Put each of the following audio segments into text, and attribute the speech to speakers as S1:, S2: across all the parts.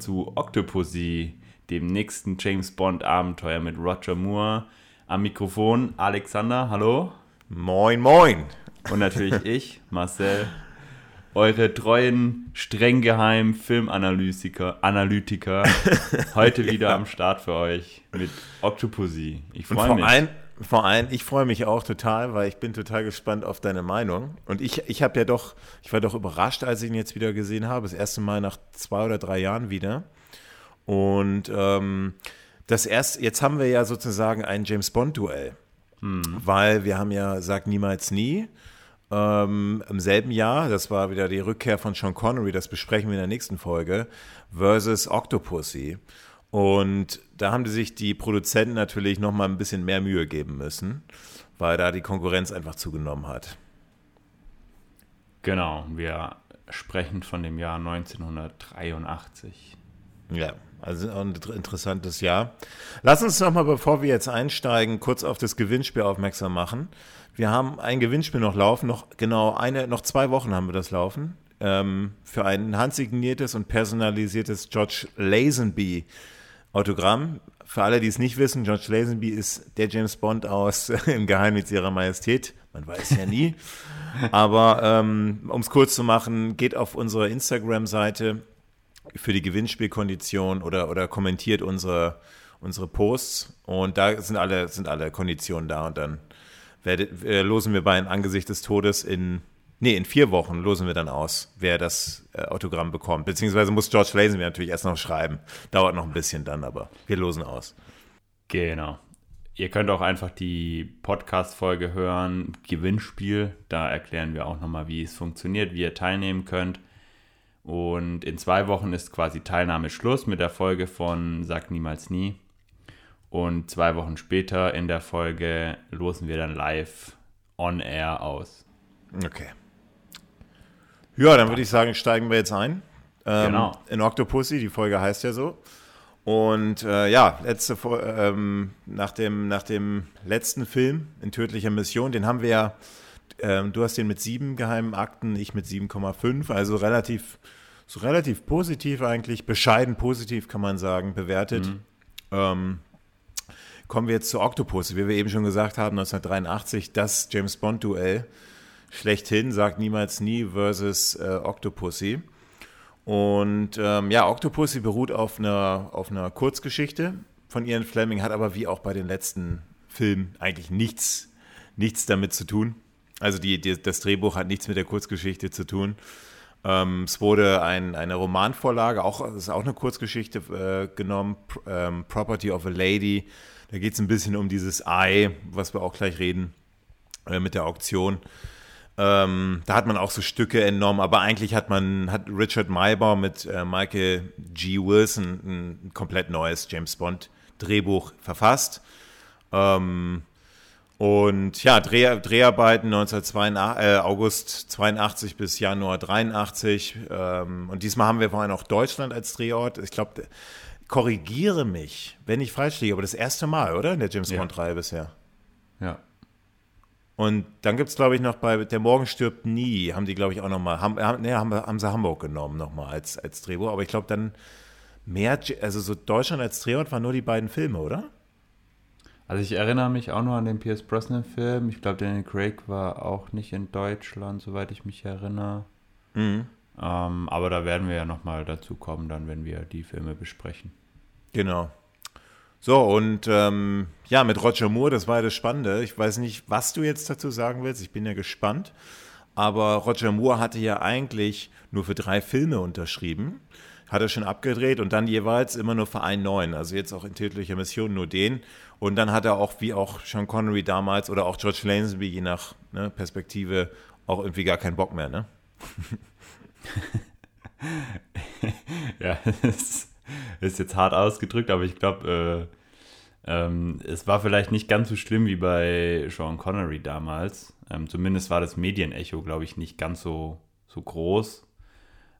S1: zu Octopussy, dem nächsten James Bond Abenteuer mit Roger Moore. Am Mikrofon Alexander, hallo.
S2: Moin, moin.
S1: Und natürlich ich, Marcel, eure treuen, streng geheimen Filmanalytiker, Analytiker, heute wieder ja. am Start für euch mit Octopussy.
S2: Ich freue mich. Ein, vor allem, ich freue mich auch total, weil ich bin total gespannt auf deine Meinung. Und ich, ich habe ja doch, ich war doch überrascht, als ich ihn jetzt wieder gesehen habe. Das erste Mal nach zwei oder drei Jahren wieder. Und ähm, das erste, jetzt haben wir ja sozusagen ein James Bond-Duell. Hm. Weil wir haben ja Sag niemals nie. Ähm, Im selben Jahr, das war wieder die Rückkehr von Sean Connery, das besprechen wir in der nächsten Folge, versus Octopussy. Und da haben die sich die Produzenten natürlich noch mal ein bisschen mehr Mühe geben müssen, weil da die Konkurrenz einfach zugenommen hat.
S1: Genau, wir sprechen von dem Jahr 1983.
S2: Ja, also ein interessantes Jahr. Lass uns noch mal, bevor wir jetzt einsteigen, kurz auf das Gewinnspiel aufmerksam machen. Wir haben ein Gewinnspiel noch laufen, noch genau eine, noch zwei Wochen haben wir das laufen, ähm, für ein handsigniertes und personalisiertes George Lazenby Autogramm. Für alle, die es nicht wissen, George Lazenby ist der James Bond aus Im Geheimnis ihrer Majestät. Man weiß ja nie. Aber ähm, um es kurz zu machen, geht auf unsere Instagram-Seite für die Gewinnspielkondition oder, oder kommentiert unsere, unsere Posts und da sind alle, sind alle Konditionen da und dann werdet, äh, losen wir bei Angesicht des Todes in Nee, in vier Wochen losen wir dann aus, wer das äh, Autogramm bekommt. Beziehungsweise muss George Lazenby natürlich erst noch schreiben. Dauert noch ein bisschen dann, aber wir losen aus.
S1: Genau. Ihr könnt auch einfach die Podcast-Folge hören, Gewinnspiel. Da erklären wir auch nochmal, wie es funktioniert, wie ihr teilnehmen könnt. Und in zwei Wochen ist quasi Teilnahme Schluss mit der Folge von Sag niemals nie. Und zwei Wochen später in der Folge losen wir dann live on air aus.
S2: Okay. Ja, dann würde ich sagen, steigen wir jetzt ein. Ähm, genau. In Octopussy, die Folge heißt ja so. Und äh, ja, letzte, ähm, nach, dem, nach dem letzten Film in tödlicher Mission, den haben wir ja, ähm, du hast den mit sieben geheimen Akten, ich mit 7,5, also relativ, so relativ positiv eigentlich, bescheiden positiv kann man sagen, bewertet. Mhm. Ähm, kommen wir jetzt zu Octopussy, wie wir eben schon gesagt haben, 1983, das James Bond-Duell schlechthin, sagt niemals nie versus äh, Octopussy. Und ähm, ja, Octopussy beruht auf einer, auf einer Kurzgeschichte von Ian Fleming, hat aber wie auch bei den letzten Filmen eigentlich nichts, nichts damit zu tun. Also die, die, das Drehbuch hat nichts mit der Kurzgeschichte zu tun. Ähm, es wurde ein, eine Romanvorlage, auch, das ist auch eine Kurzgeschichte äh, genommen, ähm, Property of a Lady. Da geht es ein bisschen um dieses Ei, was wir auch gleich reden, äh, mit der Auktion. Ähm, da hat man auch so Stücke entnommen, aber eigentlich hat man, hat Richard Maybaum mit äh, Michael G. Wilson ein, komplett neues James Bond Drehbuch verfasst. Ähm, und ja, Dreh, Dreharbeiten 1982, äh, August 82 bis Januar 83. Ähm, und diesmal haben wir vor allem auch Deutschland als Drehort. Ich glaube, korrigiere mich, wenn ich falsch liege, aber das erste Mal, oder? In der James Bond-Reihe bisher.
S1: Ja.
S2: Und dann gibt es, glaube ich, noch bei Der Morgen stirbt nie, haben die, glaube ich, auch nochmal, haben, nee, haben, haben sie Hamburg genommen nochmal als, als Drehbuch. Aber ich glaube, dann mehr, also so Deutschland als Drehort waren nur die beiden Filme, oder?
S1: Also ich erinnere mich auch nur an den Pierce Brosnan-Film. Ich glaube, Daniel Craig war auch nicht in Deutschland, soweit ich mich erinnere. Mhm. Ähm, aber da werden wir ja nochmal dazu kommen, dann, wenn wir die Filme besprechen.
S2: Genau. So, und ähm, ja, mit Roger Moore, das war das Spannende. Ich weiß nicht, was du jetzt dazu sagen willst. Ich bin ja gespannt. Aber Roger Moore hatte ja eigentlich nur für drei Filme unterschrieben. Hat er schon abgedreht und dann jeweils immer nur für einen neuen. Also jetzt auch in täglicher Mission nur den. Und dann hat er auch, wie auch Sean Connery damals oder auch George Lazenby, je nach ne, Perspektive, auch irgendwie gar keinen Bock mehr, ne?
S1: ja, das ist jetzt hart ausgedrückt, aber ich glaube, äh, ähm, es war vielleicht nicht ganz so schlimm wie bei Sean Connery damals. Ähm, zumindest war das Medienecho, glaube ich, nicht ganz so, so groß.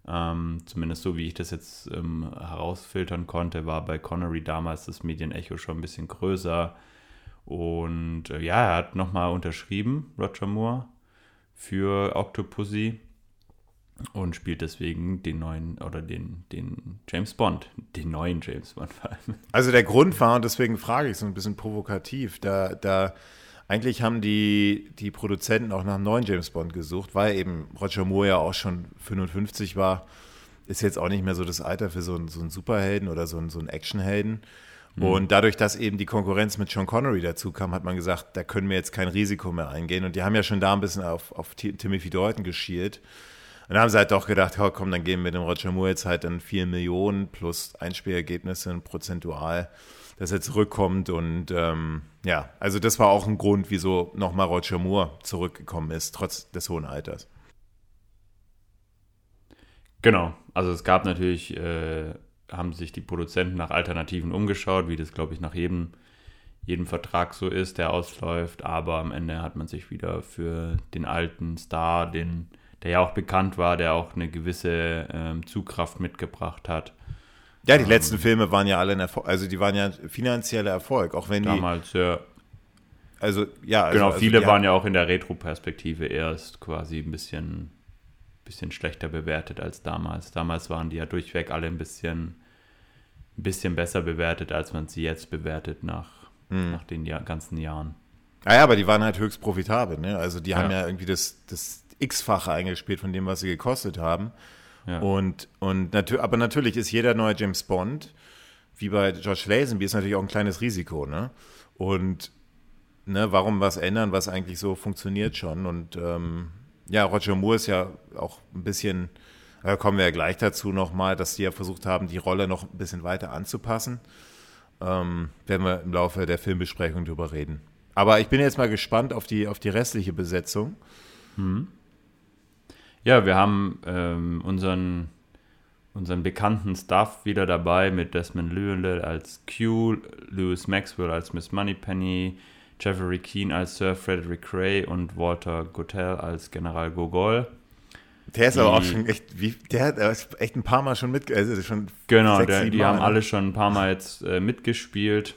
S1: Ähm, zumindest so, wie ich das jetzt ähm, herausfiltern konnte, war bei Connery damals das Medienecho schon ein bisschen größer. Und äh, ja, er hat nochmal unterschrieben, Roger Moore, für Octopussy. Und spielt deswegen den neuen oder den, den James Bond, den neuen James Bond vor allem.
S2: Also der Grund war, und deswegen frage ich so ein bisschen provokativ, da, da eigentlich haben die, die Produzenten auch nach einem neuen James Bond gesucht, weil eben Roger Moore ja auch schon 55 war. Ist jetzt auch nicht mehr so das Alter für so einen, so einen Superhelden oder so einen, so einen Actionhelden. Mhm. Und dadurch, dass eben die Konkurrenz mit Sean Connery dazu kam, hat man gesagt, da können wir jetzt kein Risiko mehr eingehen. Und die haben ja schon da ein bisschen auf, auf Timothy Dalton geschielt. Dann haben sie halt doch gedacht, oh, komm, dann geben wir dem Roger Moore jetzt halt dann 4 Millionen plus Einspielergebnisse prozentual, dass er zurückkommt. Und ähm, ja, also das war auch ein Grund, wieso nochmal Roger Moore zurückgekommen ist, trotz des hohen Alters.
S1: Genau, also es gab natürlich äh, haben sich die Produzenten nach Alternativen umgeschaut, wie das, glaube ich, nach jedem, jedem Vertrag so ist, der ausläuft. Aber am Ende hat man sich wieder für den alten Star, den, der ja auch bekannt war, der auch eine gewisse ähm, Zugkraft mitgebracht hat.
S2: Ja, die ähm, letzten Filme waren ja alle ein Erfolg, also die waren ja finanzieller Erfolg, auch wenn
S1: damals,
S2: die.
S1: Damals, ja.
S2: Also, ja.
S1: Also, genau, also viele waren ja auch in der Retro-Perspektive erst quasi ein bisschen bisschen schlechter bewertet als damals. Damals waren die ja durchweg alle ein bisschen, ein bisschen besser bewertet, als man sie jetzt bewertet nach, hm. nach den Jahr, ganzen Jahren.
S2: Ah ja, aber die waren halt höchst profitabel. Ne? Also die ja. haben ja irgendwie das, das X-fache eingespielt von dem, was sie gekostet haben. Ja. Und, und natür aber natürlich ist jeder neue James Bond, wie bei George Lazenby, ist natürlich auch ein kleines Risiko. Ne? Und ne, warum was ändern, was eigentlich so funktioniert schon? Und ähm, ja, Roger Moore ist ja auch ein bisschen, da kommen wir ja gleich dazu nochmal, dass die ja versucht haben, die Rolle noch ein bisschen weiter anzupassen. Ähm, werden wir im Laufe der Filmbesprechung drüber reden. Aber ich bin jetzt mal gespannt auf die, auf die restliche Besetzung.
S1: Hm. Ja, wir haben ähm, unseren, unseren bekannten Staff wieder dabei mit Desmond Llewellyn als Q, Lewis Maxwell als Miss Moneypenny, Jeffrey Keane als Sir Frederick Ray und Walter Gotell als General Gogol.
S2: Der ist die, aber auch schon echt, wie, der hat echt ein paar Mal schon mit, also schon
S1: Genau, sechs, der, die Mal, haben ne? alle schon ein paar Mal jetzt äh, mitgespielt.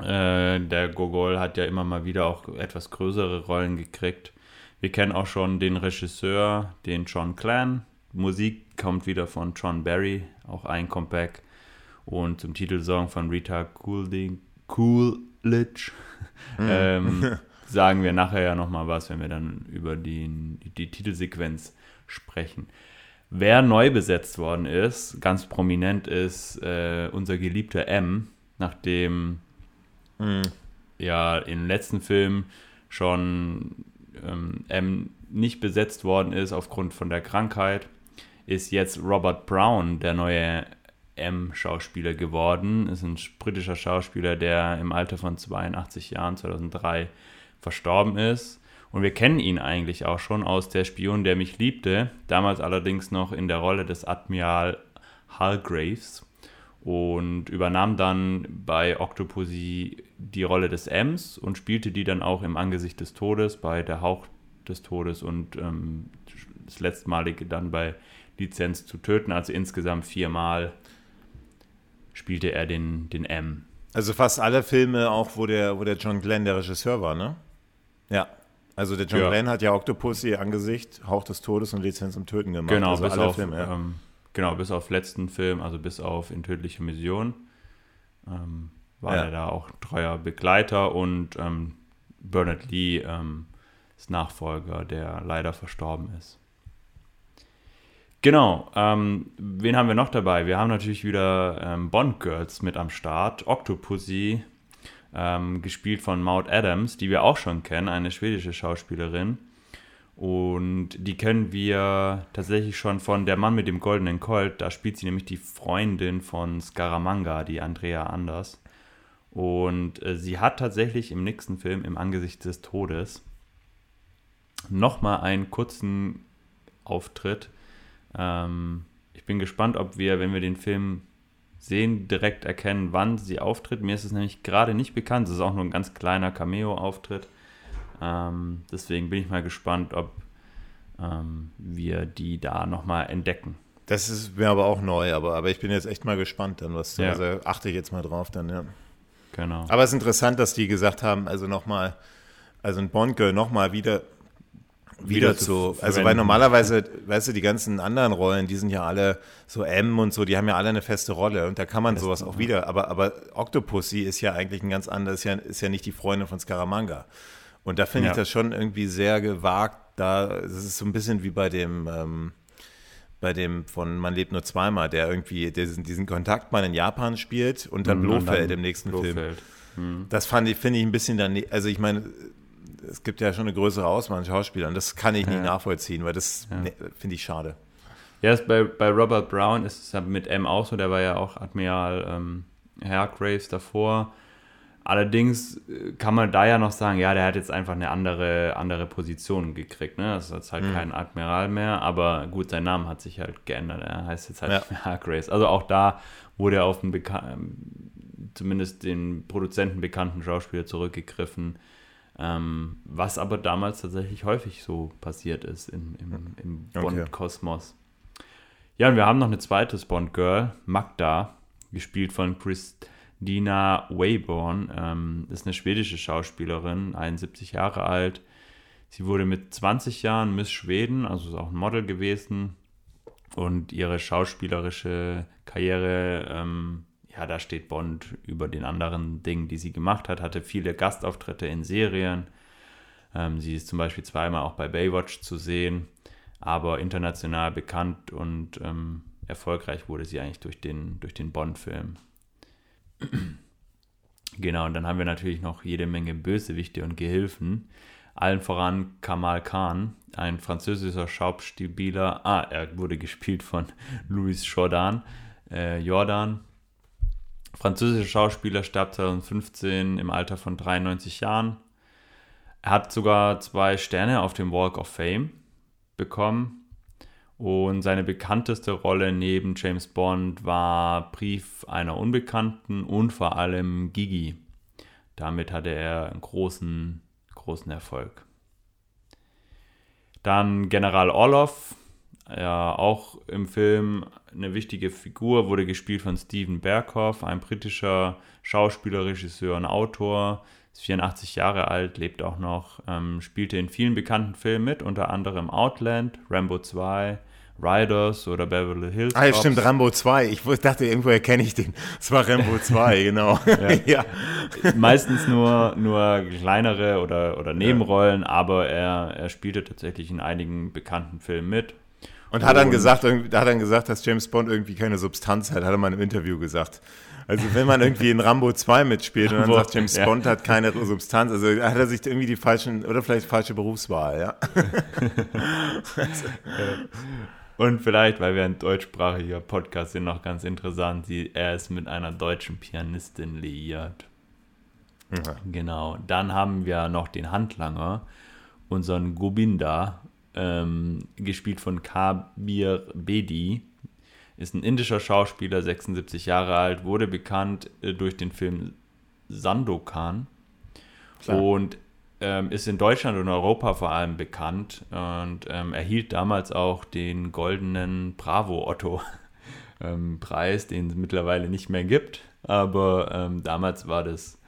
S1: Äh, der Gogol hat ja immer mal wieder auch etwas größere Rollen gekriegt. Wir kennen auch schon den Regisseur, den John Clan. Musik kommt wieder von John Barry, auch ein Comeback. Und zum Titelsong von Rita Coolidge, Coolidge Mhm. Ähm, sagen wir nachher ja nochmal was, wenn wir dann über die, die Titelsequenz sprechen. Wer neu besetzt worden ist, ganz prominent ist äh, unser geliebter M, nachdem mhm. ja im letzten Film schon ähm, M nicht besetzt worden ist aufgrund von der Krankheit, ist jetzt Robert Brown der neue M-Schauspieler geworden. Ist ein britischer Schauspieler, der im Alter von 82 Jahren, 2003, verstorben ist. Und wir kennen ihn eigentlich auch schon aus Der Spion, der mich liebte. Damals allerdings noch in der Rolle des Admiral Hallgraves. Und übernahm dann bei Octopussy die Rolle des Ms und spielte die dann auch im Angesicht des Todes, bei Der Hauch des Todes und ähm, das letztmalige dann bei Lizenz zu töten. Also insgesamt viermal spielte er den, den M.
S2: Also fast alle Filme auch, wo der, wo der John Glenn der Regisseur war, ne? Ja. Also der John ja. Glenn hat ja Octopussy Angesicht, Hauch des Todes und Lizenz zum Töten gemacht.
S1: Genau,
S2: also
S1: bis auf, Filme, ja. ähm, genau, bis auf letzten Film, also bis auf In tödliche Mission, ähm, war ja. er da auch treuer Begleiter und ähm, Bernard Lee ähm, ist Nachfolger, der leider verstorben ist. Genau. Ähm, wen haben wir noch dabei? Wir haben natürlich wieder ähm, Bond Girls mit am Start. Octopussy, ähm, gespielt von Maud Adams, die wir auch schon kennen, eine schwedische Schauspielerin. Und die kennen wir tatsächlich schon von Der Mann mit dem goldenen Colt. Da spielt sie nämlich die Freundin von Scaramanga, die Andrea Anders. Und äh, sie hat tatsächlich im nächsten Film, im Angesicht des Todes, nochmal einen kurzen Auftritt ähm, ich bin gespannt, ob wir, wenn wir den Film sehen, direkt erkennen, wann sie auftritt. Mir ist es nämlich gerade nicht bekannt. Es ist auch nur ein ganz kleiner Cameo-Auftritt. Ähm, deswegen bin ich mal gespannt, ob ähm, wir die da nochmal entdecken.
S2: Das ist mir aber auch neu, aber, aber ich bin jetzt echt mal gespannt dann, was ja. also achte ich jetzt mal drauf dann, ja.
S1: Genau.
S2: Aber es ist interessant, dass die gesagt haben, also nochmal, also ein Bond-Girl nochmal wieder wieder, wieder zu, also weil normalerweise, weißt du, die ganzen anderen Rollen, die sind ja alle so M und so, die haben ja alle eine feste Rolle und da kann man sowas auch wieder, aber, aber Octopussy ist ja eigentlich ein ganz anderes, ist ja, ist ja nicht die Freundin von Scaramanga. Und da finde ja. ich das schon irgendwie sehr gewagt, da, das ist so ein bisschen wie bei dem, ähm, bei dem von Man lebt nur zweimal, der irgendwie diesen, diesen Kontaktmann in Japan spielt und dann mhm, Blofeld im nächsten Blofeld. Film. Mhm. Das fand ich, finde ich ein bisschen dann, also ich meine, es gibt ja schon eine größere Auswahl an Schauspielern. Das kann ich ja. nicht nachvollziehen, weil das ja. ne, finde ich schade.
S1: Ja, ist bei, bei Robert Brown ist es ja mit M auch so, der war ja auch Admiral ähm, Hargraves davor. Allerdings äh, kann man da ja noch sagen, ja, der hat jetzt einfach eine andere, andere Position gekriegt. Ne? Das ist halt mhm. kein Admiral mehr, aber gut, sein Name hat sich halt geändert. Er heißt jetzt halt ja. Hargraves. Also auch da wurde er auf einen ähm, zumindest den Produzenten bekannten Schauspieler zurückgegriffen. Ähm, was aber damals tatsächlich häufig so passiert ist in, im, im Bond-Kosmos. Ja, und wir haben noch eine zweite Bond-Girl, Magda, gespielt von Christina Wayborn. Ähm, ist eine schwedische Schauspielerin, 71 Jahre alt. Sie wurde mit 20 Jahren Miss Schweden, also ist auch ein Model gewesen. Und ihre schauspielerische Karriere ähm, ja, da steht Bond über den anderen Dingen, die sie gemacht hat, hatte viele Gastauftritte in Serien. Ähm, sie ist zum Beispiel zweimal auch bei Baywatch zu sehen, aber international bekannt und ähm, erfolgreich wurde sie eigentlich durch den, durch den Bond-Film. genau, und dann haben wir natürlich noch jede Menge Bösewichte und Gehilfen. Allen voran Kamal Khan, ein französischer Schauspieler. Ah, er wurde gespielt von Louis Jordan. Äh, Jordan, französischer Schauspieler, starb 2015 im Alter von 93 Jahren. Er hat sogar zwei Sterne auf dem Walk of Fame bekommen. Und seine bekannteste Rolle neben James Bond war Brief einer Unbekannten und vor allem Gigi. Damit hatte er einen großen, großen Erfolg. Dann General Orlov, ja, auch im Film eine wichtige Figur, wurde gespielt von Steven Berghoff, ein britischer Schauspieler, Regisseur und Autor, ist 84 Jahre alt, lebt auch noch, ähm, spielte in vielen bekannten Filmen mit, unter anderem Outland, Rambo 2, Riders oder Beverly Hills.
S2: Ah, stimmt, Rambo 2. Ich dachte, irgendwo erkenne ich den. Es war Rambo 2, genau. ja.
S1: ja. Meistens nur, nur kleinere oder, oder Nebenrollen, ja. aber er, er spielte tatsächlich in einigen bekannten Filmen mit.
S2: Und hat dann gesagt, hat dann gesagt, dass James Bond irgendwie keine Substanz hat, hat er mal im Interview gesagt. Also wenn man irgendwie in Rambo 2 mitspielt und dann sagt James ja. Bond hat keine Substanz, also hat er sich irgendwie die falschen oder vielleicht falsche Berufswahl, ja.
S1: und vielleicht, weil wir ein deutschsprachiger Podcast sind, noch ganz interessant, sie, er ist mit einer deutschen Pianistin liiert. Ja. Genau. Dann haben wir noch den Handlanger, unseren Gobinda, ähm, gespielt von Kabir Bedi. Ist ein indischer Schauspieler, 76 Jahre alt, wurde bekannt äh, durch den Film Sandokan Klar. und ähm, ist in Deutschland und Europa vor allem bekannt und ähm, erhielt damals auch den goldenen Bravo Otto ähm, Preis, den es mittlerweile nicht mehr gibt, aber ähm, damals war das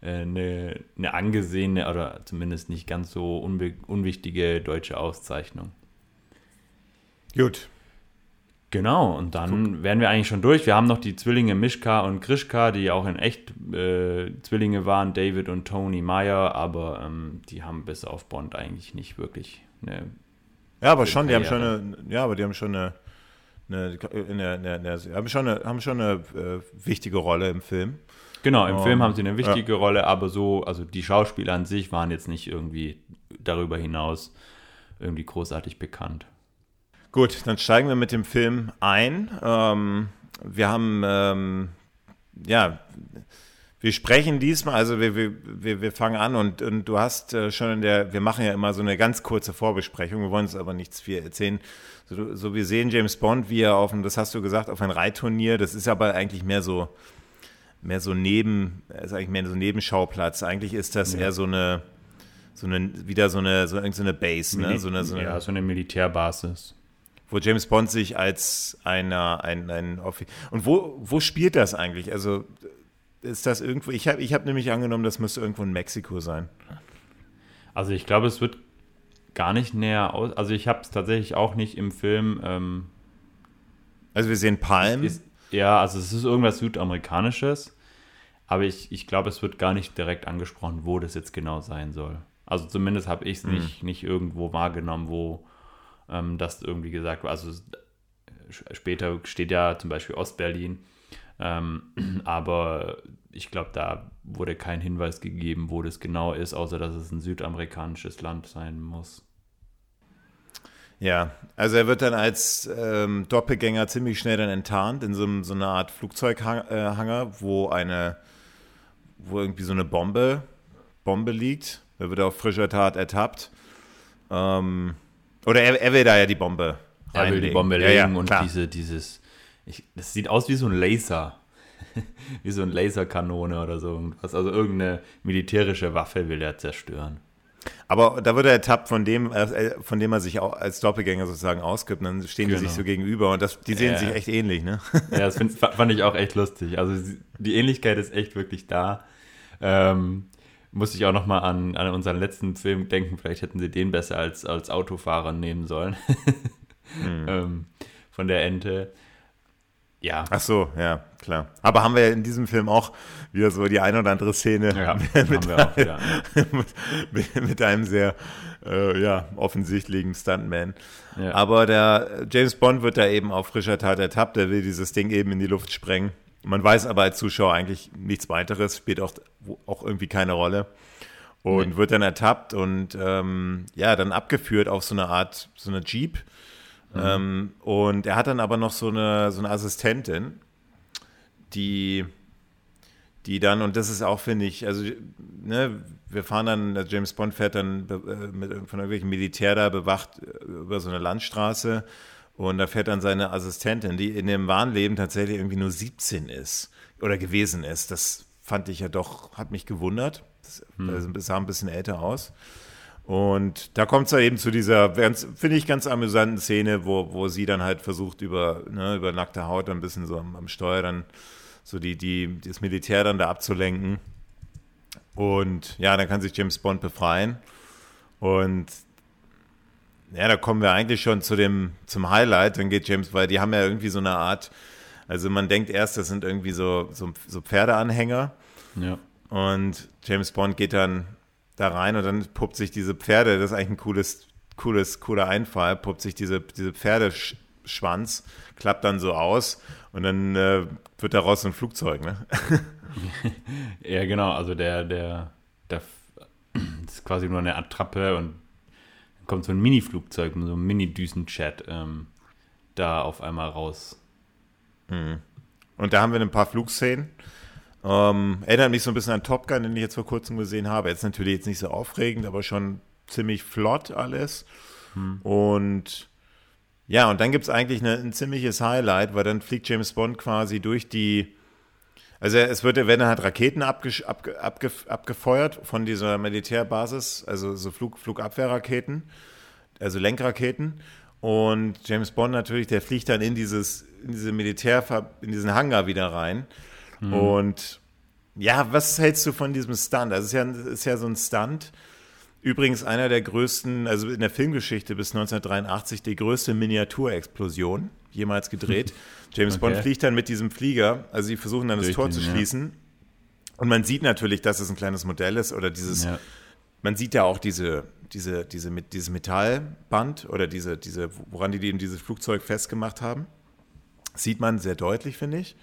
S1: eine, eine angesehene oder zumindest nicht ganz so unwichtige deutsche Auszeichnung.
S2: Gut.
S1: Genau, und dann Guck. wären wir eigentlich schon durch. Wir haben noch die Zwillinge Mischka und Grischka, die auch in echt äh, Zwillinge waren, David und Tony Meyer, aber ähm, die haben bis auf Bond eigentlich nicht wirklich eine.
S2: Ja, aber schon, die haben schon eine, ja, aber die haben schon eine, eine, eine, eine, eine haben schon eine, haben schon eine äh, wichtige Rolle im Film.
S1: Genau, im um, Film haben sie eine wichtige ja. Rolle, aber so, also die Schauspieler an sich waren jetzt nicht irgendwie darüber hinaus irgendwie großartig bekannt.
S2: Gut, dann steigen wir mit dem Film ein. Ähm, wir haben, ähm, ja, wir sprechen diesmal, also wir, wir, wir fangen an und, und du hast äh, schon in der, wir machen ja immer so eine ganz kurze Vorbesprechung, wir wollen uns aber nichts viel erzählen. So, so wir sehen James Bond, wie er auf ein, das hast du gesagt, auf ein Reitturnier, das ist aber eigentlich mehr so, mehr so neben, ist eigentlich mehr so ein Nebenschauplatz. Eigentlich ist das ja. eher so eine, so eine, wieder so eine, so eine Base, ne? So eine,
S1: so eine, ja, so eine Militärbasis.
S2: Wo James Bond sich als einer, ein, ein Offizier. Und wo, wo spielt das eigentlich? Also ist das irgendwo, ich habe ich hab nämlich angenommen, das müsste irgendwo in Mexiko sein.
S1: Also ich glaube, es wird gar nicht näher aus. Also ich habe es tatsächlich auch nicht im Film. Ähm,
S2: also wir sehen Palmen.
S1: Ist, ja, also es ist irgendwas Südamerikanisches. Aber ich, ich glaube, es wird gar nicht direkt angesprochen, wo das jetzt genau sein soll. Also zumindest habe ich es mhm. nicht, nicht irgendwo wahrgenommen, wo ähm, das irgendwie gesagt wird. Also später steht ja zum Beispiel Ostberlin. Ähm, aber ich glaube, da wurde kein Hinweis gegeben, wo das genau ist, außer dass es ein südamerikanisches Land sein muss.
S2: Ja, also er wird dann als ähm, Doppelgänger ziemlich schnell dann enttarnt in so, so einer Art Flugzeughanger, wo eine, wo irgendwie so eine Bombe, Bombe liegt. Er wird auf frischer Tat ertappt. Ähm, oder er, er, will da ja die Bombe
S1: Er will die Bombe legen ja, ja, und diese, dieses, ich, das sieht aus wie so ein Laser. wie so ein Laserkanone oder so irgendwas. Also irgendeine militärische Waffe will er zerstören.
S2: Aber da wird er ertappt, von dem, äh, von dem er sich auch als Doppelgänger sozusagen ausgibt. Und dann stehen genau. die sich so gegenüber und das, die sehen ja. sich echt ähnlich, ne?
S1: Ja, das find, fand ich auch echt lustig. Also die Ähnlichkeit ist echt wirklich da. Ähm, musste ich auch nochmal an, an unseren letzten Film denken. Vielleicht hätten sie den besser als, als Autofahrer nehmen sollen. mhm. ähm, von der Ente. Ja.
S2: Ach so, ja, klar. Aber haben wir ja in diesem Film auch wieder so die ein oder andere Szene ja, mit, auch, ja. mit, mit, einem sehr äh, ja, offensichtlichen Stuntman. Ja. Aber der James Bond wird da eben auf frischer Tat ertappt. Er will dieses Ding eben in die Luft sprengen. Man weiß aber als Zuschauer eigentlich nichts weiteres, spielt auch, auch irgendwie keine Rolle. Und nee. wird dann ertappt und ähm, ja, dann abgeführt auf so eine Art, so eine Jeep Mhm. Ähm, und er hat dann aber noch so eine, so eine Assistentin, die, die dann, und das ist auch, finde ich, also, ne, wir fahren dann, James Bond fährt dann äh, mit, von irgendwelchen Militär da bewacht äh, über so eine Landstraße und da fährt dann seine Assistentin, die in dem wahren Leben tatsächlich irgendwie nur 17 ist oder gewesen ist. Das fand ich ja doch, hat mich gewundert. Das, mhm. das sah ein bisschen älter aus. Und da kommt es ja eben zu dieser, finde ich, ganz amüsanten Szene, wo, wo sie dann halt versucht, über, ne, über nackte Haut ein bisschen so am, am Steuer dann so die, die, das Militär dann da abzulenken. Und ja, dann kann sich James Bond befreien. Und ja, da kommen wir eigentlich schon zu dem, zum Highlight. Dann geht James, weil die haben ja irgendwie so eine Art, also man denkt erst, das sind irgendwie so, so, so Pferdeanhänger. Ja. Und James Bond geht dann da rein und dann puppt sich diese Pferde, das ist eigentlich ein cooles, cooles, cooler Einfall, puppt sich diese, diese Pferdeschwanz, klappt dann so aus und dann äh, wird daraus ein Flugzeug, ne?
S1: ja, genau, also der, der, der das ist quasi nur eine Attrappe und kommt so ein Mini-Flugzeug, so ein Mini-Düsen-Chat ähm, da auf einmal raus.
S2: Mhm. Und da haben wir ein paar Flugszenen. Ähm, erinnert mich so ein bisschen an Top Gun, den ich jetzt vor kurzem gesehen habe. Jetzt natürlich jetzt nicht so aufregend, aber schon ziemlich flott alles. Hm. Und ja, und dann gibt es eigentlich eine, ein ziemliches Highlight, weil dann fliegt James Bond quasi durch die. Also es wird, werden halt Raketen abge, abge, abge, abgefeuert von dieser Militärbasis, also so Flug, Flugabwehrraketen, also Lenkraketen. Und James Bond natürlich, der fliegt dann in dieses, in diese Militär, in diesen Hangar wieder rein. Mhm. Und ja, was hältst du von diesem Stunt? Also es ist ja, ist ja so ein Stunt. Übrigens einer der größten, also in der Filmgeschichte bis 1983 die größte Miniaturexplosion jemals gedreht. James okay. Bond fliegt dann mit diesem Flieger, also sie versuchen dann das Durch Tor den, zu schließen. Ja. Und man sieht natürlich, dass es ein kleines Modell ist oder dieses, ja. man sieht ja auch diese, diese, diese, dieses Metallband oder diese, diese, woran die eben dieses Flugzeug festgemacht haben. Sieht man sehr deutlich, finde ich.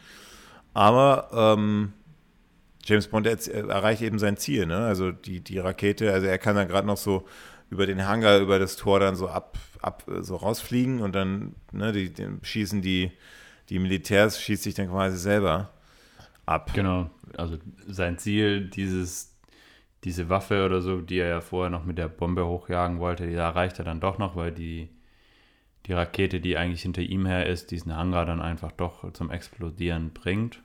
S2: Aber ähm, James Bond erreicht eben sein Ziel, ne? Also die, die Rakete, also er kann dann gerade noch so über den Hangar, über das Tor dann so ab, ab so rausfliegen und dann, ne, die, die schießen die, die Militärs, schießt sich dann quasi selber ab.
S1: Genau, also sein Ziel, dieses, diese Waffe oder so, die er ja vorher noch mit der Bombe hochjagen wollte, die erreicht er dann doch noch, weil die die Rakete, die eigentlich hinter ihm her ist, diesen Hangar dann einfach doch zum Explodieren bringt.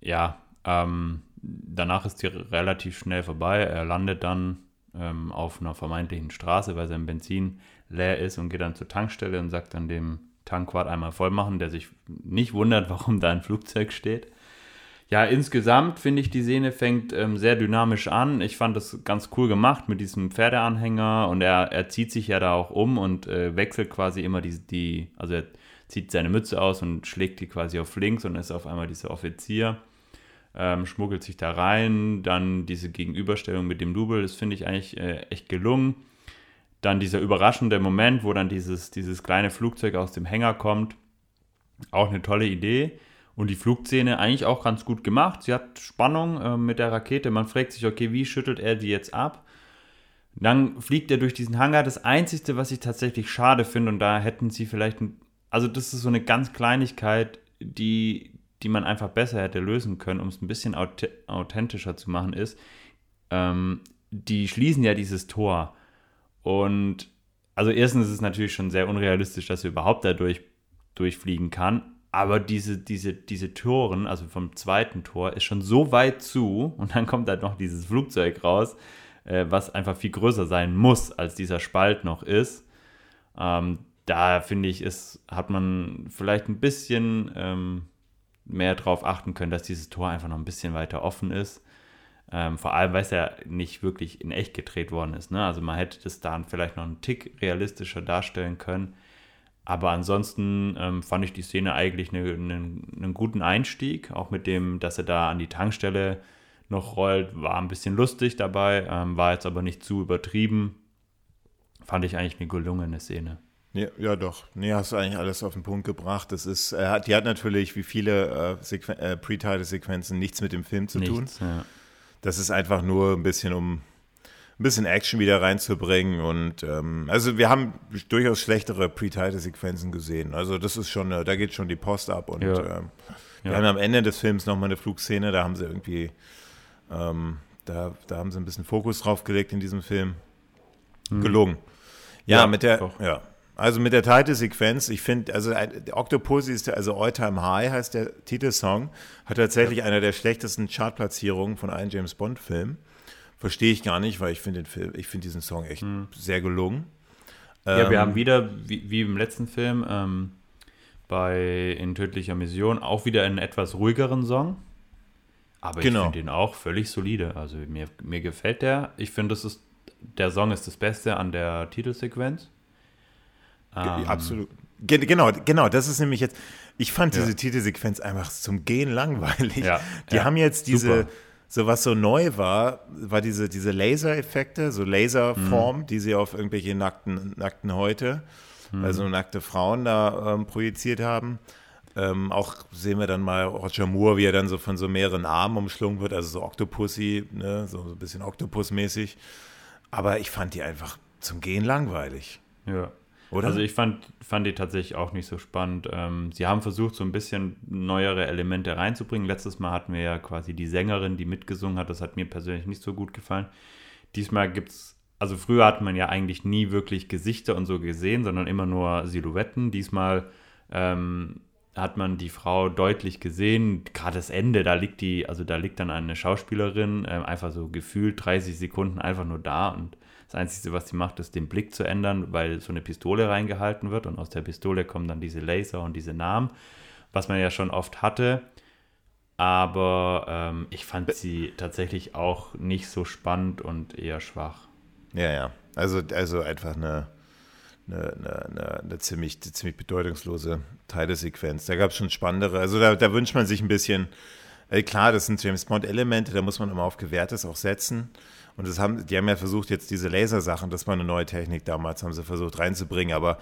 S1: Ja, ähm, danach ist die relativ schnell vorbei. Er landet dann ähm, auf einer vermeintlichen Straße, weil sein Benzin leer ist und geht dann zur Tankstelle und sagt dann dem Tankwart einmal voll machen, der sich nicht wundert, warum da ein Flugzeug steht. Ja, insgesamt finde ich, die Szene fängt ähm, sehr dynamisch an. Ich fand das ganz cool gemacht mit diesem Pferdeanhänger und er, er zieht sich ja da auch um und äh, wechselt quasi immer die, die, also er zieht seine Mütze aus und schlägt die quasi auf links und ist auf einmal dieser Offizier. Ähm, schmuggelt sich da rein, dann diese Gegenüberstellung mit dem Double, das finde ich eigentlich äh, echt gelungen. Dann dieser überraschende Moment, wo dann dieses, dieses kleine Flugzeug aus dem Hänger kommt, auch eine tolle Idee. Und die Flugszene eigentlich auch ganz gut gemacht. Sie hat Spannung äh, mit der Rakete. Man fragt sich, okay, wie schüttelt er die jetzt ab? Dann fliegt er durch diesen Hangar. Das Einzige, was ich tatsächlich schade finde, und da hätten sie vielleicht, also das ist so eine ganz Kleinigkeit, die, die man einfach besser hätte lösen können, um es ein bisschen authentischer zu machen, ist, ähm, die schließen ja dieses Tor. Und also erstens ist es natürlich schon sehr unrealistisch, dass er überhaupt dadurch durchfliegen kann. Aber diese, diese, diese Toren, also vom zweiten Tor, ist schon so weit zu und dann kommt halt noch dieses Flugzeug raus, äh, was einfach viel größer sein muss, als dieser Spalt noch ist. Ähm, da finde ich, ist, hat man vielleicht ein bisschen ähm, mehr darauf achten können, dass dieses Tor einfach noch ein bisschen weiter offen ist. Ähm, vor allem, weil es ja nicht wirklich in echt gedreht worden ist. Ne? Also man hätte das dann vielleicht noch einen Tick realistischer darstellen können. Aber ansonsten ähm, fand ich die Szene eigentlich einen ne, ne guten Einstieg, auch mit dem, dass er da an die Tankstelle noch rollt, war ein bisschen lustig dabei, ähm, war jetzt aber nicht zu übertrieben. Fand ich eigentlich eine gelungene Szene.
S2: Ja, ja, doch. Nee, hast du eigentlich alles auf den Punkt gebracht. Das ist, äh, die hat natürlich, wie viele äh, äh, Pre-Title-Sequenzen, nichts mit dem Film zu nichts, tun. Ja. Das ist einfach nur ein bisschen, um ein bisschen Action wieder reinzubringen. Und ähm, also wir haben durchaus schlechtere Pre-Title-Sequenzen gesehen. Also das ist schon, da geht schon die Post ab. Und ja. ähm, wir haben am Ende des Films nochmal eine Flugszene, da haben sie irgendwie, ähm, da, da haben sie ein bisschen Fokus drauf gelegt in diesem Film. Hm. Gelungen. Ja, ja, mit der, doch. ja. Also mit der Titelsequenz, ich finde, also Octopussy ist der, also All Time High heißt der Titelsong, hat tatsächlich ja. eine der schlechtesten Chartplatzierungen von einem James Bond Film. Verstehe ich gar nicht, weil ich finde find diesen Song echt hm. sehr gelungen.
S1: Ja, ähm, wir haben wieder, wie, wie, im letzten Film, ähm, bei In tödlicher Mission auch wieder einen etwas ruhigeren Song. Aber genau. ich finde ihn auch völlig solide. Also mir, mir gefällt der. Ich finde, das ist, der Song ist das Beste an der Titelsequenz.
S2: Ähm, Absolut. Genau, genau, das ist nämlich jetzt. Ich fand ja. diese Titelsequenz einfach zum Gehen langweilig. Ja, die ja, haben jetzt diese. Super so was so neu war, war diese, diese Laser-Effekte, so Laserform, mhm. die sie auf irgendwelche nackten, nackten Häute, mhm. also nackte Frauen da ähm, projiziert haben. Ähm, auch sehen wir dann mal Roger Moore, wie er dann so von so mehreren Armen umschlungen wird, also so Octopussy, ne, so, so ein bisschen Octopus-mäßig. Aber ich fand die einfach zum Gehen langweilig.
S1: Ja. Oder? Also ich fand, fand die tatsächlich auch nicht so spannend. Ähm, sie haben versucht, so ein bisschen neuere Elemente reinzubringen. Letztes Mal hatten wir ja quasi die Sängerin, die mitgesungen hat. Das hat mir persönlich nicht so gut gefallen. Diesmal gibt es, also früher hat man ja eigentlich nie wirklich Gesichter und so gesehen, sondern immer nur Silhouetten. Diesmal ähm, hat man die Frau deutlich gesehen. Gerade das Ende, da liegt die, also da liegt dann eine Schauspielerin äh, einfach so gefühlt 30 Sekunden einfach nur da und das Einzige, was sie macht, ist den Blick zu ändern, weil so eine Pistole reingehalten wird und aus der Pistole kommen dann diese Laser und diese Namen, was man ja schon oft hatte. Aber ähm, ich fand sie tatsächlich auch nicht so spannend und eher schwach.
S2: Ja, ja. Also, also einfach eine, eine, eine, eine ziemlich, ziemlich bedeutungslose Teilesequenz. Da gab es schon spannendere. Also da, da wünscht man sich ein bisschen, äh, klar, das sind James Bond-Elemente, da muss man immer auf Gewährtes auch setzen. Und das haben, die haben ja versucht, jetzt diese Lasersachen, das war eine neue Technik damals, haben sie versucht reinzubringen, aber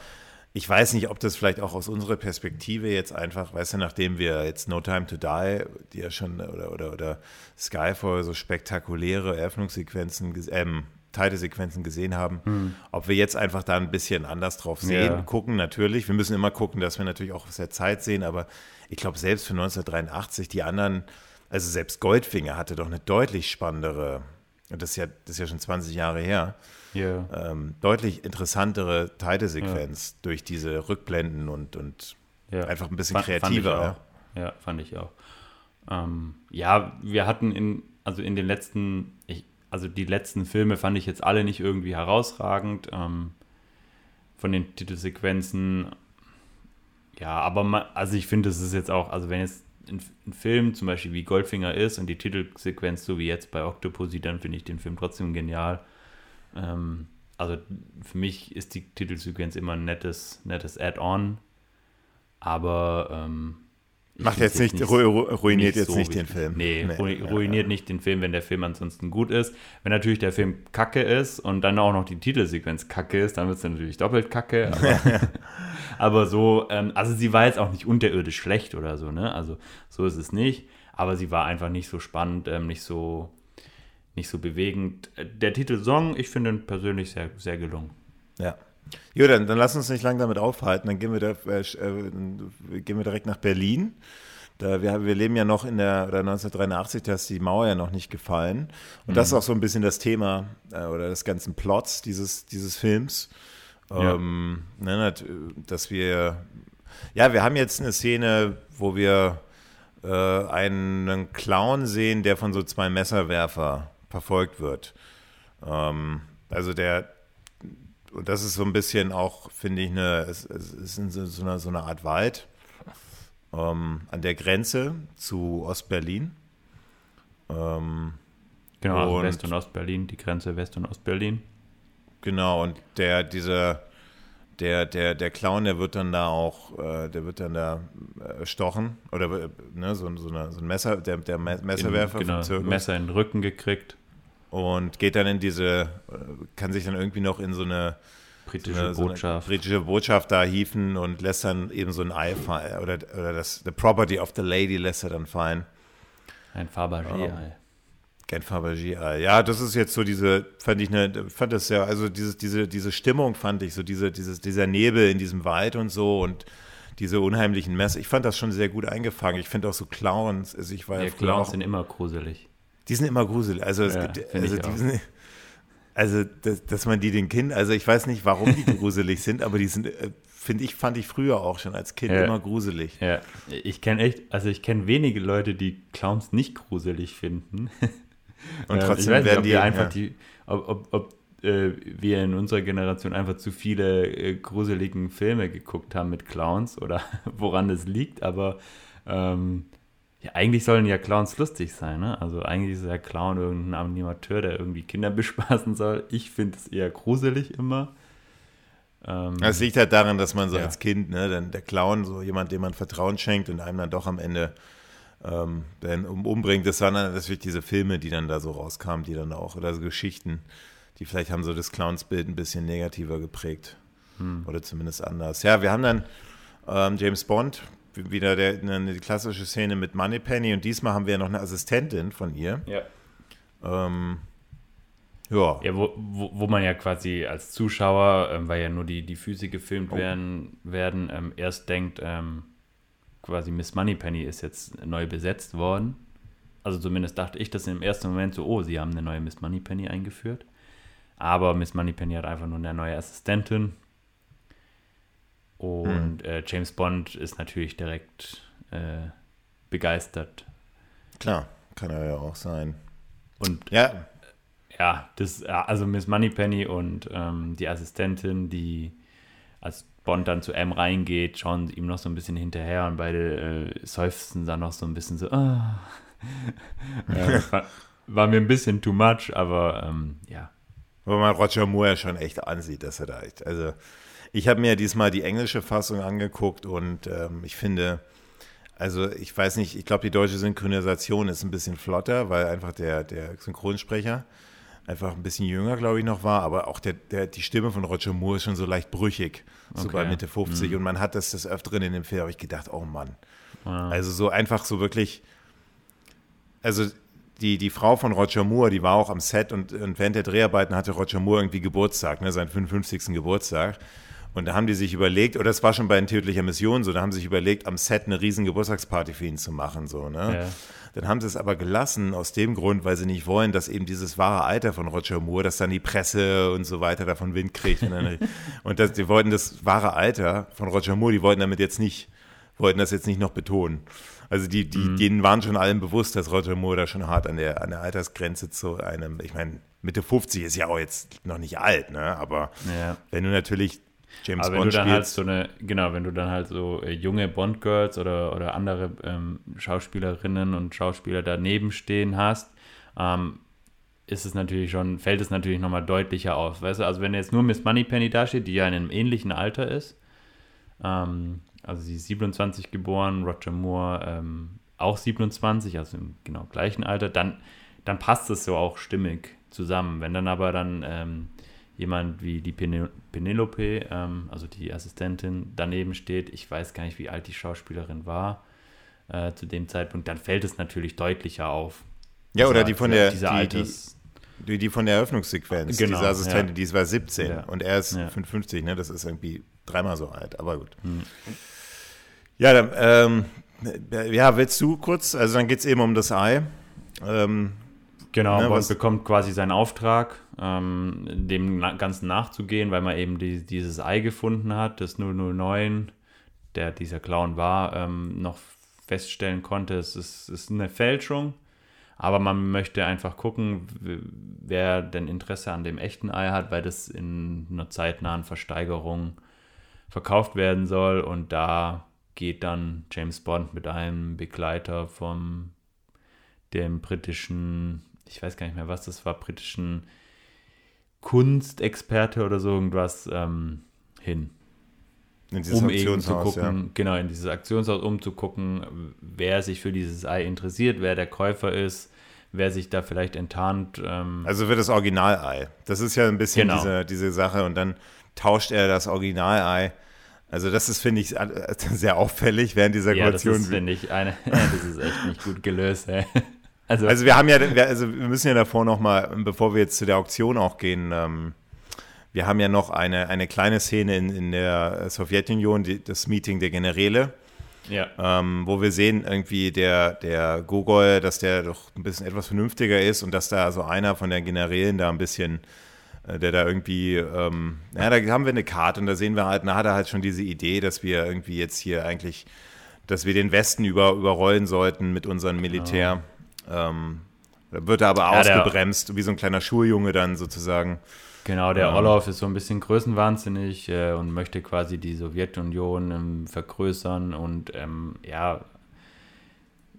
S2: ich weiß nicht, ob das vielleicht auch aus unserer Perspektive jetzt einfach, weißt du, nachdem wir jetzt No Time to Die, die ja schon, oder, oder, oder Skyfall, so spektakuläre Eröffnungssequenzen, ähm, Titelsequenzen gesehen haben, hm. ob wir jetzt einfach da ein bisschen anders drauf sehen, ja. gucken natürlich. Wir müssen immer gucken, dass wir natürlich auch aus der Zeit sehen, aber ich glaube, selbst für 1983, die anderen, also selbst Goldfinger hatte doch eine deutlich spannendere das ist ja, das ist ja schon 20 Jahre her, yeah. ähm, deutlich interessantere Titelsequenz ja. durch diese Rückblenden und, und ja. einfach ein bisschen fand, kreativer.
S1: Ja. fand ich auch. Ähm, ja, wir hatten in, also in den letzten, ich, also die letzten Filme fand ich jetzt alle nicht irgendwie herausragend. Ähm, von den Titelsequenzen. Ja, aber man, also ich finde, es ist jetzt auch, also wenn jetzt ein, ein, Film zum Beispiel wie Goldfinger ist und die Titelsequenz so wie jetzt bei Octopussy, dann finde ich den Film trotzdem genial. Ähm, also für mich ist die Titelsequenz immer ein nettes, nettes Add-on, aber ähm,
S2: Macht jetzt nicht, nicht ruiniert nicht jetzt so nicht den Film.
S1: Nee, nee ruiniert ja. nicht den Film, wenn der Film ansonsten gut ist. Wenn natürlich der Film kacke ist und dann auch noch die Titelsequenz kacke ist, dann wird es natürlich doppelt kacke. Aber, aber so, ähm, also sie war jetzt auch nicht unterirdisch schlecht oder so, ne? Also so ist es nicht. Aber sie war einfach nicht so spannend, ähm, nicht so nicht so bewegend. Der Titel Song, ich finde ihn persönlich sehr, sehr gelungen.
S2: Ja. Jo, dann, dann lass uns nicht lange damit aufhalten. Dann gehen wir, da, äh, äh gehen wir direkt nach Berlin. Da wir, wir leben ja noch in der, oder 1983, da ist die Mauer ja noch nicht gefallen. Und mhm. das ist mhm. auch so ein bisschen das Thema äh, oder des ganzen Plots dieses, dieses Films. Ja. Ähm, ne, dass wir, ja, wir haben jetzt eine Szene, wo wir äh, einen Clown sehen, der von so zwei Messerwerfer verfolgt wird. Ähm, also der, und das ist so ein bisschen auch, finde ich, eine, es, es ist so eine, so eine Art Wald ähm, an der Grenze zu Ostberlin.
S1: Ähm, genau, also und, West- und Ostberlin, die Grenze West- und Ostberlin.
S2: Genau, und der, dieser, der, der, der Clown, der wird dann da auch, äh, der wird dann da erstochen äh, oder äh, ne, so, so, eine, so ein Messer, der, der Messerwerfer
S1: in, genau, Messer in den Rücken gekriegt
S2: und geht dann in diese, äh, kann sich dann irgendwie noch in so eine
S1: britische so eine, Botschaft.
S2: So britische Botschaft da hieven und lässt dann eben so ein Ei fallen, oder, oder das the property of the lady lässt er dann fallen.
S1: Ein Fabergé-Ei.
S2: Kein Fabergé-Ei. Ja, das ist jetzt so diese, fand ich eine, fand das ja, also dieses, diese, diese Stimmung fand ich, so diese, dieses, dieser Nebel in diesem Wald und so und diese unheimlichen Messer. Ich fand das schon sehr gut eingefangen. Ich finde auch so Clowns, also ich war
S1: ja,
S2: ja
S1: Clowns sind immer gruselig.
S2: Die sind immer gruselig. Also, es ja, gibt, also, sind, also dass, dass, man die den Kind, also ich weiß nicht, warum die gruselig sind, aber die sind, äh, finde ich, fand ich früher auch schon als Kind ja. immer gruselig.
S1: Ja, ich kenne echt, also ich kenne wenige Leute, die Clowns nicht gruselig finden. Und trotzdem nicht, werden die einfach ja. die, ob, ob, ob äh, wir in unserer Generation einfach zu viele äh, gruseligen Filme geguckt haben mit Clowns oder woran das liegt, aber ähm, ja, eigentlich sollen ja Clowns lustig sein, ne? Also eigentlich ist ja Clown irgendein Animateur, der irgendwie Kinder bespaßen soll. Ich finde es eher gruselig immer.
S2: Ähm, das liegt halt daran, dass man so ja. als Kind, ne, dann der Clown, so jemand, dem man Vertrauen schenkt und einem dann doch am Ende ähm, dann umbringt. Das waren dann natürlich diese Filme, die dann da so rauskamen, die dann auch, oder so Geschichten, die vielleicht haben so das Clownsbild ein bisschen negativer geprägt. Hm. Oder zumindest anders. Ja, wir haben dann ähm, James Bond, wieder der, eine klassische Szene mit Moneypenny und diesmal haben wir ja noch eine Assistentin von ihr.
S1: Ja. Ähm, ja. ja wo, wo, wo, man ja quasi als Zuschauer, ähm, weil ja nur die, die Füße gefilmt oh. werden, werden ähm, erst denkt, ähm, quasi Miss Moneypenny ist jetzt neu besetzt worden. Also zumindest dachte ich das im ersten Moment so, oh, sie haben eine neue Miss Moneypenny eingeführt. Aber Miss Moneypenny hat einfach nur eine neue Assistentin und mhm. äh, James Bond ist natürlich direkt äh, begeistert.
S2: Klar, kann er ja auch sein.
S1: Und ja, ja, das, also Miss Moneypenny und ähm, die Assistentin, die als Bond dann zu M reingeht, schauen ihm noch so ein bisschen hinterher und beide äh, seufzen dann noch so ein bisschen so. Oh. ja, war, war, mir ein bisschen too much, aber ähm, ja.
S2: Wo man Roger Moore ja schon echt ansieht, dass er da echt, also ich habe mir diesmal die englische Fassung angeguckt und ähm, ich finde, also ich weiß nicht, ich glaube, die deutsche Synchronisation ist ein bisschen flotter, weil einfach der, der Synchronsprecher einfach ein bisschen jünger, glaube ich, noch war, aber auch der, der, die Stimme von Roger Moore ist schon so leicht brüchig, so okay. bei Mitte 50 mhm. und man hat das des Öfteren in dem Film, habe ich gedacht, oh Mann. Wow. Also so einfach so wirklich, also die, die Frau von Roger Moore, die war auch am Set und, und während der Dreharbeiten hatte Roger Moore irgendwie Geburtstag, ne, seinen 55. Geburtstag. Und da haben die sich überlegt, oder es war schon bei einer tödlicher Mission so, da haben sie sich überlegt, am Set eine riesen Geburtstagsparty für ihn zu machen. So, ne? Ja. Dann haben sie es aber gelassen aus dem Grund, weil sie nicht wollen, dass eben dieses wahre Alter von Roger Moore, dass dann die Presse und so weiter davon Wind kriegt. und, dann, und das, die wollten das wahre Alter von Roger Moore, die wollten damit jetzt nicht, wollten das jetzt nicht noch betonen. Also die, die, mhm. denen waren schon allen bewusst, dass Roger Moore da schon hart an der, an der Altersgrenze zu einem, ich meine, Mitte 50 ist ja auch jetzt noch nicht alt, ne? Aber ja. wenn du natürlich
S1: James Aber wenn Bond du dann halt spielst. halt so eine, genau, wenn du dann halt so äh, junge Bond-Girls oder, oder andere ähm, Schauspielerinnen und Schauspieler daneben stehen hast, ähm, ist es natürlich schon, fällt es natürlich nochmal deutlicher auf. Weißt du, also wenn jetzt nur Miss Moneypenny dasteht, die ja in einem ähnlichen Alter ist, ähm, also sie ist 27 geboren, Roger Moore ähm, auch 27, also im genau gleichen Alter, dann, dann passt es so auch stimmig zusammen. Wenn dann aber dann ähm, jemand wie die Penelope, ähm, also die Assistentin, daneben steht, ich weiß gar nicht, wie alt die Schauspielerin war äh, zu dem Zeitpunkt, dann fällt es natürlich deutlicher auf.
S2: Ja, oder die von der, die, Alters, die, die, von der Eröffnungssequenz, genau, diese Assistentin, ja. die war 17 ja. und er ist ja. 55, ne? Das ist irgendwie dreimal so alt, aber gut. Hm. Ja, dann, ähm, ja, willst du kurz? Also dann geht es eben um das Ei. Ähm,
S1: genau, ne, Bond bekommt quasi seinen Auftrag, ähm, dem Ganzen nachzugehen, weil man eben die, dieses Ei gefunden hat, das 009, der dieser Clown war, ähm, noch feststellen konnte, es ist, ist eine Fälschung. Aber man möchte einfach gucken, wer denn Interesse an dem echten Ei hat, weil das in einer zeitnahen Versteigerung verkauft werden soll. Und da geht dann James Bond mit einem Begleiter vom dem britischen, ich weiß gar nicht mehr, was das war, britischen Kunstexperte oder so irgendwas ähm, hin. um eben zu gucken, ja. genau, in dieses Aktionshaus, um zu gucken, wer sich für dieses Ei interessiert, wer der Käufer ist, wer sich da vielleicht enttarnt. Ähm.
S2: Also wird das Originalei. Das ist ja ein bisschen genau. diese, diese Sache und dann tauscht er das Originalei also das ist, finde ich, sehr auffällig während dieser ja, Koalition.
S1: Das finde ich, eine, das ist echt nicht gut gelöst. Ey.
S2: Also, also wir haben ja, wir, also wir müssen ja davor noch mal, bevor wir jetzt zu der Auktion auch gehen, ähm, wir haben ja noch eine, eine kleine Szene in, in der Sowjetunion, die, das Meeting der Generäle. Ja. Ähm, wo wir sehen, irgendwie der, der Gogol, dass der doch ein bisschen etwas vernünftiger ist und dass da so einer von den Generälen da ein bisschen äh, der da irgendwie, ähm, ja, da haben wir eine Karte und da sehen wir halt, da hat er halt schon diese Idee, dass wir irgendwie jetzt hier eigentlich, dass wir den Westen über, überrollen sollten mit unserem Militär. Genau. Ähm, da wird er aber ja, ausgebremst, wie so ein kleiner Schuljunge dann sozusagen.
S1: Genau, der ähm, Orlov ist so ein bisschen größenwahnsinnig äh, und möchte quasi die Sowjetunion ähm, vergrößern und ähm, ja,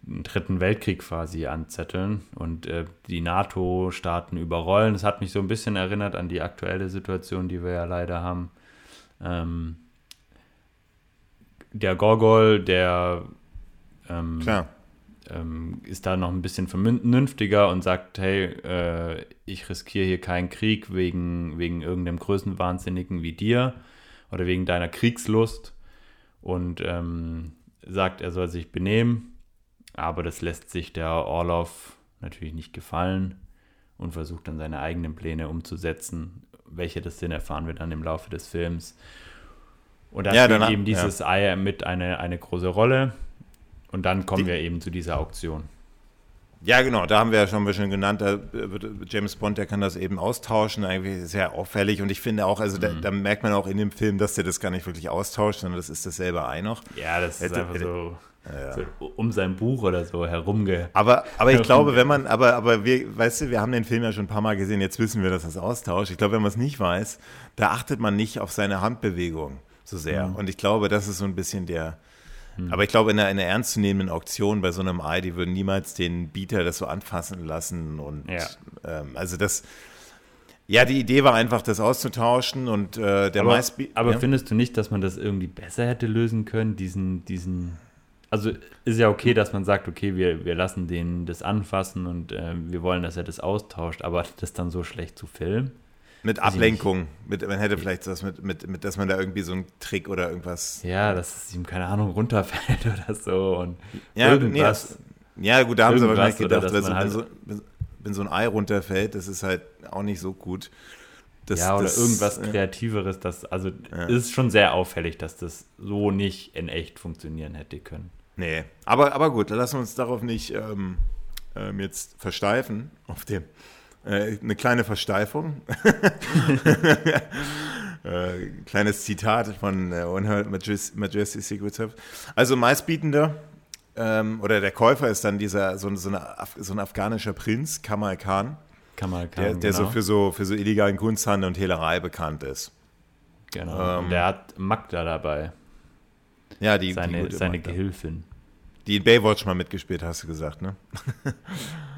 S1: einen dritten Weltkrieg quasi anzetteln und äh, die NATO-Staaten überrollen. Das hat mich so ein bisschen erinnert an die aktuelle Situation, die wir ja leider haben. Ähm, der Gorgol, der ähm, ähm, ist da noch ein bisschen vernünftiger und sagt, hey, äh, ich riskiere hier keinen Krieg wegen, wegen irgendeinem Größenwahnsinnigen wie dir oder wegen deiner Kriegslust und ähm, sagt, er soll sich benehmen aber das lässt sich der Orlov natürlich nicht gefallen und versucht dann seine eigenen Pläne umzusetzen. Welche das sind, erfahren wir dann im Laufe des Films. Und da ja, spielt eben dieses ja. Ei mit eine, eine große Rolle. Und dann kommen Die, wir eben zu dieser Auktion.
S2: Ja, genau, da haben wir ja schon ein bisschen genannt, da wird James Bond, der kann das eben austauschen, eigentlich sehr auffällig und ich finde auch, also mhm. da, da, merkt man auch in dem Film, dass der das gar nicht wirklich austauscht, sondern das ist dasselbe Ei noch.
S1: Ja, das ist einfach so ja. so um sein Buch oder so herumge.
S2: Aber, aber ich glaube, wenn man, aber, aber wir, weißt du, wir haben den Film ja schon ein paar Mal gesehen, jetzt wissen wir, dass das austauscht. Ich glaube, wenn man es nicht weiß, da achtet man nicht auf seine Handbewegung so sehr. Mhm. Und ich glaube, das ist so ein bisschen der. Mhm. Aber ich glaube, in einer, in einer ernstzunehmenden Auktion bei so einem Ei, die würden niemals den Bieter das so anfassen lassen. Und ja. ähm, also das. Ja, die Idee war einfach, das auszutauschen und äh, der
S1: Aber, aber ja? findest du nicht, dass man das irgendwie besser hätte lösen können, diesen, diesen also ist ja okay, dass man sagt, okay, wir, wir lassen den das anfassen und äh, wir wollen, dass er das austauscht, aber das dann so schlecht zu filmen.
S2: Mit Ablenkung. Mit, man hätte vielleicht das mit, mit, mit, dass man da irgendwie so einen Trick oder irgendwas.
S1: Ja, dass es ihm, keine Ahnung, runterfällt oder so. Und
S2: ja, irgendwas. Nee, ja, gut, da haben sie wahrscheinlich gedacht, dass wenn, halt so, wenn so ein Ei runterfällt, das ist halt auch nicht so gut.
S1: Das, ja, oder das, irgendwas Kreativeres. Das, also ja. ist schon sehr auffällig, dass das so nicht in echt funktionieren hätte können.
S2: Nee, aber, aber gut, lassen wir uns darauf nicht ähm, ähm, jetzt versteifen, auf dem. Äh, eine kleine Versteifung. äh, kleines Zitat von äh, Unheard Majesty Secret Service. Also meistbietender ähm, oder der Käufer ist dann dieser so, so, eine, so ein afghanischer Prinz, Kamal Khan. Kamal Khan, der, der genau. so, für so für so illegalen Kunsthandel und Hehlerei bekannt ist.
S1: Genau. Ähm, der hat Magda dabei.
S2: Ja, die
S1: seine, die seine Gehilfin.
S2: Die in Baywatch mal mitgespielt, hast du gesagt, ne?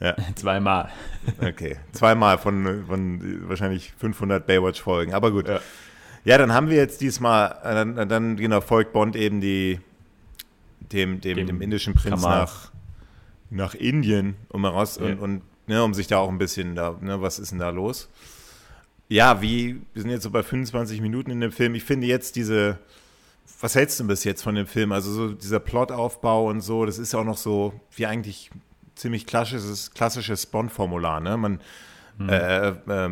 S1: ja. Zweimal.
S2: Okay. Zweimal von, von wahrscheinlich 500 Baywatch-Folgen. Aber gut. Ja. ja. dann haben wir jetzt diesmal, äh, dann, dann genau, folgt Bond eben die, dem, dem, dem, dem indischen Prinz nach, nach Indien, um heraus ja. und, und ne, um sich da auch ein bisschen, da, ne, was ist denn da los? Ja, wie, wir sind jetzt so bei 25 Minuten in dem Film. Ich finde jetzt diese, was hältst du bis jetzt von dem Film? Also so dieser Plotaufbau und so, das ist ja auch noch so wie eigentlich ziemlich klassisches, klassisches Bond-Formular, ne? Man, mhm. äh, äh,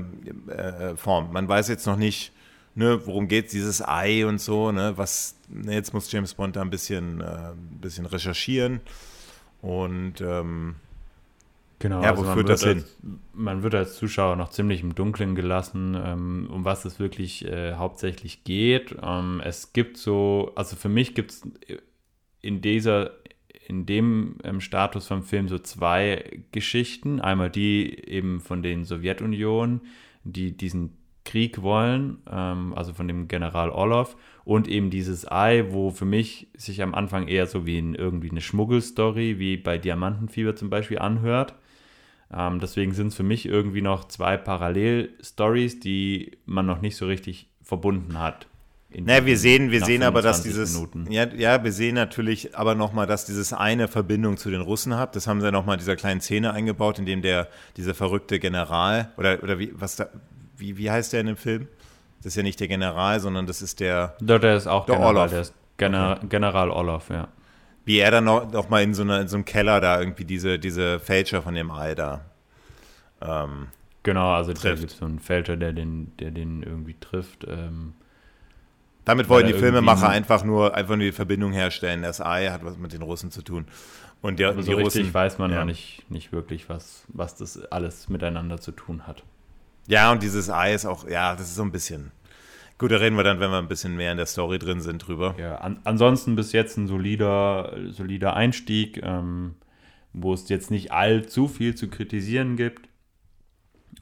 S2: äh, Form. Man weiß jetzt noch nicht, ne, worum geht dieses Ei und so, ne? Was, ne, jetzt muss James Bond da ein bisschen, äh, ein bisschen recherchieren und ähm,
S1: Genau, ja, also wo führt das hin? Als, man wird als Zuschauer noch ziemlich im Dunkeln gelassen, ähm, um was es wirklich äh, hauptsächlich geht. Ähm, es gibt so, also für mich gibt es in dieser, in dem ähm, Status vom Film so zwei Geschichten. Einmal die eben von den Sowjetunion, die diesen Krieg wollen, ähm, also von dem General Orlov, und eben dieses Ei, wo für mich sich am Anfang eher so wie ein, irgendwie eine Schmuggelstory, wie bei Diamantenfieber zum Beispiel anhört. Ähm, deswegen sind es für mich irgendwie noch zwei Parallel-Stories, die man noch nicht so richtig verbunden hat.
S2: Naja, wir sehen, wir sehen aber, dass dieses, ja, ja, wir sehen natürlich aber nochmal, dass dieses eine Verbindung zu den Russen hat. Das haben sie nochmal in dieser kleinen Szene eingebaut, in dem der, dieser verrückte General, oder, oder wie, was da, wie, wie heißt der in dem Film? Das ist ja nicht der General, sondern das ist der.
S1: Der, der ist auch der General, Orlov. Der ist General, okay. General Orlov, ja
S2: wie er dann noch, noch mal in so, einer, in so einem Keller da irgendwie diese, diese Fälscher von dem Ei da.
S1: Ähm, genau, also trifft. da gibt es so einen Fälscher, der den, der den irgendwie trifft. Ähm,
S2: Damit wollen die Filmemacher einfach nur, einfach nur die Verbindung herstellen. Das Ei hat was mit den Russen zu tun. Und der,
S1: also die so Russen, richtig weiß man ja. nicht, nicht wirklich, was, was das alles miteinander zu tun hat.
S2: Ja, und dieses Ei ist auch, ja, das ist so ein bisschen Gut, da reden wir dann, wenn wir ein bisschen mehr in der Story drin sind, drüber.
S1: Ja, an, ansonsten bis jetzt ein solider, solider Einstieg, ähm, wo es jetzt nicht allzu viel zu kritisieren gibt.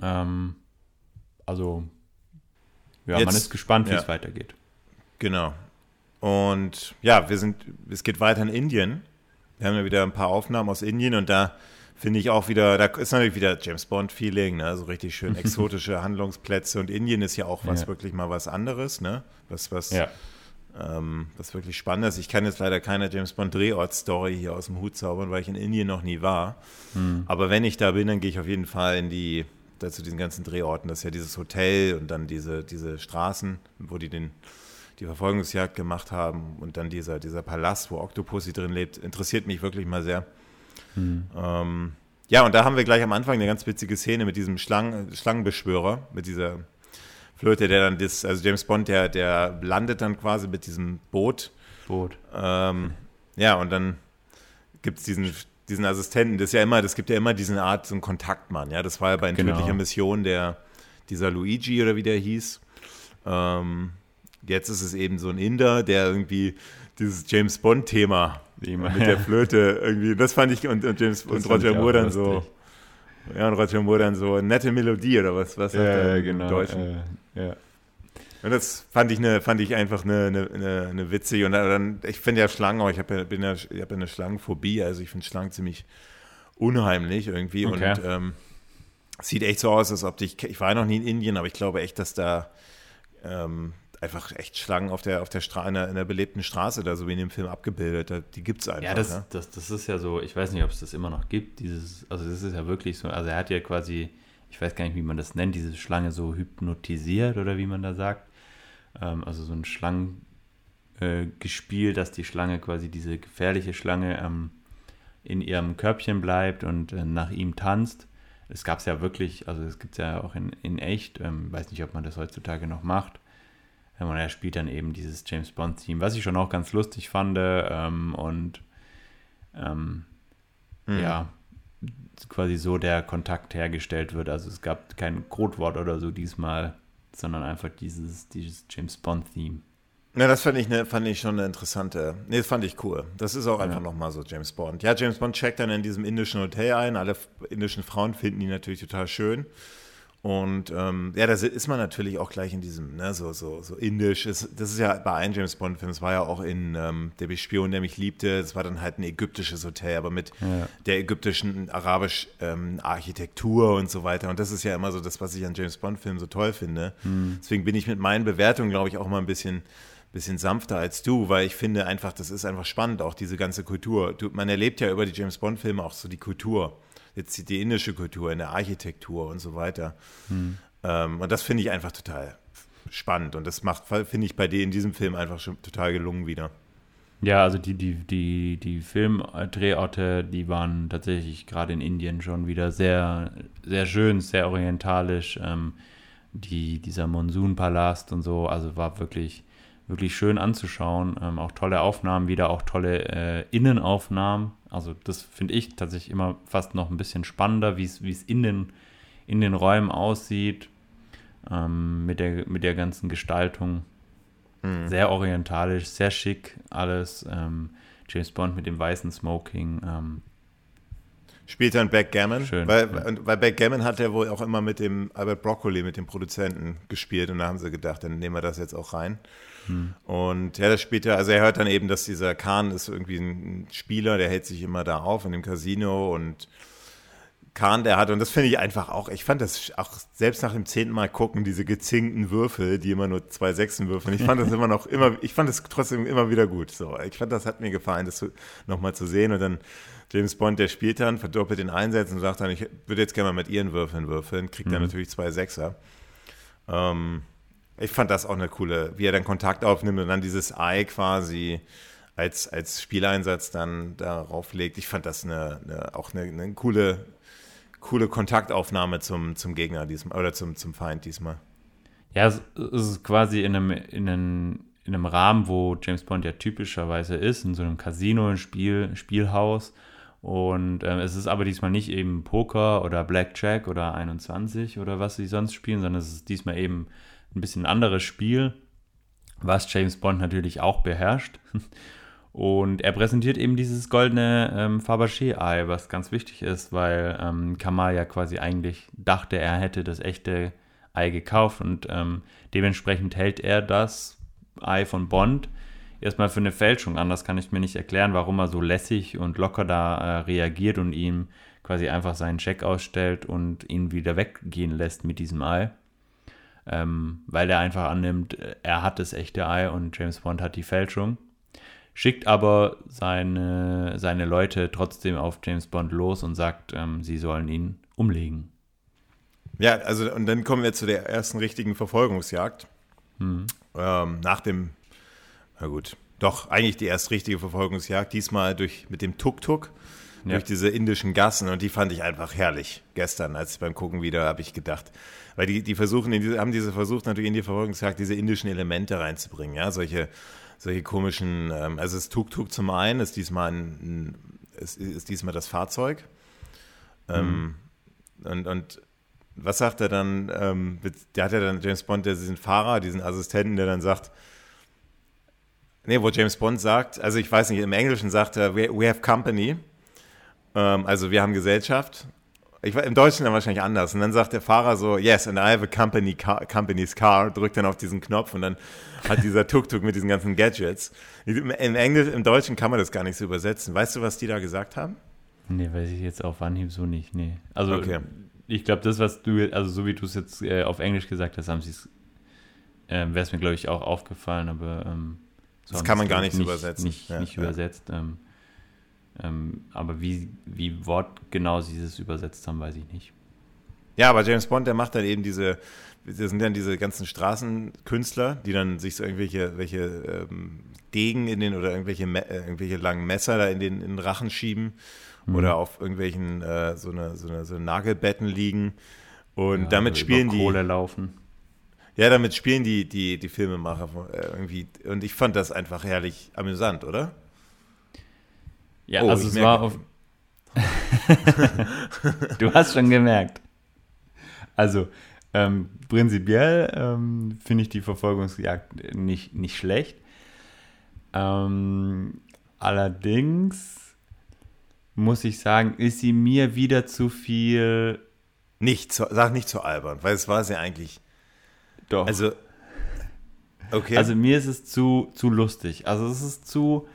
S1: Ähm, also, ja, jetzt, man ist gespannt, wie ja. es weitergeht.
S2: Genau. Und ja, wir sind, es geht weiter in Indien. Wir haben ja wieder ein paar Aufnahmen aus Indien und da finde ich auch wieder, da ist natürlich wieder James Bond-Feeling, ne? so richtig schön exotische Handlungsplätze und Indien ist ja auch was ja. wirklich mal was anderes, ne? Was, was, ja. ähm, was wirklich spannend ist. Ich kann jetzt leider keine James Bond-Drehort-Story hier aus dem Hut zaubern, weil ich in Indien noch nie war. Mhm. Aber wenn ich da bin, dann gehe ich auf jeden Fall in die, da zu diesen ganzen Drehorten. Das ist ja dieses Hotel und dann diese, diese Straßen, wo die den die Verfolgungsjagd gemacht haben und dann dieser, dieser Palast, wo Octopussy drin lebt, interessiert mich wirklich mal sehr. Mhm. Ähm, ja, und da haben wir gleich am Anfang eine ganz witzige Szene mit diesem Schlangen, Schlangenbeschwörer, mit dieser Flöte, der dann das, also James Bond, der, der landet dann quasi mit diesem Boot.
S1: Boot.
S2: Ähm, ja, und dann gibt es diesen, diesen Assistenten, das ist ja immer, das gibt ja immer diesen Art, so einen Kontaktmann, ja. Das war ja bei genau. tödlicher Mission der, dieser Luigi oder wie der hieß. Ähm, jetzt ist es eben so ein Inder, der irgendwie dieses James Bond-Thema mit der Flöte irgendwie. Das fand ich und, und James und Roger Moore dann so. Ja, und Roger Moore dann so nette Melodie oder was, was
S1: ja, hat genau, im Deutschen. Äh, ja.
S2: Und das fand ich eine, fand ich einfach eine, eine, eine witzige. Und dann, ich finde ja Schlangen auch, ich habe ja, bin ja, ich habe ja eine Schlangenphobie, also ich finde Schlangen ziemlich unheimlich irgendwie. Okay. Und ähm, sieht echt so aus, als ob ich, ich war ja noch nie in Indien, aber ich glaube echt, dass da ähm, einfach echt Schlangen auf der, auf der Straße, in, der, in der belebten Straße, da so wie in dem Film abgebildet. die gibt es einfach.
S1: Ja das, ne? das, das ist ja so, ich weiß nicht, ob es das immer noch gibt. Dieses, also das ist ja wirklich so, also er hat ja quasi, ich weiß gar nicht, wie man das nennt, diese Schlange so hypnotisiert oder wie man da sagt. Ähm, also so ein Schlangengespiel, äh, dass die Schlange quasi diese gefährliche Schlange ähm, in ihrem Körbchen bleibt und äh, nach ihm tanzt. Es gab es ja wirklich, also es gibt es ja auch in, in echt, ähm, weiß nicht, ob man das heutzutage noch macht. Und er spielt dann eben dieses James Bond-Team, was ich schon auch ganz lustig fand. Ähm, und ähm, mhm. ja, quasi so der Kontakt hergestellt wird. Also es gab kein Codewort oder so diesmal, sondern einfach dieses, dieses James Bond-Theme.
S2: Ja, das fand ich, ne, fand ich schon eine interessante. Nee, das fand ich cool. Das ist auch einfach ja. nochmal so James Bond. Ja, James Bond checkt dann in diesem indischen Hotel ein. Alle indischen Frauen finden ihn natürlich total schön. Und ähm, ja, da ist man natürlich auch gleich in diesem, ne, so, so, so indisch. das ist ja bei einem James Bond-Film, es war ja auch in ähm, Der Spion, der mich liebte, es war dann halt ein ägyptisches Hotel, aber mit ja. der ägyptischen, arabisch ähm, Architektur und so weiter. Und das ist ja immer so das, was ich an James Bond-Filmen so toll finde. Mhm. Deswegen bin ich mit meinen Bewertungen, glaube ich, auch mal ein bisschen bisschen sanfter als du, weil ich finde einfach, das ist einfach spannend, auch diese ganze Kultur. Du, man erlebt ja über die James Bond-Filme auch so die Kultur jetzt die indische Kultur, in der Architektur und so weiter. Hm. Ähm, und das finde ich einfach total spannend. Und das macht, finde ich, bei dir in diesem Film einfach schon total gelungen wieder.
S1: Ja, also die, die, die, die Filmdrehorte, die waren tatsächlich gerade in Indien schon wieder sehr, sehr schön, sehr orientalisch. Ähm, die, dieser Monsunpalast und so, also war wirklich, wirklich schön anzuschauen. Ähm, auch tolle Aufnahmen, wieder auch tolle äh, Innenaufnahmen. Also das finde ich tatsächlich immer fast noch ein bisschen spannender, wie es in den, in den Räumen aussieht, ähm, mit, der, mit der ganzen Gestaltung. Mhm. Sehr orientalisch, sehr schick alles. Ähm, James Bond mit dem weißen Smoking. Ähm,
S2: Spielt dann Backgammon? Schön. Weil, ja. weil Backgammon hat er wohl auch immer mit dem Albert Broccoli, mit dem Produzenten, gespielt und da haben sie gedacht, dann nehmen wir das jetzt auch rein. Und ja, das später, also er hört dann eben, dass dieser Khan ist irgendwie ein Spieler, der hält sich immer da auf in dem Casino und Khan, der hat, und das finde ich einfach auch, ich fand das auch selbst nach dem zehnten Mal gucken, diese gezinkten Würfel, die immer nur zwei Sechsen würfeln, ich fand das immer noch immer, ich fand das trotzdem immer wieder gut. So, ich fand, das hat mir gefallen, das nochmal zu sehen und dann James Bond, der spielt dann, verdoppelt den Einsatz und sagt dann, ich würde jetzt gerne mal mit ihren Würfeln würfeln, kriegt mhm. dann natürlich zwei Sechser. Ähm, ich fand das auch eine coole, wie er dann Kontakt aufnimmt und dann dieses Ei quasi als, als Spieleinsatz dann darauf legt. Ich fand das eine, eine auch eine, eine, coole, coole Kontaktaufnahme zum, zum Gegner diesmal oder zum, zum Feind diesmal.
S1: Ja, es ist quasi in einem, in einem, in einem Rahmen, wo James Bond ja typischerweise ist, in so einem Casino, ein Spiel, Spielhaus. Und äh, es ist aber diesmal nicht eben Poker oder Blackjack oder 21 oder was sie sonst spielen, sondern es ist diesmal eben ein bisschen anderes Spiel, was James Bond natürlich auch beherrscht. Und er präsentiert eben dieses goldene ähm, Fabergé-Ei, was ganz wichtig ist, weil ähm, Kamal ja quasi eigentlich dachte, er hätte das echte Ei gekauft und ähm, dementsprechend hält er das Ei von Bond erstmal für eine Fälschung an. Das kann ich mir nicht erklären, warum er so lässig und locker da äh, reagiert und ihm quasi einfach seinen Scheck ausstellt und ihn wieder weggehen lässt mit diesem Ei ähm, weil er einfach annimmt, er hat das echte Ei und James Bond hat die Fälschung. Schickt aber seine, seine Leute trotzdem auf James Bond los und sagt, ähm, sie sollen ihn umlegen.
S2: Ja, also und dann kommen wir zu der ersten richtigen Verfolgungsjagd. Hm. Ähm, nach dem, na gut, doch, eigentlich die erste richtige Verfolgungsjagd, diesmal durch mit dem Tuk-Tuk ja. durch diese indischen Gassen und die fand ich einfach herrlich. Gestern, als beim Gucken wieder, habe ich gedacht, weil die, die versuchen, die, haben diese versucht natürlich in die Verfolgungsjagd diese indischen Elemente reinzubringen, ja, solche, solche komischen, ähm, also das Tuk-Tuk zum einen ist diesmal ein, ein ist, ist, diesmal das Fahrzeug. Ähm, mhm. und, und was sagt er dann? Ähm, der hat ja dann James Bond, der diesen Fahrer, diesen Assistenten, der dann sagt, nee, wo James Bond sagt, also ich weiß nicht, im Englischen sagt er, we, we have company. Ähm, also wir haben Gesellschaft. Ich, Im Deutschen dann wahrscheinlich anders. Und dann sagt der Fahrer so, yes, and I have a company car, company's car, drückt dann auf diesen Knopf und dann hat dieser Tuk-Tuk mit diesen ganzen Gadgets. Im, Englisch, im Deutschen kann man das gar nicht so übersetzen. Weißt du, was die da gesagt haben?
S1: Nee, weiß ich jetzt auf Anhieb so nicht, nee. Also okay. ich glaube, das, was du, also so wie du es jetzt äh, auf Englisch gesagt hast, haben sie es, äh, wäre es mir, glaube ich, auch aufgefallen, aber ähm,
S2: so das kann man gar nicht, nicht übersetzen.
S1: Nicht, ja, nicht ja. übersetzt. Ähm, ähm, aber wie, wie wortgenau sie es übersetzt haben, weiß ich nicht.
S2: Ja, aber James Bond, der macht dann eben diese, das sind dann diese ganzen Straßenkünstler, die dann sich so irgendwelche welche, ähm, Degen in den oder irgendwelche, äh, irgendwelche langen Messer da in den, in den Rachen schieben mhm. oder auf irgendwelchen äh, so, eine, so, eine, so Nagelbetten liegen. Und ja, damit spielen die.
S1: Kohle laufen.
S2: Ja, damit spielen die, die, die Filmemacher äh, irgendwie. Und ich fand das einfach herrlich amüsant, oder?
S1: Ja, oh, also es war auf. du hast schon gemerkt. Also, ähm, prinzipiell ähm, finde ich die Verfolgungsjagd nicht, nicht schlecht. Ähm, allerdings muss ich sagen, ist sie mir wieder zu viel
S2: Nicht, zu, sag nicht zu albern, weil es war sie eigentlich.
S1: Doch.
S2: Also,
S1: okay. Also mir ist es zu, zu lustig. Also es ist zu,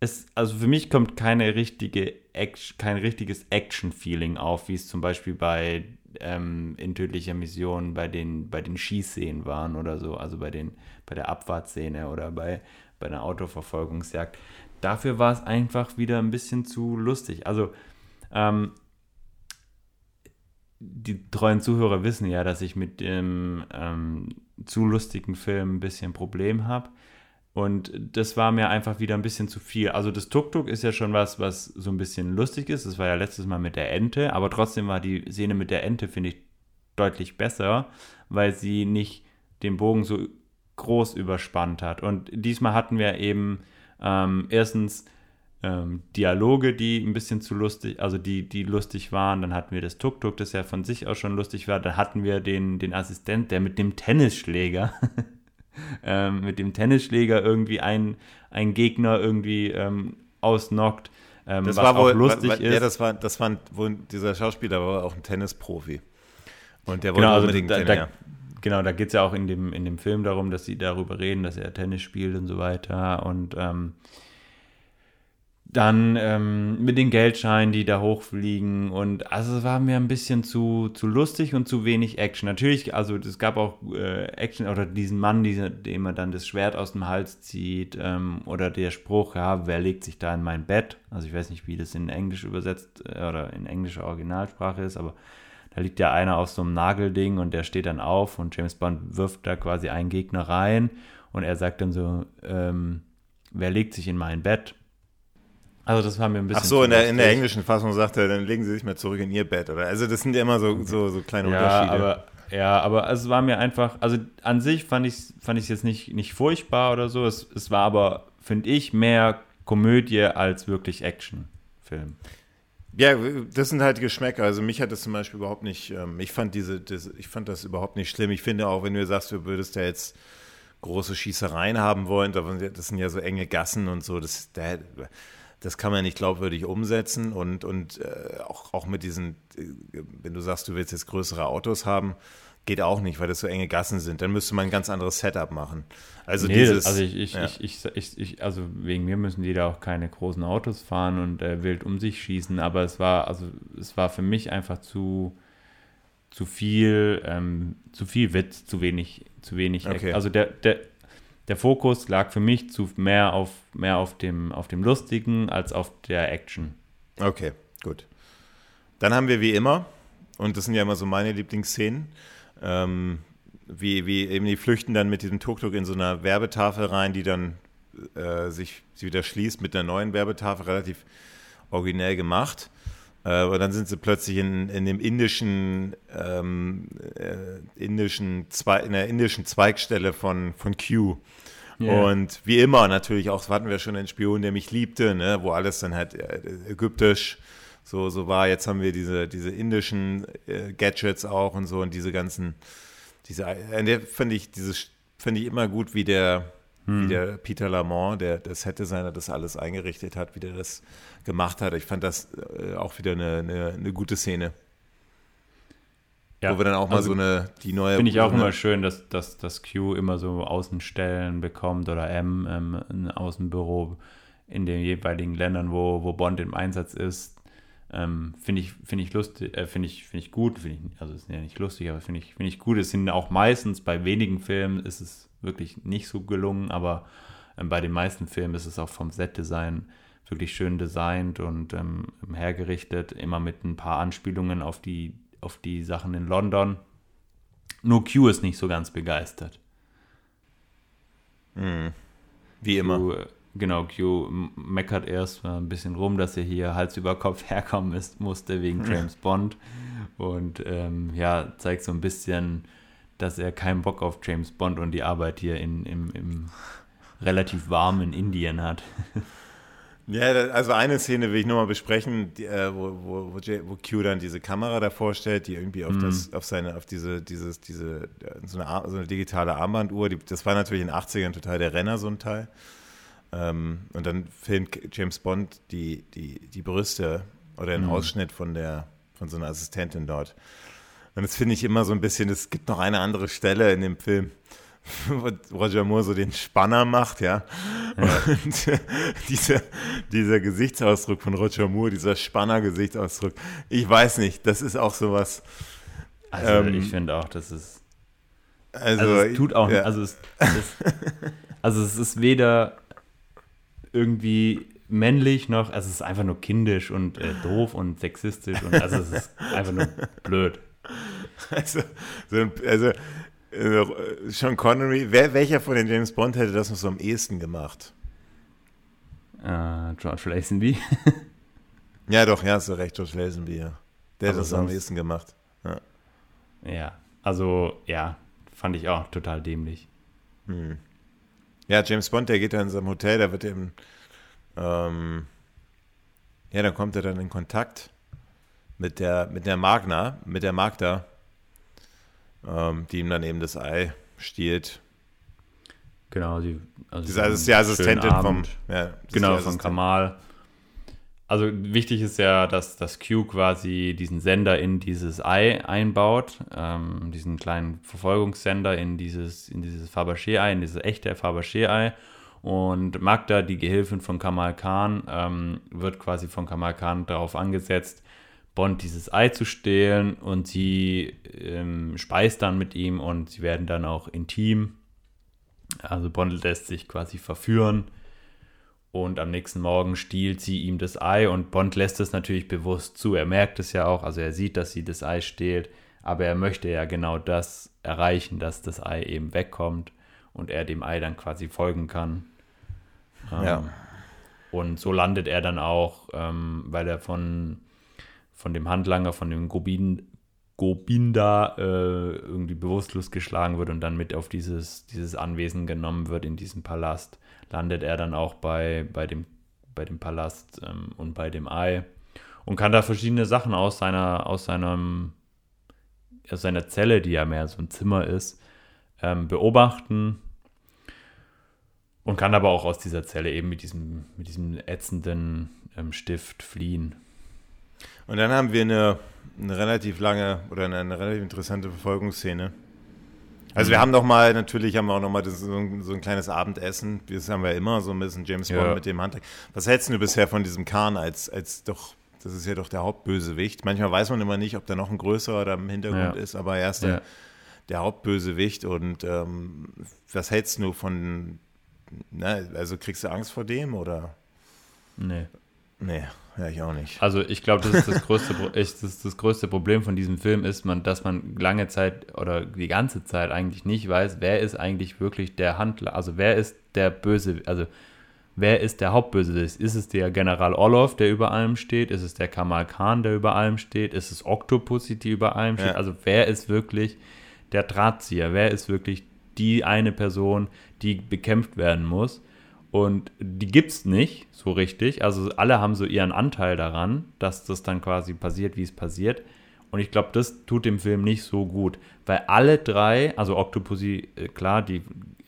S1: es, also für mich kommt keine richtige Action, kein richtiges Action-Feeling auf, wie es zum Beispiel bei ähm, in tödlicher Mission bei den, bei den Schießszenen waren oder so, also bei, den, bei der Abfahrtszene oder bei, bei einer Autoverfolgungsjagd. Dafür war es einfach wieder ein bisschen zu lustig. Also ähm, die treuen Zuhörer wissen ja, dass ich mit dem ähm, zu lustigen Film ein bisschen Problem habe. Und das war mir einfach wieder ein bisschen zu viel. Also das Tuk-Tuk ist ja schon was, was so ein bisschen lustig ist. Das war ja letztes Mal mit der Ente, aber trotzdem war die Szene mit der Ente, finde ich, deutlich besser, weil sie nicht den Bogen so groß überspannt hat. Und diesmal hatten wir eben ähm, erstens ähm, Dialoge, die ein bisschen zu lustig, also die, die lustig waren. Dann hatten wir das Tuk-Tuk, das ja von sich aus schon lustig war. Dann hatten wir den, den Assistent, der mit dem Tennisschläger, ähm, mit dem Tennisschläger irgendwie einen, einen Gegner irgendwie ähm, ausnockt.
S2: Ähm, das was war wohl, auch lustig war, ist. Ja, das war, das war wohl, dieser Schauspieler war auch ein Tennisprofi. Und der wollte genau, also unbedingt
S1: da, da, Genau, da geht es ja auch in dem, in dem Film darum, dass sie darüber reden, dass er Tennis spielt und so weiter. Und ähm, dann ähm, mit den Geldscheinen, die da hochfliegen. Und also es war mir ein bisschen zu, zu lustig und zu wenig Action. Natürlich, also es gab auch äh, Action oder diesen Mann, diese, dem er dann das Schwert aus dem Hals zieht. Ähm, oder der Spruch, ja, wer legt sich da in mein Bett? Also ich weiß nicht, wie das in Englisch übersetzt äh, oder in englischer Originalsprache ist, aber da liegt ja einer auf so einem Nagelding und der steht dann auf und James Bond wirft da quasi einen Gegner rein und er sagt dann so, ähm, wer legt sich in mein Bett? Also das war mir ein bisschen.
S2: Ach so, in der, in der, englischen Fassung sagt er, dann legen Sie sich mal zurück in Ihr Bett, oder? Also das sind ja immer so, so, so kleine
S1: ja,
S2: Unterschiede.
S1: Aber, ja, aber es war mir einfach, also an sich fand ich es fand jetzt nicht, nicht furchtbar oder so. Es, es war aber, finde ich, mehr Komödie als wirklich Actionfilm.
S2: Ja, das sind halt Geschmäcker. Also mich hat das zum Beispiel überhaupt nicht, ähm, ich fand diese, das, ich fand das überhaupt nicht schlimm. Ich finde auch, wenn du sagst, du würdest da jetzt große Schießereien haben wollen, das sind ja so enge Gassen und so, das, da, das kann man nicht glaubwürdig umsetzen und, und äh, auch, auch mit diesen, äh, wenn du sagst, du willst jetzt größere Autos haben, geht auch nicht, weil das so enge Gassen sind. Dann müsste man ein ganz anderes Setup machen. Also nee, dieses,
S1: also ich, ich, ja. ich, ich, ich, ich, also wegen mir müssen die da auch keine großen Autos fahren und äh, wild um sich schießen, aber es war, also es war für mich einfach zu, zu viel, ähm, zu viel Witz, zu wenig, zu wenig. Okay. Also der, der, der Fokus lag für mich zu mehr auf, mehr auf dem, auf dem Lustigen als auf der Action.
S2: Okay, gut. Dann haben wir wie immer, und das sind ja immer so meine Lieblingsszenen, ähm, wie, wie eben die flüchten dann mit diesem Tuk-Tuk in so einer Werbetafel rein, die dann äh, sich wieder schließt mit einer neuen Werbetafel, relativ originell gemacht. Äh, und dann sind sie plötzlich in, in dem indischen, ähm, äh, indischen Zwei, in der indischen Zweigstelle von, von Q. Yeah. Und wie immer natürlich auch, hatten wir schon einen Spion, der mich liebte, ne, wo alles dann halt äh, ägyptisch so, so war. Jetzt haben wir diese, diese indischen äh, Gadgets auch und so und diese ganzen, diese, äh, finde ich, dieses finde ich immer gut, wie der. Wie der Peter Lamont, der das hätte seiner das alles eingerichtet hat, wie der das gemacht hat. Ich fand das äh, auch wieder eine, eine, eine gute Szene. Ja, Wo wir dann auch mal also so eine, die neue.
S1: Finde ich auch immer schön, dass, dass, dass Q immer so Außenstellen bekommt oder M, ähm, ein Außenbüro in den jeweiligen Ländern, wo, wo Bond im Einsatz ist. Ähm, finde ich, finde ich lustig, äh, finde ich, finde ich gut, finde ich, also ist ja nicht lustig, aber finde ich, finde ich gut. Es sind auch meistens bei wenigen Filmen ist es wirklich nicht so gelungen, aber ähm, bei den meisten Filmen ist es auch vom Set-Design wirklich schön designt und ähm, hergerichtet, immer mit ein paar Anspielungen auf die, auf die Sachen in London. Nur Q ist nicht so ganz begeistert.
S2: Mhm. Wie immer.
S1: Q, äh, genau, Q meckert erst mal ein bisschen rum, dass er hier Hals über Kopf herkommen ist, musste wegen James Bond. Und ähm, ja, zeigt so ein bisschen, dass er keinen Bock auf James Bond und die Arbeit hier in, im, im relativ warmen Indien hat.
S2: Ja, also eine Szene will ich nochmal besprechen, die, äh, wo, wo, wo, Q dann diese Kamera davor stellt, die irgendwie auf, mhm. das, auf seine, auf diese, dieses, diese, so eine, so eine digitale Armbanduhr, die, das war natürlich in den 80ern total der Renner, so ein Teil. Ähm, und dann filmt James Bond die, die, die Brüste oder einen mhm. Ausschnitt von der, von so einer Assistentin dort. Und das finde ich immer so ein bisschen, es gibt noch eine andere Stelle in dem Film, wo Roger Moore so den Spanner macht, ja. ja. Und dieser, dieser Gesichtsausdruck von Roger Moore, dieser Spanner-Gesichtsausdruck, ich weiß nicht, das ist auch sowas.
S1: Also ähm, ich finde auch, das ist. Also, also es tut auch ja. also es, es, also es ist weder irgendwie männlich noch, also es ist einfach nur kindisch und äh, doof und sexistisch und also es ist einfach nur blöd.
S2: Also, so, also äh, Sean Connery, wer, welcher von den James Bond hätte das noch so am ehesten gemacht?
S1: Uh, George Lazenby.
S2: ja, doch, ja, hast du recht, George Lazenby, ja. Der hat das am ehesten gemacht. Ja.
S1: ja, also, ja, fand ich auch total dämlich.
S2: Hm. Ja, James Bond, der geht dann in seinem Hotel, da wird eben, ähm, ja, dann kommt er dann in Kontakt mit der, mit der Magna, mit der Magda ähm, die ihm dann eben das Ei stiehlt.
S1: Genau, die,
S2: also die, ist die Assistentin vom,
S1: ja, genau, von Kamal. Also wichtig ist ja, dass das Q quasi diesen Sender in dieses Ei einbaut, ähm, diesen kleinen Verfolgungssender in dieses, in dieses Fabergé-Ei, in dieses echte Fabergé-Ei. Und Magda, die Gehilfin von Kamal Khan, ähm, wird quasi von Kamal Khan darauf angesetzt, Bond dieses Ei zu stehlen und sie ähm, speist dann mit ihm und sie werden dann auch intim. Also Bond lässt sich quasi verführen und am nächsten Morgen stiehlt sie ihm das Ei und Bond lässt es natürlich bewusst zu. Er merkt es ja auch, also er sieht, dass sie das Ei stehlt, aber er möchte ja genau das erreichen, dass das Ei eben wegkommt und er dem Ei dann quasi folgen kann. Ja. Ähm, und so landet er dann auch, ähm, weil er von von dem Handlanger, von dem Gobin, Gobinda äh, irgendwie bewusstlos geschlagen wird und dann mit auf dieses, dieses Anwesen genommen wird in diesem Palast, landet er dann auch bei, bei, dem, bei dem Palast ähm, und bei dem Ei und kann da verschiedene Sachen aus seiner, aus seinem, aus seiner Zelle, die ja mehr so ein Zimmer ist, ähm, beobachten und kann aber auch aus dieser Zelle eben mit diesem, mit diesem ätzenden ähm, Stift fliehen.
S2: Und dann haben wir eine, eine relativ lange oder eine, eine, relativ interessante Verfolgungsszene. Also mhm. wir haben noch mal, natürlich haben wir auch noch mal das, so, ein, so, ein, kleines Abendessen. Das haben wir immer, so ein bisschen James Bond ja. mit dem Handwerk. Was hältst du bisher von diesem Kahn als, als doch, das ist ja doch der Hauptbösewicht. Manchmal weiß man immer nicht, ob da noch ein größerer da im Hintergrund ja. ist, aber er ist der, ja. der Hauptbösewicht. Und ähm, was hältst du von, na, ne, also kriegst du Angst vor dem oder?
S1: Nee.
S2: Nee, ja, ich auch nicht.
S1: Also ich glaube, das ist das größte, das, größte Problem von diesem Film ist, man, dass man lange Zeit oder die ganze Zeit eigentlich nicht weiß, wer ist eigentlich wirklich der Handler. Also wer ist der Böse, also wer ist der Hauptbösewicht? Ist es der General Orlov, der über allem steht? Ist es der Kamal Khan, der über allem steht? Ist es Octopussy, die über allem steht? Ja. Also wer ist wirklich der Drahtzieher? Wer ist wirklich die eine Person, die bekämpft werden muss? Und die gibt es nicht so richtig. Also alle haben so ihren Anteil daran, dass das dann quasi passiert, wie es passiert. Und ich glaube, das tut dem Film nicht so gut. Weil alle drei, also Octopussy, äh, klar, die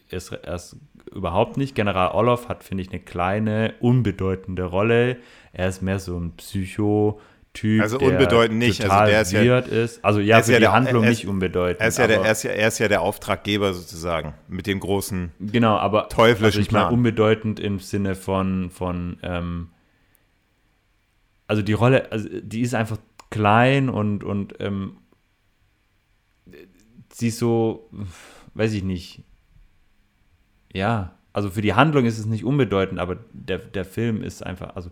S1: ist erst überhaupt nicht. General Orlov hat, finde ich, eine kleine, unbedeutende Rolle. Er ist mehr so ein Psycho- Typ,
S2: also unbedeutend nicht, also
S1: der ist ja, ist. Also ja, für ja die der, Handlung ist, nicht unbedeutend.
S2: Er ist, ja der, er, ist ja, er ist ja der Auftraggeber sozusagen, mit dem großen
S1: genau, aber,
S2: teuflischen also ich
S1: Plan. Meine, unbedeutend im Sinne von, von ähm, also die Rolle, also die ist einfach klein und, und ähm, sie ist so, weiß ich nicht, ja, also für die Handlung ist es nicht unbedeutend, aber der, der Film ist einfach, also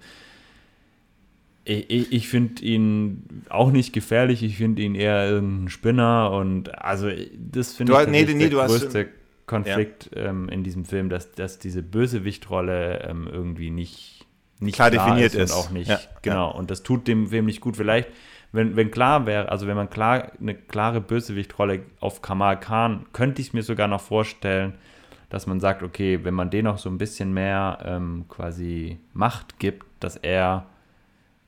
S1: ich, ich finde ihn auch nicht gefährlich, ich finde ihn eher ein Spinner und also das finde ich nee, nee, der größte Konflikt ja. ähm, in diesem Film, dass, dass diese Bösewichtrolle ähm, irgendwie nicht, nicht
S2: klar, klar definiert ist,
S1: und auch nicht, ja, genau, ja. und das tut dem Film nicht gut. Vielleicht, wenn, wenn klar wäre, also wenn man klar eine klare Bösewichtrolle auf Kamal Khan, könnte ich es mir sogar noch vorstellen, dass man sagt, okay, wenn man den noch so ein bisschen mehr ähm, quasi Macht gibt, dass er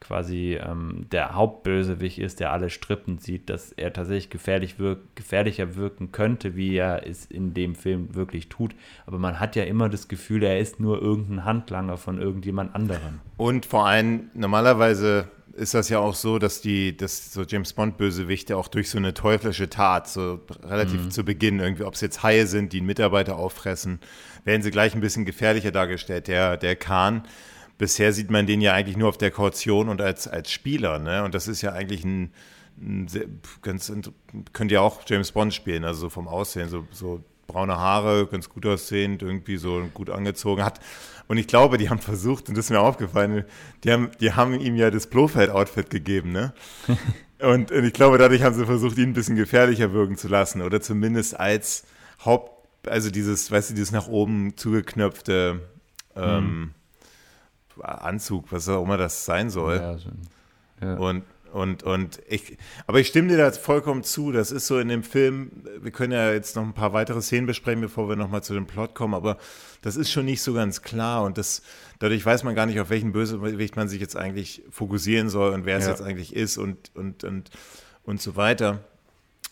S1: quasi ähm, der Hauptbösewicht ist, der alle Strippen sieht, dass er tatsächlich gefährlich wirk gefährlicher wirken könnte, wie er es in dem Film wirklich tut. Aber man hat ja immer das Gefühl, er ist nur irgendein Handlanger von irgendjemand anderem.
S2: Und vor allem, normalerweise ist das ja auch so, dass die, dass so James Bond-Bösewichte auch durch so eine teuflische Tat, so relativ mhm. zu Beginn, irgendwie, ob es jetzt Haie sind, die einen Mitarbeiter auffressen, werden sie gleich ein bisschen gefährlicher dargestellt. Der, der Khan, bisher sieht man den ja eigentlich nur auf der Kaution und als, als Spieler, ne? Und das ist ja eigentlich ein, ein sehr, ganz, könnt ihr auch James Bond spielen, also so vom Aussehen, so, so braune Haare, ganz gut aussehend, irgendwie so gut angezogen hat. Und ich glaube, die haben versucht, und das ist mir aufgefallen, die haben, die haben ihm ja das Blofeld-Outfit gegeben, ne? und, und ich glaube, dadurch haben sie versucht, ihn ein bisschen gefährlicher wirken zu lassen. Oder zumindest als Haupt, also dieses, weißt du, dieses nach oben zugeknöpfte ähm, mhm. Anzug, was auch immer das sein soll. Ja, so, ja. Und und, und ich, aber ich stimme dir da vollkommen zu. Das ist so in dem Film, wir können ja jetzt noch ein paar weitere Szenen besprechen, bevor wir nochmal zu dem Plot kommen, aber das ist schon nicht so ganz klar und das, dadurch weiß man gar nicht, auf welchen Bösewicht man sich jetzt eigentlich fokussieren soll und wer es ja. jetzt eigentlich ist und, und, und, und so weiter.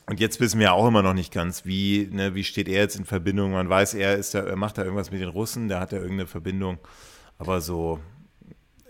S2: Und jetzt wissen wir auch immer noch nicht ganz, wie, ne, wie steht er jetzt in Verbindung. Man weiß, er ist da, er macht da irgendwas mit den Russen, der hat ja irgendeine Verbindung, aber so,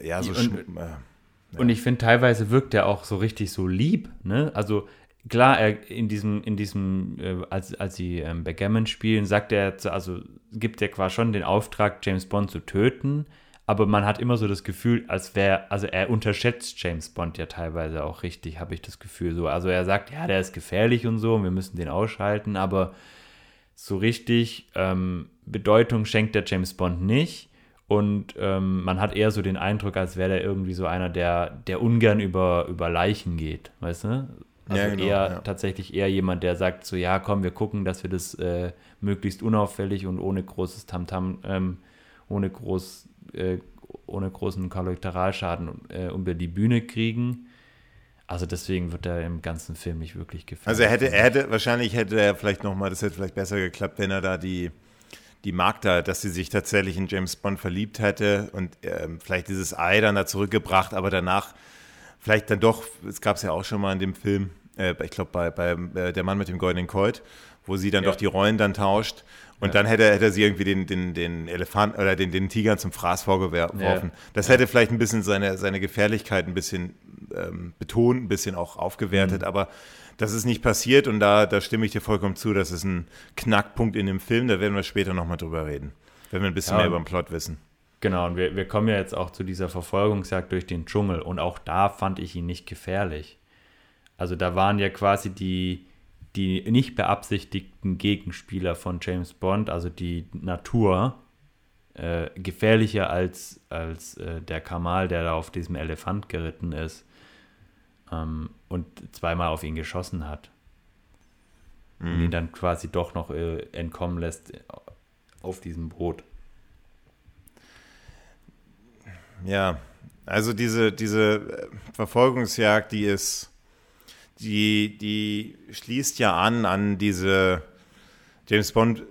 S2: ja, so. Und, äh,
S1: und ich finde, teilweise wirkt er auch so richtig so lieb, ne? Also klar, er in diesem, in diesem, äh, als, als sie ähm, Backgammon spielen, sagt er, also gibt er quasi schon den Auftrag, James Bond zu töten, aber man hat immer so das Gefühl, als wäre, also er unterschätzt James Bond ja teilweise auch richtig, habe ich das Gefühl so. Also er sagt, ja, der ist gefährlich und so, und wir müssen den ausschalten, aber so richtig ähm, Bedeutung schenkt der James Bond nicht. Und ähm, man hat eher so den Eindruck, als wäre der irgendwie so einer, der, der ungern über, über Leichen geht, weißt du? Also ja, genau, eher ja. tatsächlich eher jemand, der sagt so, ja, komm, wir gucken, dass wir das äh, möglichst unauffällig und ohne großes Tamtam, ähm, ohne groß, äh, ohne großen Kollateralschaden äh, über die Bühne kriegen. Also deswegen wird er im ganzen Film nicht wirklich gefallen.
S2: Also er hätte, er hätte, wahrscheinlich hätte er vielleicht nochmal, das hätte vielleicht besser geklappt, wenn er da die die Magda, dass sie sich tatsächlich in James Bond verliebt hätte und ähm, vielleicht dieses Ei dann da zurückgebracht, aber danach vielleicht dann doch, es gab es ja auch schon mal in dem Film, äh, ich glaube bei, bei äh, Der Mann mit dem goldenen Colt, wo sie dann ja. doch die Rollen dann tauscht. Und ja. dann hätte, hätte sie irgendwie den, den, den Elefanten oder den, den Tigern zum Fraß vorgeworfen. Ja. Das hätte vielleicht ein bisschen seine, seine Gefährlichkeit ein bisschen ähm, betont, ein bisschen auch aufgewertet, mhm. aber das ist nicht passiert und da, da stimme ich dir vollkommen zu. Das ist ein Knackpunkt in dem Film, da werden wir später nochmal drüber reden, wenn wir ein bisschen ja, mehr über den Plot wissen.
S1: Genau, und wir, wir kommen ja jetzt auch zu dieser Verfolgungsjagd durch den Dschungel und auch da fand ich ihn nicht gefährlich. Also da waren ja quasi die, die nicht beabsichtigten Gegenspieler von James Bond, also die Natur, äh, gefährlicher als, als äh, der Kamal, der da auf diesem Elefant geritten ist ähm, und zweimal auf ihn geschossen hat. Mhm. Und ihn dann quasi doch noch äh, entkommen lässt auf diesem Boot.
S2: Ja, also diese, diese äh, Verfolgungsjagd, die ist, die, die schließt ja an an diese James Bond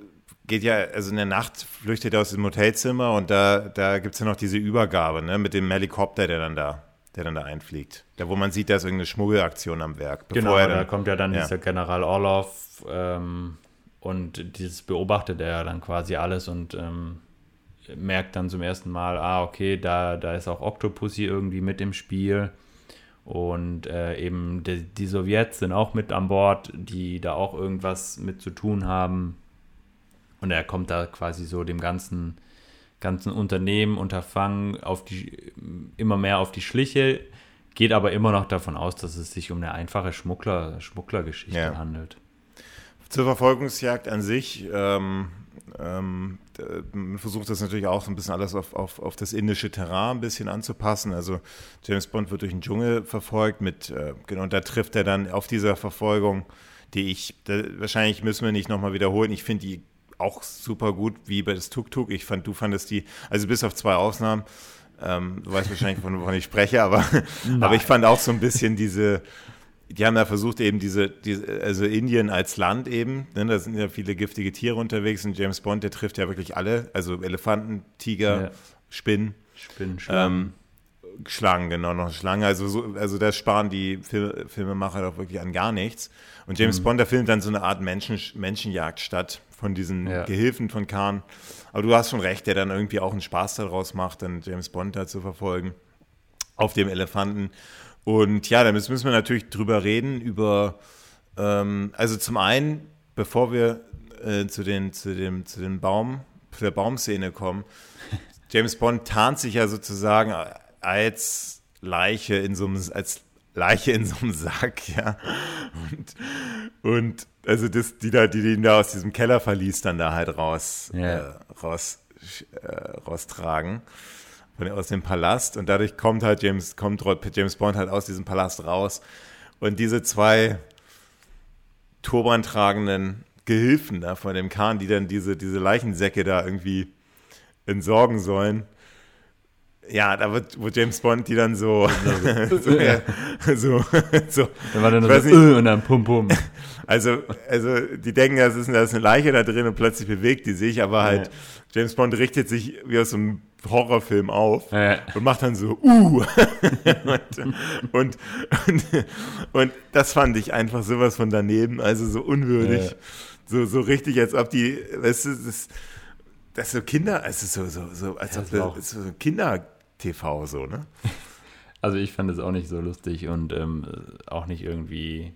S2: geht ja, also in der Nacht flüchtet er aus dem Hotelzimmer und da, da gibt es ja noch diese Übergabe, ne, mit dem Helikopter, der dann da der dann da einfliegt. Da, wo man sieht, da ist irgendeine Schmuggelaktion am Werk.
S1: Genau, dann, da kommt ja dann ja. dieser General Orlov ähm, und dieses beobachtet er dann quasi alles und ähm, merkt dann zum ersten Mal, ah, okay, da, da ist auch Octopussy irgendwie mit im Spiel. Und äh, eben die, die Sowjets sind auch mit an Bord, die da auch irgendwas mit zu tun haben. Und er kommt da quasi so dem ganzen ganzen Unternehmen, Unterfangen auf die, immer mehr auf die Schliche, geht aber immer noch davon aus, dass es sich um eine einfache Schmuggler, Schmugglergeschichte ja. handelt.
S2: Zur Verfolgungsjagd an sich, ähm, ähm, man versucht das natürlich auch so ein bisschen alles auf, auf, auf das indische Terrain ein bisschen anzupassen. Also James Bond wird durch den Dschungel verfolgt mit, äh, genau, und da trifft er dann auf dieser Verfolgung, die ich, da, wahrscheinlich müssen wir nicht nochmal wiederholen, ich finde die auch super gut wie bei das Tuk-Tuk. Ich fand, du fandest die, also bis auf zwei Ausnahmen, ähm, du weißt wahrscheinlich, wovon ich spreche, aber, aber ich fand auch so ein bisschen diese, die haben da versucht, eben diese, diese also Indien als Land eben, ne, da sind ja viele giftige Tiere unterwegs und James Bond, der trifft ja wirklich alle, also Elefanten, Tiger, ja. Spinnen.
S1: Spinnen.
S2: Ähm, Schlangen, genau, noch Schlangen. Also, so, also da sparen die Fil Filmemacher doch wirklich an gar nichts. Und James mhm. Bond, der findet dann so eine Art Menschen, Menschenjagd statt von diesen ja. Gehilfen von Khan. Aber du hast schon recht, der dann irgendwie auch einen Spaß daraus macht, dann James Bond da zu verfolgen auf dem Elefanten. Und ja, da müssen wir natürlich drüber reden, über, ähm, also zum einen, bevor wir äh, zu, den, zu, dem, zu den Baum, zu der Baumszene kommen, James Bond tarnt sich ja sozusagen als Leiche in so einem, als Leiche in so einem Sack, ja. Und, und also das, die da, die ihn da aus diesem Keller verließ, dann da halt raus, yeah. äh, raus, äh, raustragen von, aus dem Palast. Und dadurch kommt halt James, kommt James Bond halt aus diesem Palast raus. Und diese zwei Turban tragenden Gehilfen da von dem Kahn, die dann diese, diese Leichensäcke da irgendwie entsorgen sollen, ja, da wird, wird James Bond die dann so, so, ja, so, so,
S1: Dann war dann so, nicht, und dann pum pum.
S2: Also, also die denken, das ist, da ist eine Leiche da drin und plötzlich bewegt die sich, aber halt ja. James Bond richtet sich wie aus einem Horrorfilm auf ja. und macht dann so, uh. und, und, und, und, das fand ich einfach sowas von daneben, also so unwürdig. So, so richtig, als ob die, weißt du, das, das ist so Kinder, also so, so, so als ob das, so Kinder TV so, ne?
S1: Also ich fand es auch nicht so lustig und ähm, auch nicht irgendwie.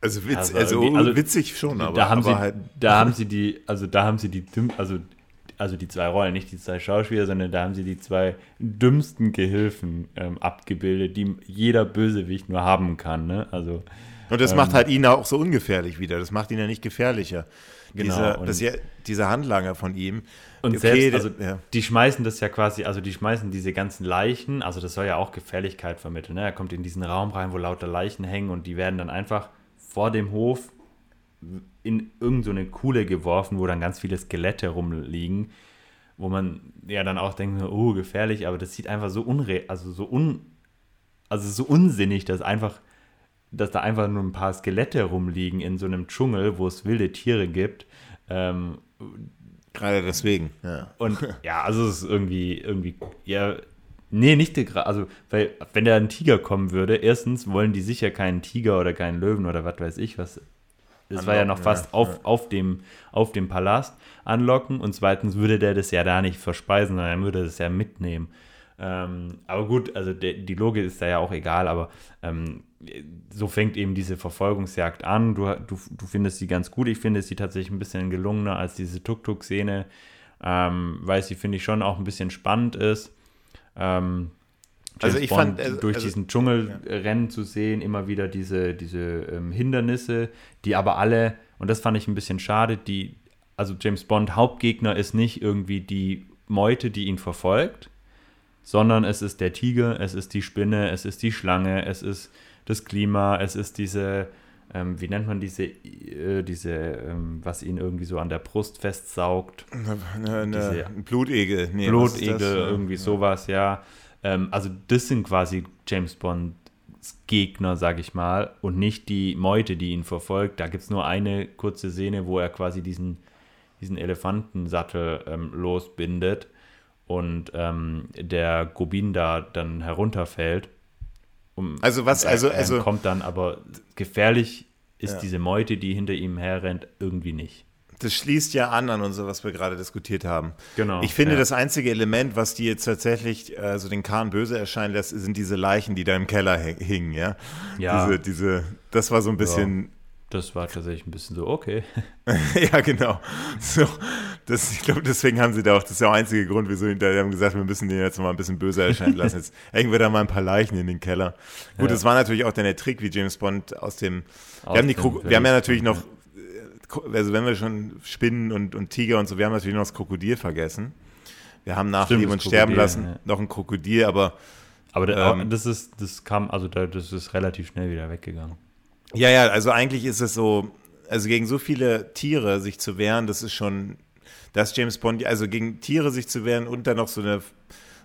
S2: Also, witz, also, also, also witzig schon, aber,
S1: da haben
S2: aber
S1: sie, halt da haben sie die, also da haben sie die, also also die zwei Rollen, nicht die zwei Schauspieler, sondern da haben sie die zwei dümmsten Gehilfen ähm, abgebildet, die jeder Bösewicht nur haben kann. Ne? Also,
S2: und das ähm, macht halt ihn auch so ungefährlich wieder. Das macht ihn ja nicht gefährlicher. Genau. Dieser, das dieser Handlanger von ihm,
S1: und okay, selbst, also ja. die schmeißen das ja quasi, also die schmeißen diese ganzen Leichen, also das soll ja auch Gefährlichkeit vermitteln. Ne? Er kommt in diesen Raum rein, wo lauter Leichen hängen und die werden dann einfach vor dem Hof in irgendeine so Kuhle geworfen, wo dann ganz viele Skelette rumliegen, wo man ja dann auch denkt, oh, gefährlich, aber das sieht einfach so unre also so un also so unsinnig, dass einfach dass da einfach nur ein paar Skelette rumliegen in so einem Dschungel, wo es wilde Tiere gibt. Ähm,
S2: Gerade deswegen, ja.
S1: Und ja, also es ist irgendwie, irgendwie, ja, nee, nicht gerade, also, weil, wenn da ein Tiger kommen würde, erstens wollen die sicher keinen Tiger oder keinen Löwen oder was weiß ich, was. Das war ja noch fast ja, auf, ja. Auf, dem, auf dem Palast anlocken und zweitens würde der das ja da nicht verspeisen, sondern er würde das ja mitnehmen. Ähm, aber gut, also de, die Logik ist da ja auch egal, aber ähm, so fängt eben diese Verfolgungsjagd an. Du, du, du findest sie ganz gut. Ich finde sie tatsächlich ein bisschen gelungener als diese Tuk-Tuk-Szene, ähm, weil sie, finde ich, schon auch ein bisschen spannend ist. Ähm, also ich Bond fand also, durch also, diesen Dschungelrennen ja. zu sehen, immer wieder diese, diese ähm, Hindernisse, die aber alle, und das fand ich ein bisschen schade, die, also James Bond Hauptgegner ist nicht irgendwie die Meute, die ihn verfolgt, sondern es ist der Tiger, es ist die Spinne, es ist die Schlange, es ist das Klima, es ist diese, ähm, wie nennt man diese, äh, diese ähm, was ihn irgendwie so an der Brust festsaugt.
S2: Eine, eine, diese Blutegel.
S1: Nee, Blutegel, irgendwie ja. sowas, ja. Ähm, also das sind quasi James Bonds Gegner, sag ich mal, und nicht die Meute, die ihn verfolgt. Da gibt es nur eine kurze Szene, wo er quasi diesen, diesen Elefantensattel ähm, losbindet und ähm, der Gobin da dann herunterfällt.
S2: Um, also was, also, also
S1: kommt dann, aber gefährlich ist ja. diese Meute, die hinter ihm herrennt, irgendwie nicht.
S2: Das schließt ja an an unser, was wir gerade diskutiert haben.
S1: Genau.
S2: Ich finde, ja. das einzige Element, was die jetzt tatsächlich also den Kahn böse erscheinen lässt, sind diese Leichen, die da im Keller hingen, ja.
S1: Ja.
S2: Diese, diese, das war so ein bisschen
S1: das war tatsächlich ein bisschen so, okay.
S2: ja, genau. So, das, ich glaube, deswegen haben sie da auch, das ist der einzige Grund, wieso die haben gesagt, wir müssen den jetzt mal ein bisschen böser erscheinen lassen. Jetzt hängen wir da mal ein paar Leichen in den Keller. Gut, ja. das war natürlich auch dann der Trick, wie James Bond aus dem. Aus wir, haben die, wir haben ja natürlich noch, also wenn wir schon Spinnen und, und Tiger und so, wir haben natürlich noch das Krokodil vergessen. Wir haben nach Leben und Sterben lassen ja. noch ein Krokodil, aber.
S1: Aber der, ähm, das ist, das kam, also das ist relativ schnell wieder weggegangen.
S2: Ja, ja, also eigentlich ist es so, also gegen so viele Tiere sich zu wehren, das ist schon, das James Bond, also gegen Tiere sich zu wehren und dann noch so eine,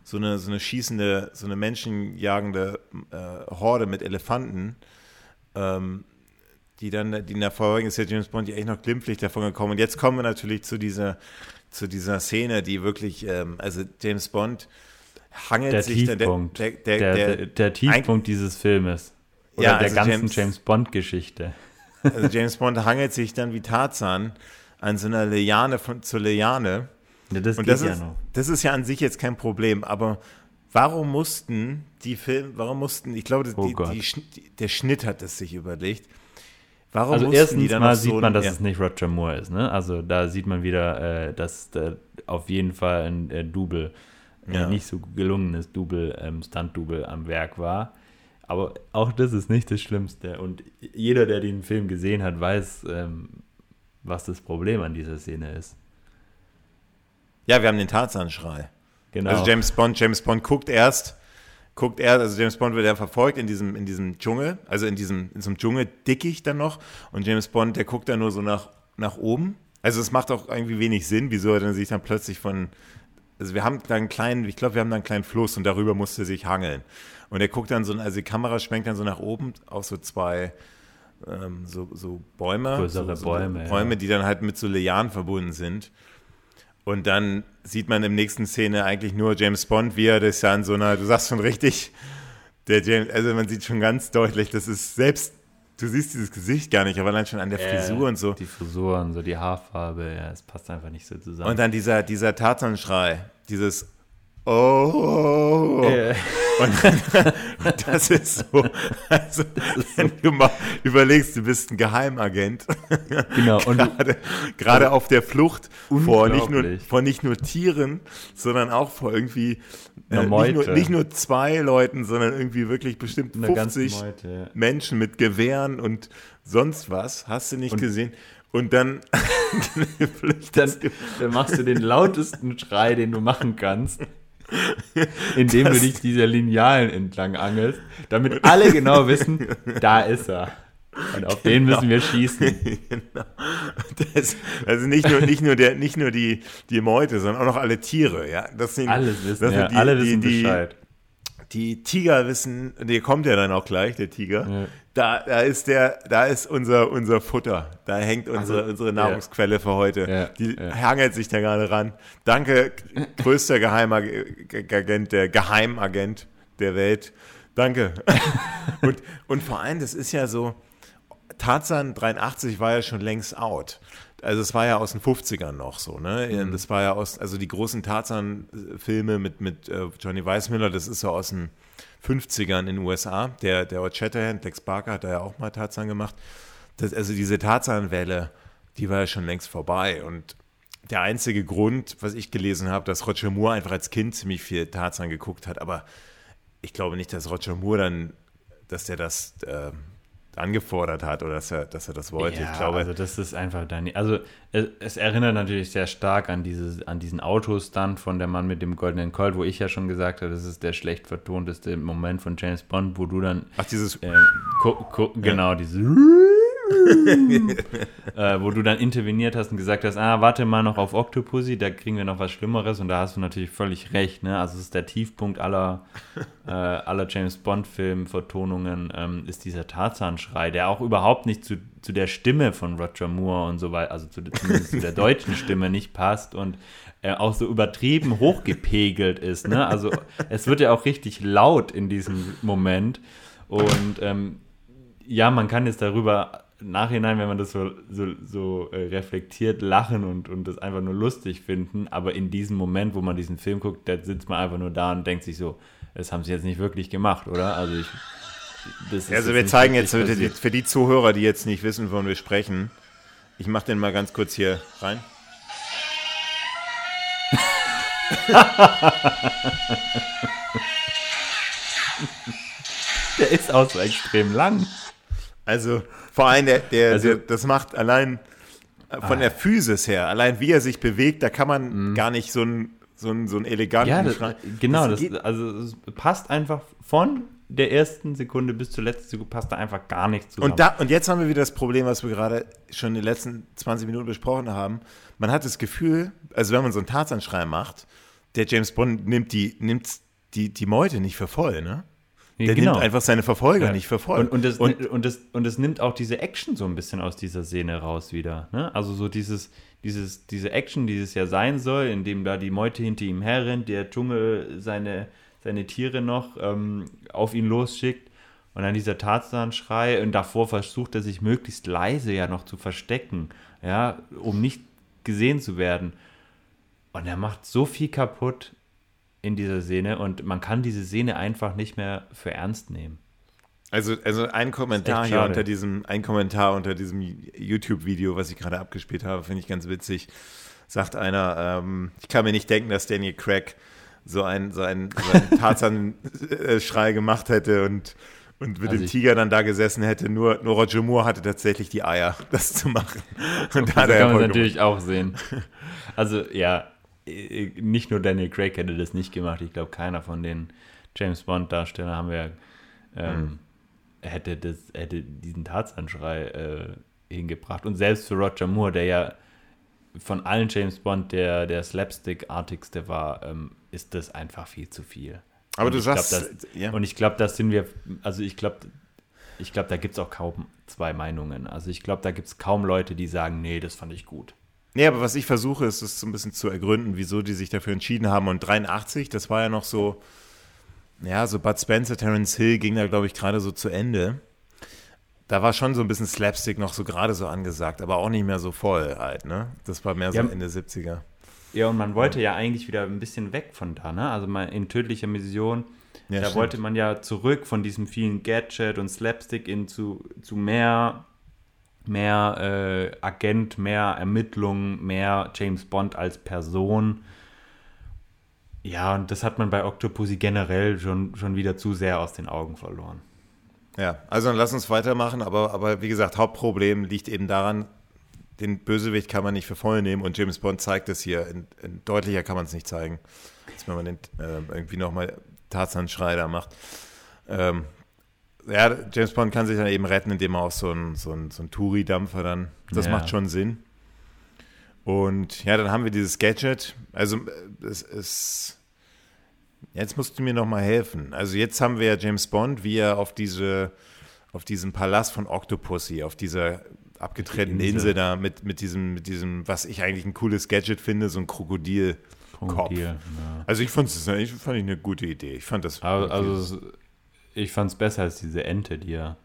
S2: so eine, so eine schießende, so eine menschenjagende äh, Horde mit Elefanten, ähm, die dann, die in der Verfolgung ist ja James Bond ja echt noch glimpflich davon gekommen. Und jetzt kommen wir natürlich zu dieser, zu dieser Szene, die wirklich, ähm, also James Bond hangelt
S1: der
S2: sich
S1: Tiefpunkt, der, der, der, der, der Tiefpunkt dieses Filmes. Oder ja, der also ganzen James, James Bond-Geschichte.
S2: Also James Bond hangelt sich dann wie Tarzan an so einer Liane von, zur Liane.
S1: Ja, das
S2: Und
S1: das
S2: ist,
S1: ja
S2: das ist ja an sich jetzt kein Problem, aber warum mussten die Filme, warum mussten, ich glaube, oh die, die, der Schnitt hat es sich überlegt.
S1: Warum also erstens mal sieht so man, dass ja. es nicht Roger Moore ist. Ne? Also da sieht man wieder, äh, dass da auf jeden Fall ein äh, Double, ja. nicht so gelungenes Double, ähm, Stunt-Double am Werk war. Aber auch das ist nicht das Schlimmste. Und jeder, der den Film gesehen hat, weiß, ähm, was das Problem an dieser Szene ist.
S2: Ja, wir haben den Tarzan-Schrei. Genau. Also James Bond, James Bond guckt erst, guckt er, also James Bond wird ja verfolgt in diesem, in diesem Dschungel, also in diesem, in so einem Dschungel dickig dann noch. Und James Bond, der guckt dann nur so nach, nach oben. Also es macht auch irgendwie wenig Sinn, wieso er dann sich dann plötzlich von, also wir haben da einen kleinen, ich glaube, wir haben da einen kleinen Fluss und darüber musste er sich hangeln. Und er guckt dann so, also die Kamera schwenkt dann so nach oben auf so zwei, ähm, so, so Bäume.
S1: Größere
S2: so, so
S1: Bäume.
S2: Bäume, ja. die dann halt mit so Lianen verbunden sind. Und dann sieht man im nächsten Szene eigentlich nur James Bond, wie er das ja in so einer, du sagst schon richtig, der James, also man sieht schon ganz deutlich, das ist selbst, du siehst dieses Gesicht gar nicht, aber dann schon an der Frisur äh, und so.
S1: Die Frisur und so die Haarfarbe, ja, es passt einfach nicht so zusammen.
S2: Und dann dieser, dieser Tarzan-Schrei, dieses Oh. Äh. Und das ist so, also wenn du mal überlegst, du bist ein Geheimagent.
S1: Genau.
S2: Und gerade, gerade auf der Flucht vor nicht, nur, vor nicht nur Tieren, sondern auch vor irgendwie äh, nicht, nur, nicht, nur, zwei Leuten, sondern irgendwie wirklich bestimmt 50 Meute, ja. Menschen mit Gewehren und sonst was. Hast du nicht und gesehen? Und dann,
S1: dann, dann machst du den lautesten Schrei, den du machen kannst. indem das du dich dieser Linealen entlang angelst, damit alle genau wissen, da ist er. Und auf genau. den müssen wir schießen. Genau.
S2: Das, also nicht nur, nicht nur, der, nicht nur die, die Meute, sondern auch noch alle Tiere. Ja?
S1: Das sind, Alles wissen, das ja, die, alle wissen die, Bescheid.
S2: Die Tiger wissen, der kommt ja dann auch gleich, der Tiger. Ja. Da, da ist der, da ist unser, unser Futter. Da hängt unsere, also, unsere Nahrungsquelle ja. für heute. Ja, die hangelt sich da gerade ran. Danke, größter Geheimagent, der Geheimagent der Welt. Danke. und, und vor allem, das ist ja so, Tarzan 83 war ja schon längst out. Also es war ja aus den 50ern noch so, ne? Mhm. Das war ja aus, also die großen Tarzan-Filme mit, mit äh, Johnny Weissmüller, das ist so aus den 50ern in den USA. Der, der Ort Shatterhand, Lex Barker hat da ja auch mal Tarzan gemacht. Das, also diese Tarzan-Welle, die war ja schon längst vorbei. Und der einzige Grund, was ich gelesen habe, dass Roger Moore einfach als Kind ziemlich viel Tarzan geguckt hat, aber ich glaube nicht, dass Roger Moore dann, dass der das äh, angefordert hat oder dass er, dass er das wollte.
S1: Ja, ich glaube, also das ist einfach dann. Also es, es, erinnert natürlich sehr stark an, dieses, an diesen Autostunt von der Mann mit dem goldenen Colt, wo ich ja schon gesagt habe, das ist der schlecht vertonteste Moment von James Bond, wo du dann.
S2: Ach, dieses.
S1: Äh, genau, ja. dieses. äh, wo du dann interveniert hast und gesagt hast, ah, warte mal noch auf Octopussy, da kriegen wir noch was Schlimmeres und da hast du natürlich völlig recht, ne? Also es ist der Tiefpunkt aller, äh, aller James Bond-Film-Vertonungen, ähm, ist dieser Tarzan-Schrei, der auch überhaupt nicht zu, zu der Stimme von Roger Moore und so weiter, also zu, zumindest zu der deutschen Stimme nicht passt und äh, auch so übertrieben hochgepegelt ist, ne? Also es wird ja auch richtig laut in diesem Moment und ähm, ja, man kann jetzt darüber Nachhinein, wenn man das so, so, so äh, reflektiert, lachen und, und das einfach nur lustig finden. Aber in diesem Moment, wo man diesen Film guckt, da sitzt man einfach nur da und denkt sich so, das haben sie jetzt nicht wirklich gemacht, oder? Also ich.
S2: also wir zeigen jetzt für die, für die Zuhörer, die jetzt nicht wissen, wovon wir sprechen, ich mache den mal ganz kurz hier rein.
S1: Der ist auch so extrem lang.
S2: Also vor allem, der, der, also, der, das macht allein von ah. der Physis her, allein wie er sich bewegt, da kann man mhm. gar nicht so einen so einen, so einen eleganten
S1: ja, das, Genau, das, das also es passt einfach von der ersten Sekunde bis zur letzten Sekunde passt da einfach gar nichts
S2: zusammen. Und, da, und jetzt haben wir wieder das Problem, was wir gerade schon in den letzten 20 Minuten besprochen haben. Man hat das Gefühl, also wenn man so einen Tarzanschrei macht, der James Bond nimmt die, nimmt die, die Meute nicht für voll, ne? Der genau. nimmt einfach seine Verfolger ja. nicht voll.
S1: Und, und, das, und, und, das, und das nimmt auch diese Action so ein bisschen aus dieser Szene raus wieder. Ne? Also so dieses, dieses, diese Action, die es ja sein soll, in dem da die Meute hinter ihm herrennt, der Dschungel seine, seine Tiere noch ähm, auf ihn losschickt und dann dieser Tarzan-Schrei und davor versucht er sich möglichst leise ja noch zu verstecken, ja, um nicht gesehen zu werden. Und er macht so viel kaputt in dieser Szene und man kann diese Szene einfach nicht mehr für ernst nehmen.
S2: Also, also ein Kommentar hier unter diesem, ein Kommentar unter diesem YouTube-Video, was ich gerade abgespielt habe, finde ich ganz witzig. Sagt einer, ähm, ich kann mir nicht denken, dass Daniel Craig so einen so ein, so ein Tarzan-Schrei gemacht hätte und, und mit also dem Tiger dann da gesessen hätte. Nur, nur Roger Moore hatte tatsächlich die Eier, das zu machen.
S1: Und da das kann man natürlich auch sehen. Also ja, nicht nur Daniel Craig hätte das nicht gemacht. Ich glaube, keiner von den James Bond-Darstellern haben wir ähm, mhm hätte, das, hätte diesen Tarzanschrei äh, hingebracht. Und selbst für Roger Moore, der ja von allen James Bond der, der Slapstick-artigste war, ähm, ist das einfach viel zu viel.
S2: Aber und du sagst,
S1: glaub, das, ja. Und ich glaube, das sind wir, also ich glaube, ich glaube, da gibt es auch kaum zwei Meinungen. Also ich glaube, da gibt es kaum Leute, die sagen, nee, das fand ich gut.
S2: Nee, aber was ich versuche, ist es so ein bisschen zu ergründen, wieso die sich dafür entschieden haben. Und 83, das war ja noch so, ja, so Bud Spencer, Terence Hill ging da, glaube ich, gerade so zu Ende. Da war schon so ein bisschen Slapstick noch so gerade so angesagt, aber auch nicht mehr so voll halt, ne? Das war mehr so ja, Ende 70er.
S1: Ja, und man wollte ja eigentlich wieder ein bisschen weg von da, ne? Also mal in tödlicher Mission, ja, da stimmt. wollte man ja zurück von diesem vielen Gadget und Slapstick in zu, zu mehr, mehr äh, Agent, mehr Ermittlung, mehr James Bond als Person. Ja, und das hat man bei Octopussy generell schon, schon wieder zu sehr aus den Augen verloren.
S2: Ja, also dann lass uns weitermachen, aber, aber wie gesagt, Hauptproblem liegt eben daran, den Bösewicht kann man nicht für voll nehmen und James Bond zeigt es hier. In, in deutlicher kann man es nicht zeigen, als wenn man den, äh, irgendwie nochmal Tarzan-Schrei da macht. Ähm, ja, James Bond kann sich dann eben retten, indem er auch so ein, so ein, so ein Touri-Dampfer dann, das ja. macht schon Sinn. Und ja, dann haben wir dieses Gadget. Also äh, es ist. Jetzt musst du mir noch mal helfen. Also jetzt haben wir ja James Bond, wie er auf diese, auf diesem Palast von Octopussy, auf dieser abgetrennten Insel. Insel. da mit, mit diesem, mit diesem, was ich eigentlich ein cooles Gadget finde, so ein Krokodil. Krokodil ja. Also ich fand es ich fand ich eine gute Idee. Ich fand das.
S1: Also, also ich fand es besser als diese Ente, die er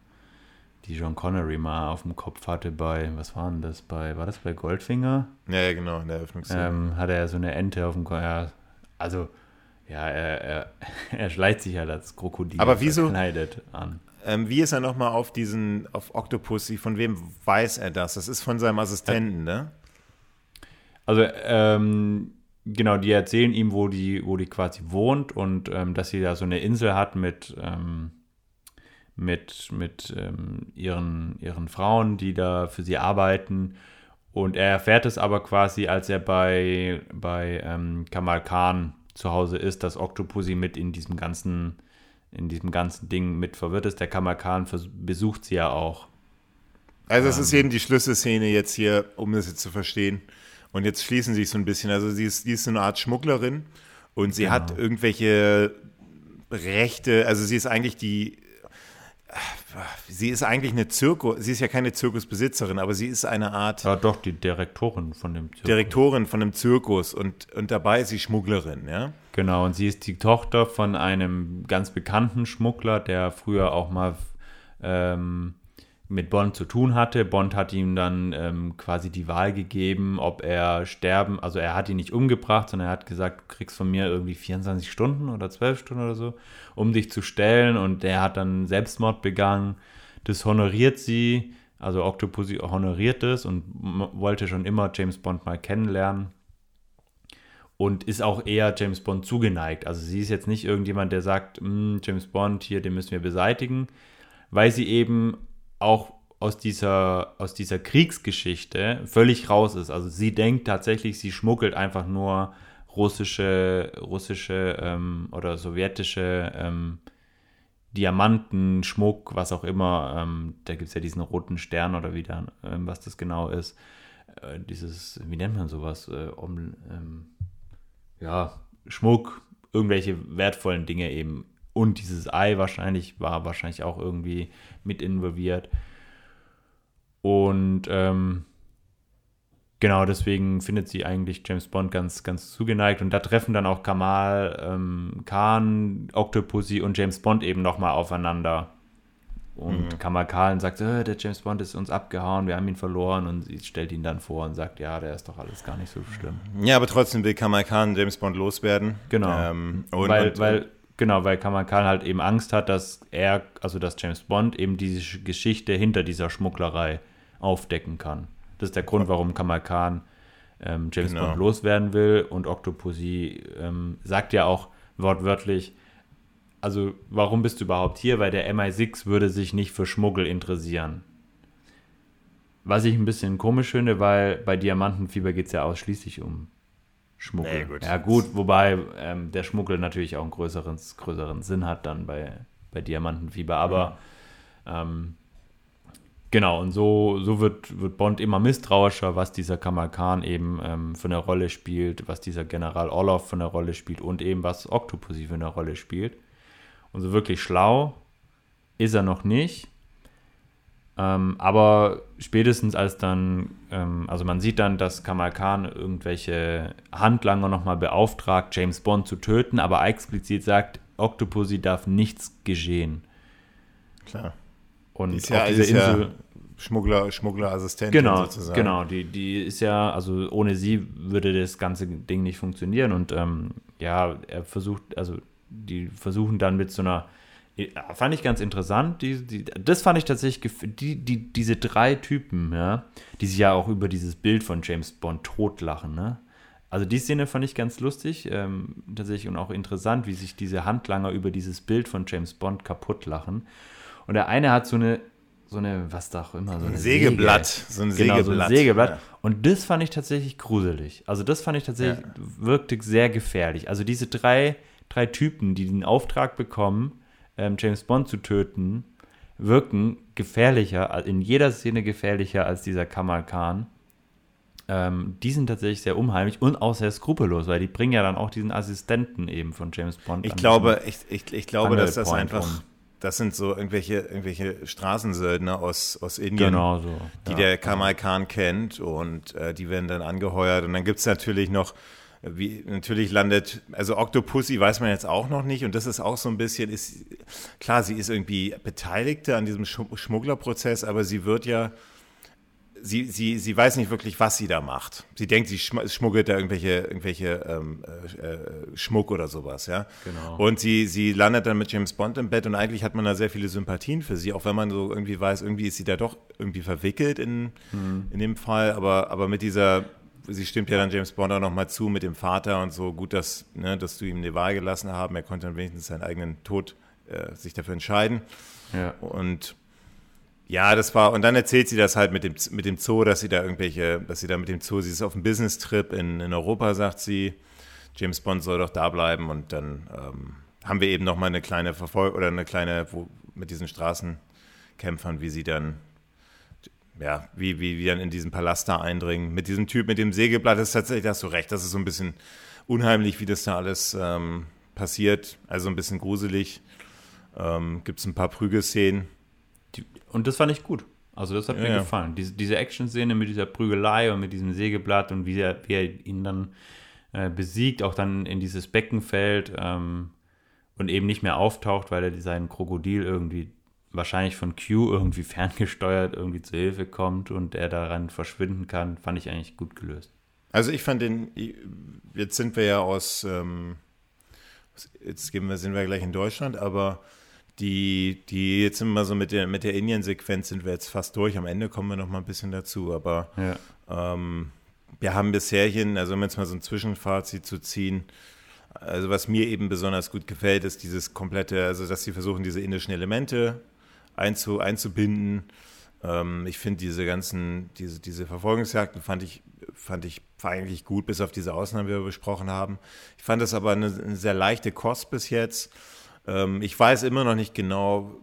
S1: die John Connery mal auf dem Kopf hatte bei, was war denn das, bei, war das bei Goldfinger?
S2: Ja, ja genau, in der
S1: Eröffnungsszene. Ähm, hatte er so eine Ente auf dem Kopf, ja, also, ja, er, er, er schleicht sich halt als Krokodil
S2: Aber wieso,
S1: verkleidet an.
S2: Ähm, wie ist er nochmal auf diesen, auf Octopussy, von wem weiß er das? Das ist von seinem Assistenten, ne?
S1: Also, ähm, genau, die erzählen ihm, wo die, wo die quasi wohnt und ähm, dass sie da so eine Insel hat mit, ähm, mit, mit ähm, ihren, ihren Frauen, die da für sie arbeiten. Und er erfährt es aber quasi, als er bei, bei ähm, Kamal Khan zu Hause ist, dass Octopussy mit in diesem ganzen, in diesem ganzen Ding mit verwirrt ist. Der Kamal Khan besucht sie ja auch.
S2: Also es ist ähm, eben die Schlüsselszene jetzt hier, um das jetzt zu verstehen. Und jetzt schließen sich so ein bisschen. Also sie ist, sie ist so eine Art Schmugglerin und sie genau. hat irgendwelche Rechte, also sie ist eigentlich die sie ist eigentlich eine Zirkus, sie ist ja keine Zirkusbesitzerin, aber sie ist eine Art.
S1: Ja, doch, die Direktorin von dem
S2: Zirkus. Direktorin von dem Zirkus und, und dabei ist sie Schmugglerin, ja?
S1: Genau, und sie ist die Tochter von einem ganz bekannten Schmuggler, der früher auch mal ähm, mit Bond zu tun hatte. Bond hat ihm dann ähm, quasi die Wahl gegeben, ob er sterben, also er hat ihn nicht umgebracht, sondern er hat gesagt, du kriegst von mir irgendwie 24 Stunden oder 12 Stunden oder so, um dich zu stellen und er hat dann Selbstmord begangen. Das honoriert sie, also Octopussy honoriert es und wollte schon immer James Bond mal kennenlernen und ist auch eher James Bond zugeneigt. Also sie ist jetzt nicht irgendjemand, der sagt, hm, James Bond, hier, den müssen wir beseitigen, weil sie eben auch aus dieser, aus dieser Kriegsgeschichte völlig raus ist. Also sie denkt tatsächlich, sie schmuggelt einfach nur russische, russische ähm, oder sowjetische ähm, Diamanten, Schmuck, was auch immer. Ähm, da gibt es ja diesen roten Stern oder wie dann, ähm, was das genau ist. Äh, dieses, wie nennt man sowas? Äh, um, ähm, ja, Schmuck, irgendwelche wertvollen Dinge eben und dieses Ei wahrscheinlich war wahrscheinlich auch irgendwie mit involviert. Und ähm, genau deswegen findet sie eigentlich James Bond ganz, ganz zugeneigt. Und da treffen dann auch Kamal, ähm, Khan, Octopussy und James Bond eben nochmal aufeinander. Und mhm. Kamal Khan sagt, äh, der James Bond ist uns abgehauen, wir haben ihn verloren und sie stellt ihn dann vor und sagt, ja, der ist doch alles gar nicht so schlimm.
S2: Ja, aber trotzdem will Kamal Khan James Bond loswerden.
S1: Genau. Ähm, und, weil, und, weil, genau, weil Kamal Khan halt eben Angst hat, dass er, also dass James Bond eben diese Geschichte hinter dieser Schmugglerei aufdecken kann. Das ist der Grund, warum Kamal Khan ähm, James genau. Bond loswerden will und Octopussy ähm, sagt ja auch wortwörtlich, also warum bist du überhaupt hier? Weil der MI6 würde sich nicht für Schmuggel interessieren. Was ich ein bisschen komisch finde, weil bei Diamantenfieber geht es ja ausschließlich um Schmuggel. Nee, gut. Ja gut, wobei ähm, der Schmuggel natürlich auch einen größeren, größeren Sinn hat dann bei, bei Diamantenfieber. Aber mhm. ähm, genau, und so, so wird, wird Bond immer misstrauischer, was dieser Kamal Khan eben ähm, für eine Rolle spielt, was dieser General Orlov für eine Rolle spielt und eben was Octopussy für eine Rolle spielt. Und so wirklich schlau ist er noch nicht. Ähm, aber spätestens als dann, also man sieht dann, dass Kamal Khan irgendwelche Handlanger nochmal beauftragt, James Bond zu töten, aber explizit sagt, Octopussy darf nichts geschehen.
S2: Klar.
S1: Und
S2: ist ja, diese Insel. Ja Schmuggler, Schmugglerassistentin
S1: genau, sozusagen. Genau, die, die ist ja, also ohne sie würde das ganze Ding nicht funktionieren. Und ähm, ja, er versucht, also die versuchen dann mit so einer, fand ich ganz interessant, die, die, das fand ich tatsächlich, die, die, diese drei Typen, ja, die sich ja auch über dieses Bild von James Bond totlachen, ne? Also die Szene fand ich ganz lustig, ähm, tatsächlich und auch interessant, wie sich diese Handlanger über dieses Bild von James Bond kaputt lachen. Und der eine hat so eine, so eine, was da auch immer, so ein
S2: Sägeblatt, Säge.
S1: so ein Sägeblatt. Genau, so ein Sägeblatt. Ja. Und das fand ich tatsächlich gruselig. Also das fand ich tatsächlich, ja. wirkte sehr gefährlich. Also diese drei drei Typen, die den Auftrag bekommen, ähm, James Bond zu töten, wirken gefährlicher, in jeder Szene gefährlicher als dieser Kamal Khan. Ähm, die sind tatsächlich sehr unheimlich und auch sehr skrupellos, weil die bringen ja dann auch diesen Assistenten eben von James Bond.
S2: Ich glaube, ich, ich, ich glaube, dass das einfach, um. das sind so irgendwelche, irgendwelche Straßensöldner aus, aus Indien,
S1: genau so.
S2: die ja. der Kamal Khan kennt und äh, die werden dann angeheuert. Und dann gibt es natürlich noch wie natürlich landet, also Octopussy weiß man jetzt auch noch nicht und das ist auch so ein bisschen, ist klar, sie ist irgendwie Beteiligte an diesem Schmugglerprozess, aber sie wird ja, sie, sie, sie weiß nicht wirklich, was sie da macht. Sie denkt, sie schmuggelt da irgendwelche, irgendwelche ähm, äh, äh, Schmuck oder sowas, ja.
S1: Genau.
S2: Und sie, sie landet dann mit James Bond im Bett und eigentlich hat man da sehr viele Sympathien für sie, auch wenn man so irgendwie weiß, irgendwie ist sie da doch irgendwie verwickelt in, mhm. in dem Fall, aber, aber mit dieser sie stimmt ja dann James Bond auch nochmal zu mit dem Vater und so. Gut, dass, ne, dass du ihm eine Wahl gelassen haben. Er konnte dann wenigstens seinen eigenen Tod äh, sich dafür entscheiden.
S1: Ja.
S2: Und ja, das war, und dann erzählt sie das halt mit dem, mit dem Zoo, dass sie da irgendwelche, dass sie da mit dem Zoo, sie ist auf einem Business-Trip in, in Europa, sagt sie. James Bond soll doch da bleiben und dann ähm, haben wir eben nochmal eine kleine Verfolgung oder eine kleine, wo, mit diesen Straßenkämpfern, wie sie dann ja, wie, wie, wie dann in diesen Palast da eindringen. Mit diesem Typ, mit dem Sägeblatt, ist tatsächlich, da hast du recht, das ist so ein bisschen unheimlich, wie das da alles ähm, passiert. Also ein bisschen gruselig. Ähm, Gibt es ein paar Prügelszenen.
S1: Und das fand ich gut. Also das hat ja, mir ja. gefallen. Diese, diese Action-Szene mit dieser Prügelei und mit diesem Sägeblatt und wie er, wie er ihn dann äh, besiegt, auch dann in dieses Becken fällt ähm, und eben nicht mehr auftaucht, weil er seinen Krokodil irgendwie wahrscheinlich von Q irgendwie ferngesteuert irgendwie zu Hilfe kommt und er daran verschwinden kann, fand ich eigentlich gut gelöst.
S2: Also ich fand den, jetzt sind wir ja aus, ähm, jetzt gehen wir, sind wir gleich in Deutschland, aber die, die, jetzt sind wir so mit der, mit der Indien-Sequenz sind wir jetzt fast durch. Am Ende kommen wir noch mal ein bisschen dazu, aber
S1: ja.
S2: ähm, wir haben bisher hin, also um jetzt mal so ein Zwischenfazit zu ziehen, also was mir eben besonders gut gefällt, ist dieses komplette, also dass sie versuchen, diese indischen Elemente einzu, einzubinden. Ähm, ich finde diese ganzen, diese, diese Verfolgungsjagden fand ich, fand ich eigentlich gut, bis auf diese Ausnahmen, die wir besprochen haben. Ich fand das aber eine, eine sehr leichte Kost bis jetzt. Ähm, ich weiß immer noch nicht genau,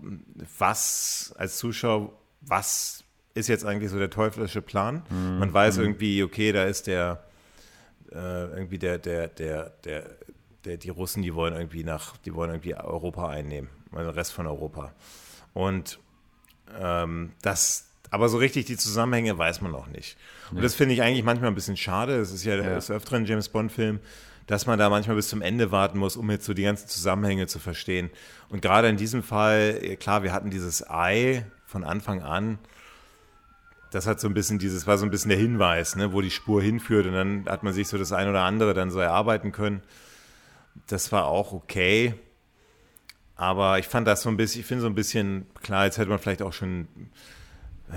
S2: was als Zuschauer, was ist jetzt eigentlich so der teuflische Plan. Mhm. Man weiß mhm. irgendwie, okay, da ist der, äh, irgendwie der, der, der, der, der, die Russen, die wollen irgendwie nach, die wollen irgendwie Europa einnehmen, den Rest von Europa. Und ähm, das, aber so richtig die Zusammenhänge weiß man noch nicht. Und ja. das finde ich eigentlich manchmal ein bisschen schade. Es ist ja, ja. des Öfteren James Bond-Film, dass man da manchmal bis zum Ende warten muss, um jetzt so die ganzen Zusammenhänge zu verstehen. Und gerade in diesem Fall, klar, wir hatten dieses Ei von Anfang an. Das hat so ein bisschen dieses, war so ein bisschen der Hinweis, ne, wo die Spur hinführt und dann hat man sich so das ein oder andere dann so erarbeiten können. Das war auch okay. Aber ich fand das so ein bisschen, ich finde so ein bisschen, klar, jetzt hätte man vielleicht auch schon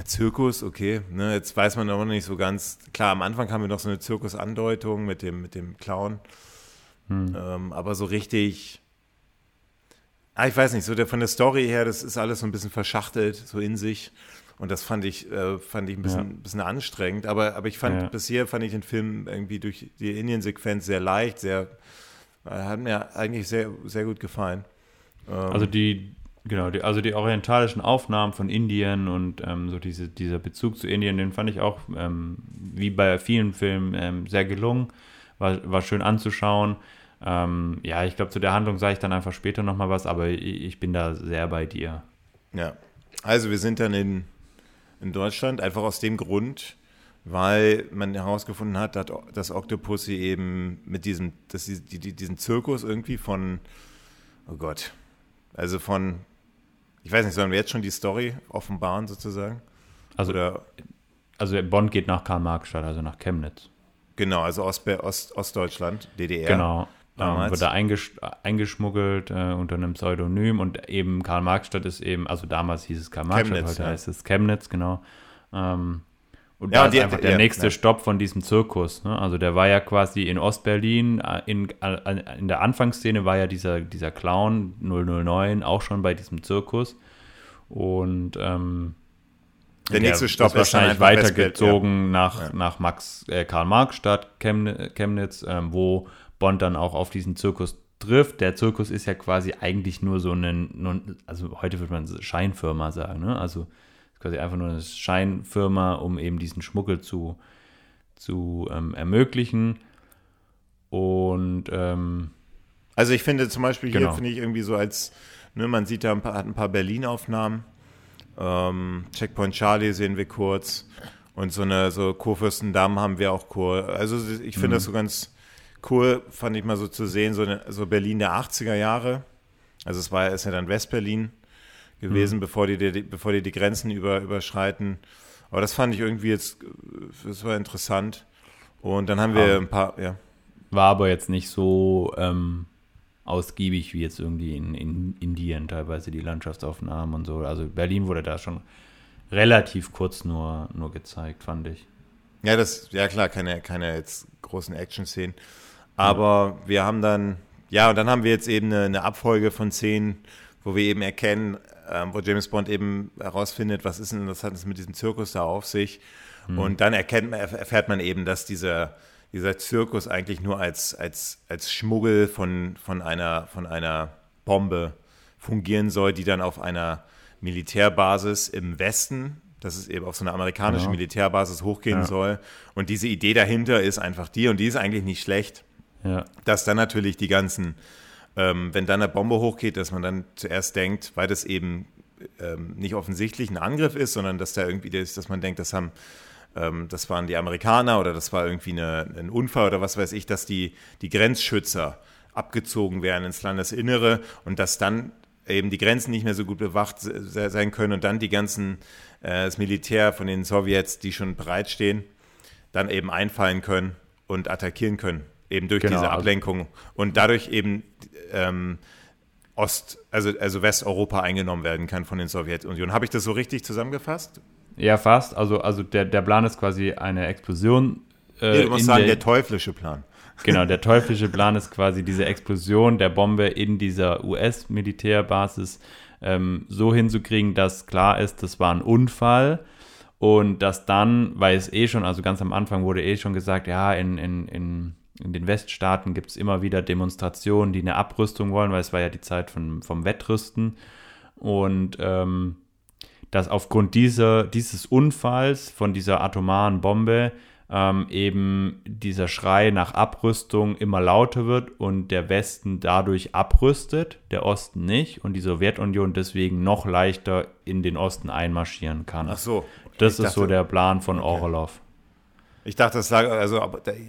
S2: Zirkus, okay. Ne, jetzt weiß man noch nicht so ganz. Klar, am Anfang haben wir noch so eine Zirkusandeutung mit dem, mit dem Clown. Hm. Ähm, aber so richtig. Ah, ich weiß nicht, so der, von der Story her, das ist alles so ein bisschen verschachtelt, so in sich. Und das fand ich, äh, fand ich ein bisschen, ja. bisschen anstrengend. Aber, aber ich fand, ja. bisher fand ich den Film irgendwie durch die Indien-Sequenz sehr leicht, sehr, äh, hat mir eigentlich sehr, sehr gut gefallen.
S1: Ähm, also die, Genau, die, also die orientalischen Aufnahmen von Indien und ähm, so diese, dieser Bezug zu Indien, den fand ich auch, ähm, wie bei vielen Filmen, ähm, sehr gelungen. War, war schön anzuschauen. Ähm, ja, ich glaube, zu der Handlung sage ich dann einfach später nochmal was, aber ich, ich, bin da sehr bei dir.
S2: Ja, also wir sind dann in, in Deutschland, einfach aus dem Grund, weil man herausgefunden hat, dass, dass Octopussy eben mit diesem, dass die, die, diesen Zirkus irgendwie von, oh Gott, also von ich weiß nicht, sollen wir jetzt schon die Story offenbaren sozusagen?
S1: Also, Oder? also Bond geht nach Karl-Marx-Stadt, also nach Chemnitz.
S2: Genau, also Ost, Ost, Ostdeutschland, DDR.
S1: Genau. Ähm, wird da eingesch eingeschmuggelt äh, unter einem Pseudonym und eben Karl-Marx-Stadt ist eben, also damals hieß es Karl-Marx-Stadt, heute ja. heißt es Chemnitz, genau. Ähm, und ja, da ist einfach der ja, nächste ja. Stopp von diesem Zirkus. Ne? Also der war ja quasi in Ostberlin, äh, in, äh, in der Anfangsszene war ja dieser, dieser Clown 009 auch schon bei diesem Zirkus. Und ähm,
S2: der nächste der Stopp ist
S1: wahrscheinlich weitergezogen nach, nach Max, äh, Karl-Marx-Stadt, Chemnitz, Chemnitz ähm, wo Bond dann auch auf diesen Zirkus trifft. Der Zirkus ist ja quasi eigentlich nur so ein, also heute würde man Scheinfirma sagen, ne? Also quasi einfach nur eine Scheinfirma, um eben diesen Schmuggel zu, zu ähm, ermöglichen. Und ähm,
S2: also ich finde zum Beispiel genau. hier finde ich irgendwie so als, ne, man sieht da ein paar, hat ein paar Berlin-Aufnahmen. Ähm, Checkpoint Charlie sehen wir kurz. Und so eine so Kurfürstendamm haben wir auch cool. Also ich finde mhm. das so ganz cool, fand ich mal so zu sehen, so, eine, so Berlin der 80er Jahre. Also es war ist ja dann Westberlin gewesen, mhm. bevor, die, die, bevor die die Grenzen über, überschreiten. Aber das fand ich irgendwie jetzt, das war interessant. Und dann haben wir ein paar, ja.
S1: War aber jetzt nicht so ähm, ausgiebig wie jetzt irgendwie in, in Indien teilweise die Landschaftsaufnahmen und so. Also Berlin wurde da schon relativ kurz nur, nur gezeigt, fand ich.
S2: Ja, das, ja klar, keine, keine jetzt großen Action-Szenen. Aber ja. wir haben dann, ja, und dann haben wir jetzt eben eine, eine Abfolge von Szenen, wo wir eben erkennen, ähm, wo James Bond eben herausfindet, was ist denn, was hat es mit diesem Zirkus da auf sich. Mhm. Und dann erkennt erfährt man eben, dass dieser, dieser Zirkus eigentlich nur als, als, als Schmuggel von, von, einer, von einer Bombe fungieren soll, die dann auf einer Militärbasis im Westen, das ist eben auf so einer amerikanischen ja. Militärbasis hochgehen ja. soll. Und diese Idee dahinter ist einfach die, und die ist eigentlich nicht schlecht, ja. dass dann natürlich die ganzen ähm, wenn dann eine Bombe hochgeht, dass man dann zuerst denkt, weil das eben ähm, nicht offensichtlich ein Angriff ist, sondern dass da irgendwie ist, dass man denkt, das haben ähm, das waren die Amerikaner oder das war irgendwie eine, ein Unfall oder was weiß ich, dass die, die Grenzschützer abgezogen werden ins Landesinnere und dass dann eben die Grenzen nicht mehr so gut bewacht sein können und dann die ganzen, äh, das Militär von den Sowjets, die schon bereitstehen, dann eben einfallen können und attackieren können eben durch genau, diese also Ablenkung und dadurch eben ähm, Ost, also, also Westeuropa eingenommen werden kann von den Sowjetunion. Habe ich das so richtig zusammengefasst?
S1: Ja, fast. Also, also der, der Plan ist quasi eine Explosion.
S2: Äh, nee, du musst sagen, der, der teuflische Plan.
S1: Genau, der teuflische Plan ist quasi diese Explosion der Bombe in dieser US-Militärbasis ähm, so hinzukriegen, dass klar ist, das war ein Unfall und dass dann, weil es eh schon, also ganz am Anfang wurde eh schon gesagt, ja, in, in, in in den Weststaaten gibt es immer wieder Demonstrationen, die eine Abrüstung wollen, weil es war ja die Zeit von, vom Wettrüsten. Und ähm, dass aufgrund dieser, dieses Unfalls von dieser atomaren Bombe ähm, eben dieser Schrei nach Abrüstung immer lauter wird und der Westen dadurch abrüstet, der Osten nicht und die Sowjetunion deswegen noch leichter in den Osten einmarschieren kann.
S2: Ach so.
S1: Das ist dachte, so der Plan von okay. Orlov.
S2: Ich dachte, das lag, also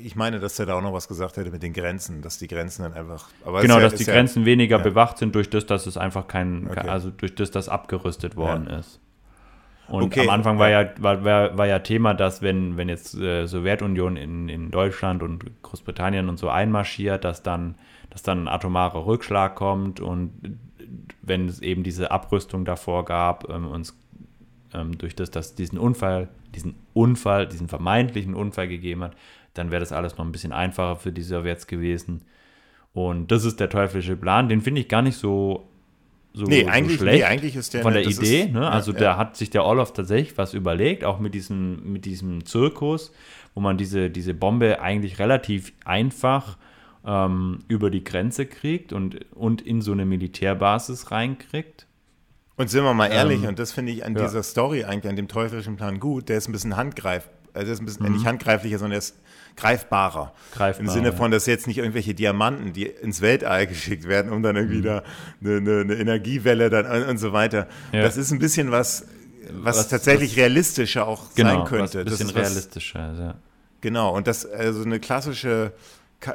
S2: ich meine, dass er da auch noch was gesagt hätte mit den Grenzen, dass die Grenzen dann einfach.
S1: genau, ja, dass die Grenzen ja, weniger ja. bewacht sind durch das, dass es einfach kein, okay. also durch das, dass abgerüstet worden ist. Und okay. am Anfang war ja, war, war, war, ja Thema, dass wenn, wenn jetzt äh, Sowjetunion in, in Deutschland und Großbritannien und so einmarschiert, dass dann, dass dann ein atomarer Rückschlag kommt und wenn es eben diese Abrüstung davor gab, ähm, uns ähm, durch das, dass diesen Unfall, diesen Unfall, diesen vermeintlichen Unfall gegeben hat, dann wäre das alles noch ein bisschen einfacher für die Sowjets gewesen. Und das ist der teuflische Plan. Den finde ich gar nicht so so,
S2: nee, eigentlich,
S1: so schlecht
S2: nee, eigentlich ist der
S1: von der Idee. Ist, ne? Also ja, da hat sich der Orloff tatsächlich was überlegt, auch mit diesem, mit diesem Zirkus, wo man diese, diese Bombe eigentlich relativ einfach ähm, über die Grenze kriegt und, und in so eine Militärbasis reinkriegt.
S2: Und sind wir mal ehrlich, ähm, und das finde ich an ja. dieser Story eigentlich, an dem teuflischen Plan gut, der ist ein bisschen handgreif, also ist ein bisschen mhm. nicht handgreiflicher, sondern der ist greifbarer. Greifbar, Im Sinne von, dass jetzt nicht irgendwelche Diamanten, die ins Weltall geschickt werden, um dann irgendwie mhm. da eine, eine, eine, Energiewelle dann und, so weiter. Ja. Das ist ein bisschen was, was, was tatsächlich was, realistischer auch genau, sein könnte.
S1: ein bisschen das ist realistischer, ja.
S2: Genau, und das, also eine klassische,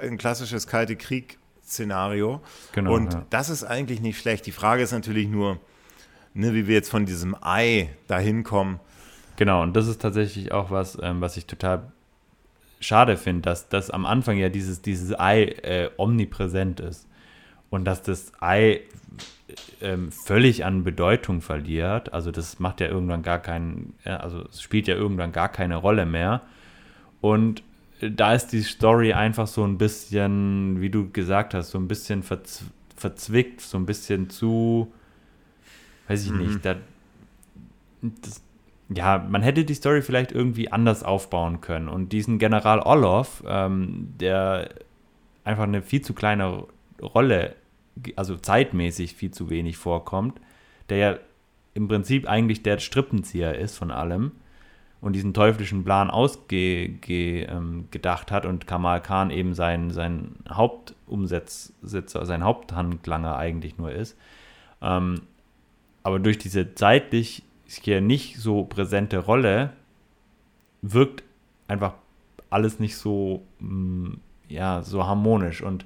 S2: ein klassisches kalte Krieg-Szenario. Genau, und ja. das ist eigentlich nicht schlecht. Die Frage ist natürlich nur, ne, wie wir jetzt von diesem Ei dahin kommen.
S1: Genau, und das ist tatsächlich auch was, ähm, was ich total schade finde, dass, dass am Anfang ja dieses, dieses Ei äh, omnipräsent ist und dass das Ei ähm, völlig an Bedeutung verliert. Also das macht ja irgendwann gar keinen, also es spielt ja irgendwann gar keine Rolle mehr. Und da ist die Story einfach so ein bisschen, wie du gesagt hast, so ein bisschen verz verzwickt, so ein bisschen zu, weiß ich mhm. nicht, da, das, ja, man hätte die Story vielleicht irgendwie anders aufbauen können. Und diesen General Orlov, ähm, der einfach eine viel zu kleine Rolle, also zeitmäßig viel zu wenig vorkommt, der ja im Prinzip eigentlich der Strippenzieher ist von allem und diesen teuflischen Plan ausgedacht ähm, hat und Kamal Khan eben sein, sein Hauptumsetzer, sein Haupthandlanger eigentlich nur ist. Ähm, aber durch diese zeitlich hier nicht so präsente Rolle wirkt einfach alles nicht so, mm, ja, so harmonisch. Und,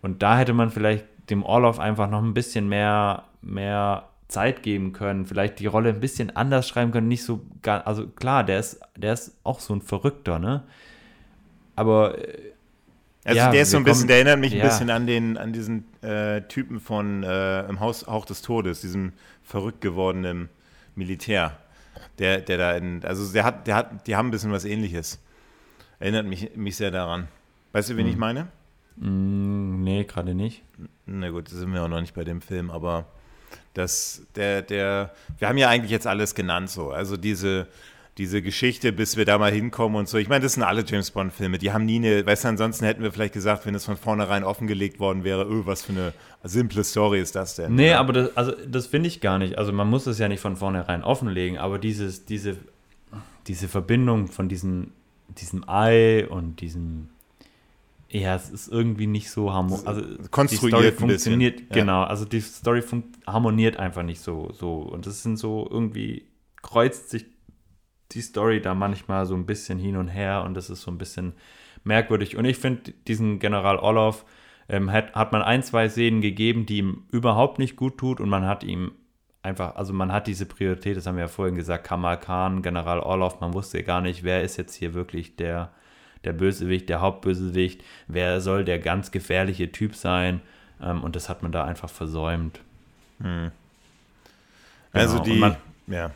S1: und da hätte man vielleicht dem Orloff einfach noch ein bisschen mehr, mehr Zeit geben können, vielleicht die Rolle ein bisschen anders schreiben können, nicht so, also klar, der ist, der ist auch so ein Verrückter, ne? Aber äh,
S2: also ja, der ist so ein bisschen, der erinnert mich ja. ein bisschen an den, an diesen äh, Typen von äh, im Haus Hauch des Todes, diesem verrückt gewordenen Militär, der, der da in, also der hat, der hat, die haben ein bisschen was ähnliches. Erinnert mich, mich sehr daran. Weißt du, wen hm. ich meine?
S1: Mm, nee, gerade nicht.
S2: Na gut, sind wir auch noch nicht bei dem Film, aber das, der, der, wir haben ja eigentlich jetzt alles genannt so. Also diese, diese Geschichte, bis wir da mal hinkommen und so. Ich meine, das sind alle James Bond-Filme, die haben nie eine, weißt du, ansonsten hätten wir vielleicht gesagt, wenn es von vornherein offengelegt worden wäre, öh, was für eine simple Story ist das denn?
S1: Nee, ja. aber das, also, das finde ich gar nicht. Also man muss es ja nicht von vornherein offenlegen, aber dieses, diese, diese Verbindung von diesem, diesem Ei und diesem ja, es ist irgendwie nicht so harmonisch. Also
S2: Konstruiert
S1: die Story funktioniert, ja. genau, also die Story harmoniert einfach nicht so, so. Und das sind so irgendwie, kreuzt sich die Story da manchmal so ein bisschen hin und her und das ist so ein bisschen merkwürdig. Und ich finde, diesen General Orlov ähm, hat, hat man ein, zwei Szenen gegeben, die ihm überhaupt nicht gut tut und man hat ihm einfach, also man hat diese Priorität, das haben wir ja vorhin gesagt, Kamal Khan, General Orlov, man wusste gar nicht, wer ist jetzt hier wirklich der, der Bösewicht, der Hauptbösewicht, wer soll der ganz gefährliche Typ sein ähm, und das hat man da einfach versäumt. Hm.
S2: Also genau. die, man, ja.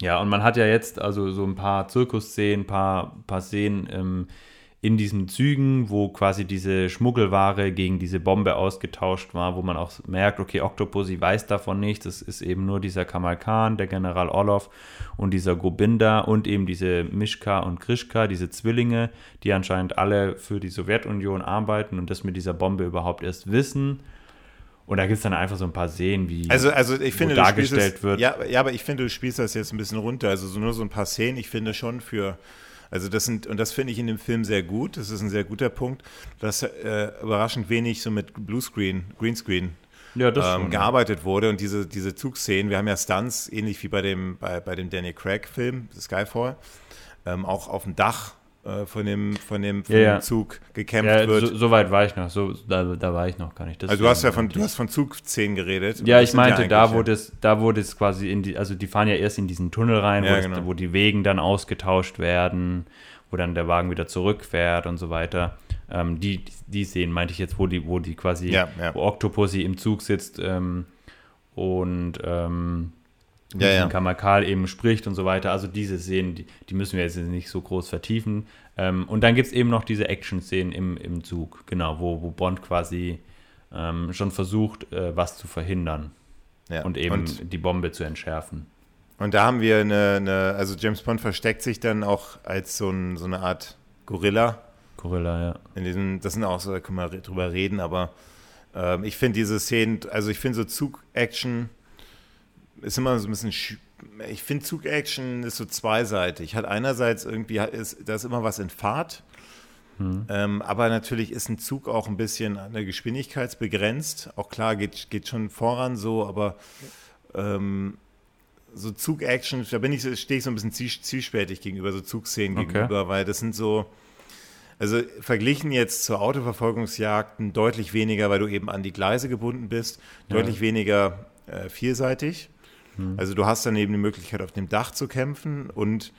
S1: Ja, und man hat ja jetzt also so ein paar Zirkusszenen, ein paar, paar Szenen ähm, in diesen Zügen, wo quasi diese Schmuggelware gegen diese Bombe ausgetauscht war, wo man auch merkt, okay, Octopussy weiß davon nichts, es ist eben nur dieser Kamal Khan, der General Orlov und dieser Gobinda und eben diese Mishka und Krishka, diese Zwillinge, die anscheinend alle für die Sowjetunion arbeiten und das mit dieser Bombe überhaupt erst wissen. Und da gibt es dann einfach so ein paar Szenen, wie
S2: also, also ich finde,
S1: dargestellt es, wird.
S2: Ja, ja, aber ich finde, du spielst das jetzt ein bisschen runter. Also so nur so ein paar Szenen, ich finde schon für, also das sind, und das finde ich in dem Film sehr gut, das ist ein sehr guter Punkt, dass äh, überraschend wenig so mit Bluescreen, Greenscreen ja, ähm, gearbeitet wurde. Und diese, diese Zugszenen, wir haben ja Stunts, ähnlich wie bei dem, bei, bei dem Danny Craig-Film, Skyfall, ähm, auch auf dem Dach äh, von dem, von dem, von ja, dem Zug gekämpft ja, wird.
S1: So, so, weit war ich noch, so, da, da war ich noch gar nicht.
S2: Das also du hast ja von, du hast von Zugszenen geredet.
S1: Ja, ich meinte, da wurde es, da wurde es quasi in die, also die fahren ja erst in diesen Tunnel rein, wo, genau. es, wo die Wegen dann ausgetauscht werden, wo dann der Wagen wieder zurückfährt und so weiter. Ähm, die, die Szenen meinte ich jetzt, wo die, wo die quasi, wo Octopussy im Zug sitzt ähm, und ähm, ja, ja. Kamakal eben spricht und so weiter. Also diese Szenen, die, die müssen wir jetzt nicht so groß vertiefen. Ähm, und dann gibt es eben noch diese Action-Szenen im, im Zug, genau, wo, wo Bond quasi ähm, schon versucht, äh, was zu verhindern ja. und eben und, die Bombe zu entschärfen.
S2: Und da haben wir eine, eine, also James Bond versteckt sich dann auch als so, ein, so eine Art Gorilla.
S1: Gorilla, ja.
S2: In diesen, das sind auch so, da können wir drüber reden, aber ähm, ich finde diese Szenen, also ich finde so Zug-Action ist immer so ein bisschen, ich finde Zug-Action ist so zweiseitig. Hat einerseits irgendwie, ist, da ist immer was in Fahrt, hm. ähm, aber natürlich ist ein Zug auch ein bisschen an der Geschwindigkeit begrenzt. Auch klar, geht, geht schon voran so, aber ähm, so Zug-Action, da bin ich, stehe ich so ein bisschen zielspältig gegenüber so Zugszenen okay. gegenüber, weil das sind so, also verglichen jetzt zur Autoverfolgungsjagden deutlich weniger, weil du eben an die Gleise gebunden bist, ja. deutlich weniger äh, vielseitig. Hm. Also du hast dann eben die Möglichkeit, auf dem Dach zu kämpfen und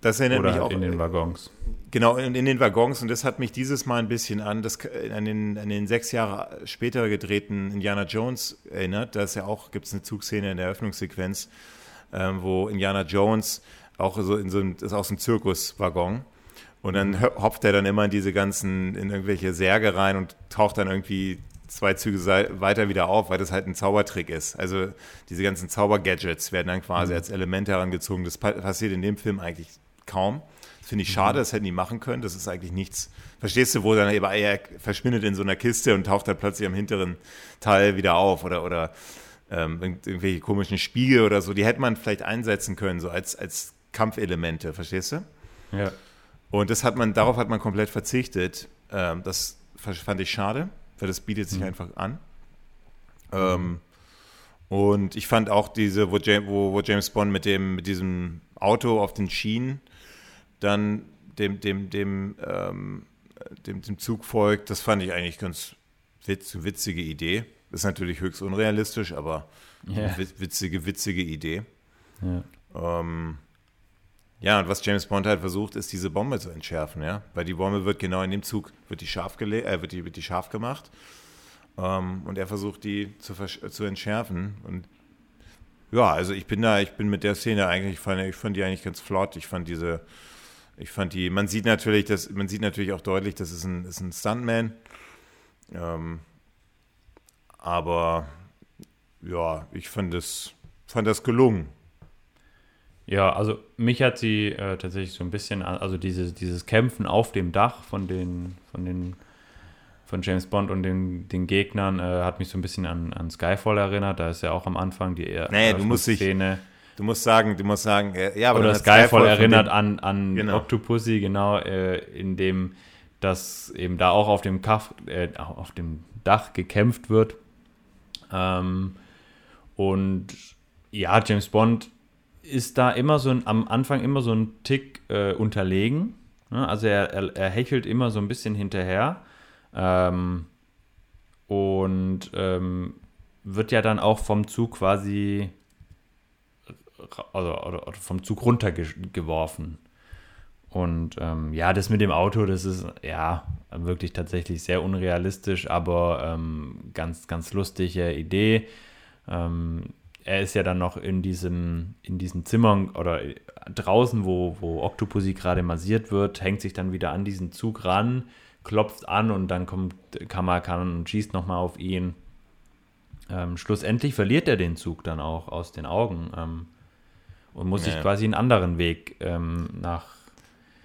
S2: das erinnert
S1: Oder
S2: mich
S1: auch. In den Waggons.
S2: Genau, in, in, den Waggons. Und das hat mich dieses Mal ein bisschen an, das, an, den, an den sechs Jahre später gedrehten Indiana Jones erinnert. Da ist ja auch, gibt es eine Zugszene in der Eröffnungssequenz, ähm, wo Indiana Jones auch so in so einem, das ist auch so Zirkuswaggon. Und dann hopft er dann immer in diese ganzen, in irgendwelche Särge rein und taucht dann irgendwie zwei Züge weiter wieder auf, weil das halt ein Zaubertrick ist. Also diese ganzen Zaubergadgets werden dann quasi mhm. als Element herangezogen. Das passiert in dem Film eigentlich kaum. Das finde ich schade, mhm. das hätten die machen können. Das ist eigentlich nichts. Verstehst du, wo dann eben er verschwindet in so einer Kiste und taucht dann plötzlich am hinteren Teil wieder auf oder, oder ähm, irgendwelche komischen Spiegel oder so. Die hätte man vielleicht einsetzen können, so als, als Kampfelemente, verstehst du?
S1: Ja.
S2: Und das hat man, darauf hat man komplett verzichtet. Ähm, das fand ich schade weil das bietet sich mhm. einfach an. Ähm, und ich fand auch diese, wo James, wo, wo James Bond mit dem, mit diesem Auto auf den Schienen dann dem, dem, dem, ähm, dem, dem Zug folgt, das fand ich eigentlich ganz witz, witzige Idee. Ist natürlich höchst unrealistisch, aber yeah. witzige, witzige Idee. Ja. Ähm, ja, und was James Bond halt versucht, ist diese Bombe zu entschärfen, ja. Weil die Bombe wird genau in dem Zug, wird die scharf, äh, wird die, wird die scharf gemacht. Ähm, und er versucht, die zu, zu entschärfen. Und ja, also ich bin da, ich bin mit der Szene eigentlich, ich fand, ich fand die eigentlich ganz flott. Ich fand diese, ich fand die, man sieht natürlich, dass, man sieht natürlich auch deutlich, das ist ein, ist ein Stuntman. Ähm, aber ja, ich fand das, fand das gelungen.
S1: Ja, also mich hat sie äh, tatsächlich so ein bisschen, also diese, dieses Kämpfen auf dem Dach von den, von den, von James Bond und den, den Gegnern, äh, hat mich so ein bisschen an, an Skyfall erinnert. Da ist ja auch am Anfang die
S2: nee, du musst Szene. Du musst sagen, du musst sagen, ja, aber
S1: Oder Skyfall, Skyfall erinnert an, an genau. Octopussy, genau, äh, in dem das eben da auch auf dem, Kaff, äh, auf dem Dach gekämpft wird. Ähm, und ja, James Bond ist da immer so ein, am Anfang immer so ein Tick äh, unterlegen. Ne? Also er, er, er, hechelt immer so ein bisschen hinterher. Ähm, und ähm, wird ja dann auch vom Zug quasi also, oder, oder vom Zug runtergeworfen. Und ähm, ja, das mit dem Auto, das ist ja wirklich tatsächlich sehr unrealistisch, aber ähm, ganz, ganz lustige Idee. Er ist ja dann noch in diesem, in diesen Zimmern oder draußen, wo, wo Octopussy gerade massiert wird, hängt sich dann wieder an diesen Zug ran, klopft an und dann kommt Kamakan und schießt nochmal auf ihn. Ähm, schlussendlich verliert er den Zug dann auch aus den Augen ähm, und muss ja. sich quasi einen anderen Weg ähm, nach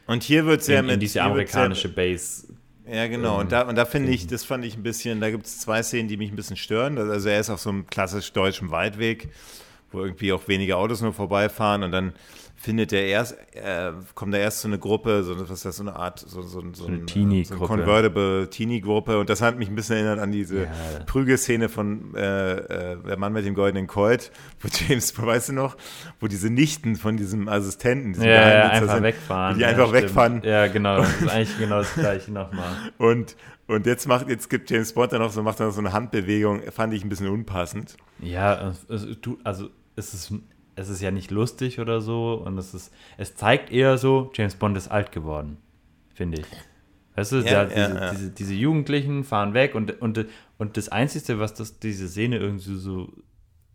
S2: und hier wird ja
S1: in, in diese amerikanische Base
S2: ja, genau. Und da, und da finde ich, das fand ich ein bisschen, da gibt es zwei Szenen, die mich ein bisschen stören. Also er ist auf so einem klassisch deutschen Waldweg, wo irgendwie auch wenige Autos nur vorbeifahren und dann findet er erst, äh, kommt da erst so eine Gruppe, so, was ist das, so eine Art, so, so, so, so
S1: eine Teenie-Gruppe. So
S2: Convertible Teenie-Gruppe. Und das hat mich ein bisschen erinnert an diese ja. Prügelszene von äh, äh, Der Mann mit dem goldenen Colt, wo James, weißt du noch, wo diese Nichten von diesem Assistenten, diesem
S1: ja, ja, einfach sind, wegfahren.
S2: Die einfach stimmt. wegfahren.
S1: Ja, genau, das ist eigentlich genau das gleiche nochmal.
S2: Und und jetzt macht, jetzt gibt James Bond dann noch so, macht dann so eine Handbewegung, fand ich ein bisschen unpassend.
S1: Ja, es, also es ist es ist ja nicht lustig oder so und es ist, es zeigt eher so, James Bond ist alt geworden, finde ich. Weißt du, ja, diese, ja. Diese, diese, Jugendlichen fahren weg und, und, und das Einzige, was das, diese Szene irgendwie so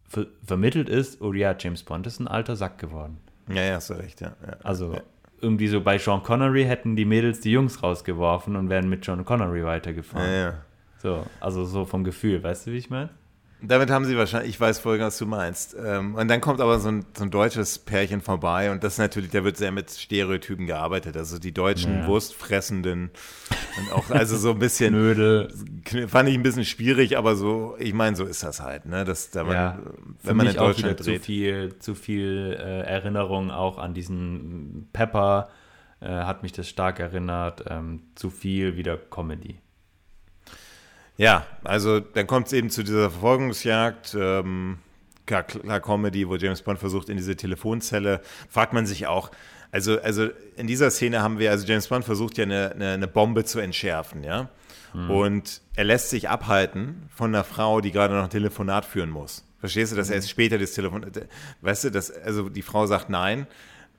S1: ver vermittelt ist, oh ja, James Bond ist ein alter Sack geworden.
S2: Ja, ja, hast du recht, ja. ja.
S1: Also irgendwie so bei Sean Connery hätten die Mädels die Jungs rausgeworfen und wären mit Sean Connery weitergefahren.
S2: Ja, ja.
S1: So, also so vom Gefühl, weißt du, wie ich meine?
S2: Damit haben sie wahrscheinlich, ich weiß voll, was du meinst. Ähm, und dann kommt aber so ein, so ein, deutsches Pärchen vorbei und das natürlich, da wird sehr mit Stereotypen gearbeitet. Also die deutschen ja. Wurstfressenden und auch, also so ein bisschen.
S1: Nödel.
S2: Fand ich ein bisschen schwierig, aber so, ich meine, so ist das halt, ne? Das, da man, ja, wenn man in Deutschland
S1: dreht. Zu viel, zu viel äh, Erinnerung auch an diesen Pepper äh, hat mich das stark erinnert. Ähm, zu viel wieder Comedy.
S2: Ja, also dann kommt es eben zu dieser Verfolgungsjagd. Ähm, klar, klar, Comedy, wo James Bond versucht, in diese Telefonzelle, fragt man sich auch, also, also in dieser Szene haben wir, also James Bond versucht ja eine, eine, eine Bombe zu entschärfen, ja. Mhm. Und er lässt sich abhalten von einer Frau, die gerade noch ein Telefonat führen muss. Verstehst du, dass er erst später das Telefon, weißt du, dass, also die Frau sagt nein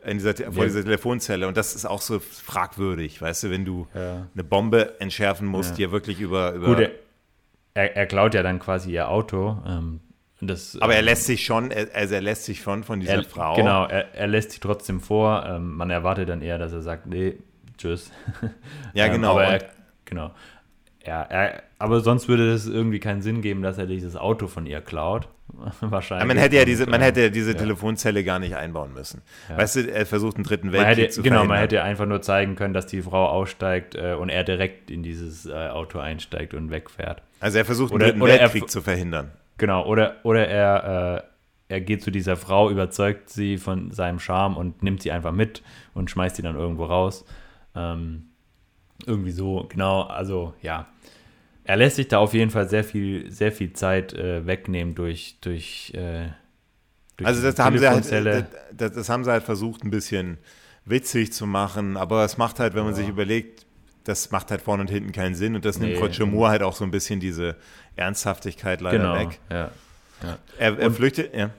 S2: in dieser, vor dieser Telefonzelle und das ist auch so fragwürdig, weißt du, wenn du ja. eine Bombe entschärfen musst, ja. die ja wirklich über, über
S1: Gut, er, er klaut ja dann quasi ihr Auto. Ähm, das,
S2: Aber er ähm, lässt sich schon, also er lässt sich schon von dieser
S1: er,
S2: Frau.
S1: Genau, er, er lässt sich trotzdem vor. Ähm, man erwartet dann eher, dass er sagt, nee, tschüss.
S2: Ja, ähm, genau.
S1: aber er, genau. Ja, er, aber sonst würde es irgendwie keinen Sinn geben, dass er dieses Auto von ihr klaut. Wahrscheinlich.
S2: Aber man hätte ja diese, man hätte diese ja. Telefonzelle gar nicht einbauen müssen. Ja. Weißt du, er versucht einen dritten Weltkrieg
S1: hätte,
S2: zu
S1: Genau, man hätte einfach nur zeigen können, dass die Frau aussteigt äh, und er direkt in dieses äh, Auto einsteigt und wegfährt.
S2: Also er versucht oder, einen dritten Weltkrieg er, zu verhindern.
S1: Genau, oder, oder er, äh, er geht zu dieser Frau, überzeugt sie von seinem Charme und nimmt sie einfach mit und schmeißt sie dann irgendwo raus. Ähm, irgendwie so, genau, also ja er lässt sich da auf jeden Fall sehr viel, sehr viel Zeit äh, wegnehmen durch, durch, äh,
S2: durch Also das haben, sie halt, das, das, haben sie halt versucht, ein bisschen witzig zu machen, aber es macht halt, wenn man ja. sich überlegt, das macht halt vorne und hinten keinen Sinn und das nee. nimmt Roger Moore halt auch so ein bisschen diese Ernsthaftigkeit leider
S1: genau,
S2: weg.
S1: Ja, ja.
S2: Er, er flüchtet, ja.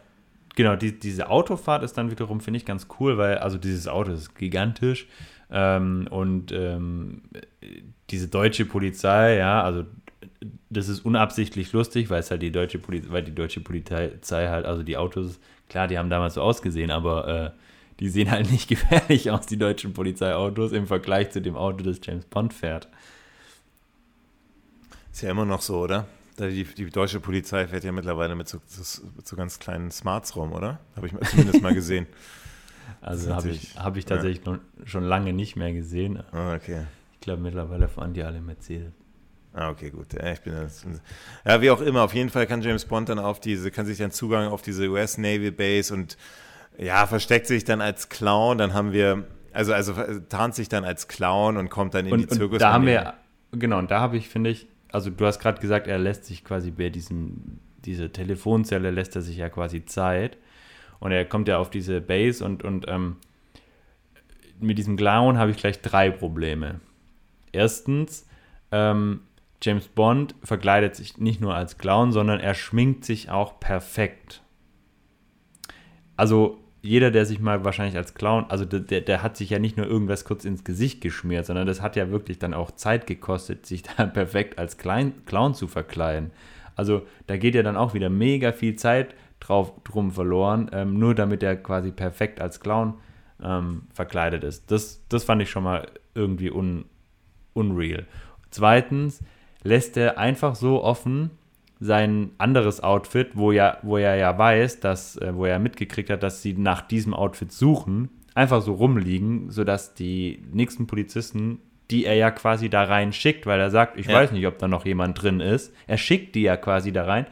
S1: Genau, die, diese Autofahrt ist dann wiederum, finde ich, ganz cool, weil, also dieses Auto ist gigantisch ähm, und ähm, diese deutsche Polizei, ja, also das ist unabsichtlich lustig, weil es halt die deutsche Polizei, weil die deutsche Polizei halt, also die Autos, klar, die haben damals so ausgesehen, aber äh, die sehen halt nicht gefährlich aus, die deutschen Polizeiautos, im Vergleich zu dem Auto, das James Bond fährt.
S2: Ist ja immer noch so, oder? Die, die deutsche Polizei fährt ja mittlerweile mit so, mit so ganz kleinen Smarts rum, oder? Habe ich zumindest mal gesehen.
S1: Also habe ich, hab ich tatsächlich ja. schon lange nicht mehr gesehen.
S2: Ah, okay.
S1: Ich glaube, mittlerweile fahren die alle Mercedes.
S2: Ah, okay, gut. Ja, ich bin ja, wie auch immer, auf jeden Fall kann James Bond dann auf diese, kann sich dann Zugang auf diese US Navy Base und ja, versteckt sich dann als Clown. Dann haben wir, also, also tarnt sich dann als Clown und kommt dann in und, die Zirkus.
S1: Da haben wir, genau, und da habe ich, finde ich, also du hast gerade gesagt, er lässt sich quasi bei diesem, diese Telefonzelle lässt er sich ja quasi Zeit. Und er kommt ja auf diese Base und, und ähm, mit diesem Clown habe ich gleich drei Probleme. Erstens, ähm, James Bond verkleidet sich nicht nur als Clown, sondern er schminkt sich auch perfekt. Also jeder, der sich mal wahrscheinlich als Clown, also der, der hat sich ja nicht nur irgendwas kurz ins Gesicht geschmiert, sondern das hat ja wirklich dann auch Zeit gekostet, sich da perfekt als Klein, Clown zu verkleiden. Also da geht ja dann auch wieder mega viel Zeit drauf drum verloren, ähm, nur damit er quasi perfekt als Clown ähm, verkleidet ist. Das, das fand ich schon mal irgendwie un, unreal. Zweitens, lässt er einfach so offen sein anderes Outfit, wo, ja, wo er ja weiß, dass, äh, wo er mitgekriegt hat, dass sie nach diesem Outfit suchen, einfach so rumliegen, sodass die nächsten Polizisten, die er ja quasi da rein schickt, weil er sagt, ich ja. weiß nicht, ob da noch jemand drin ist, er schickt die ja quasi da rein,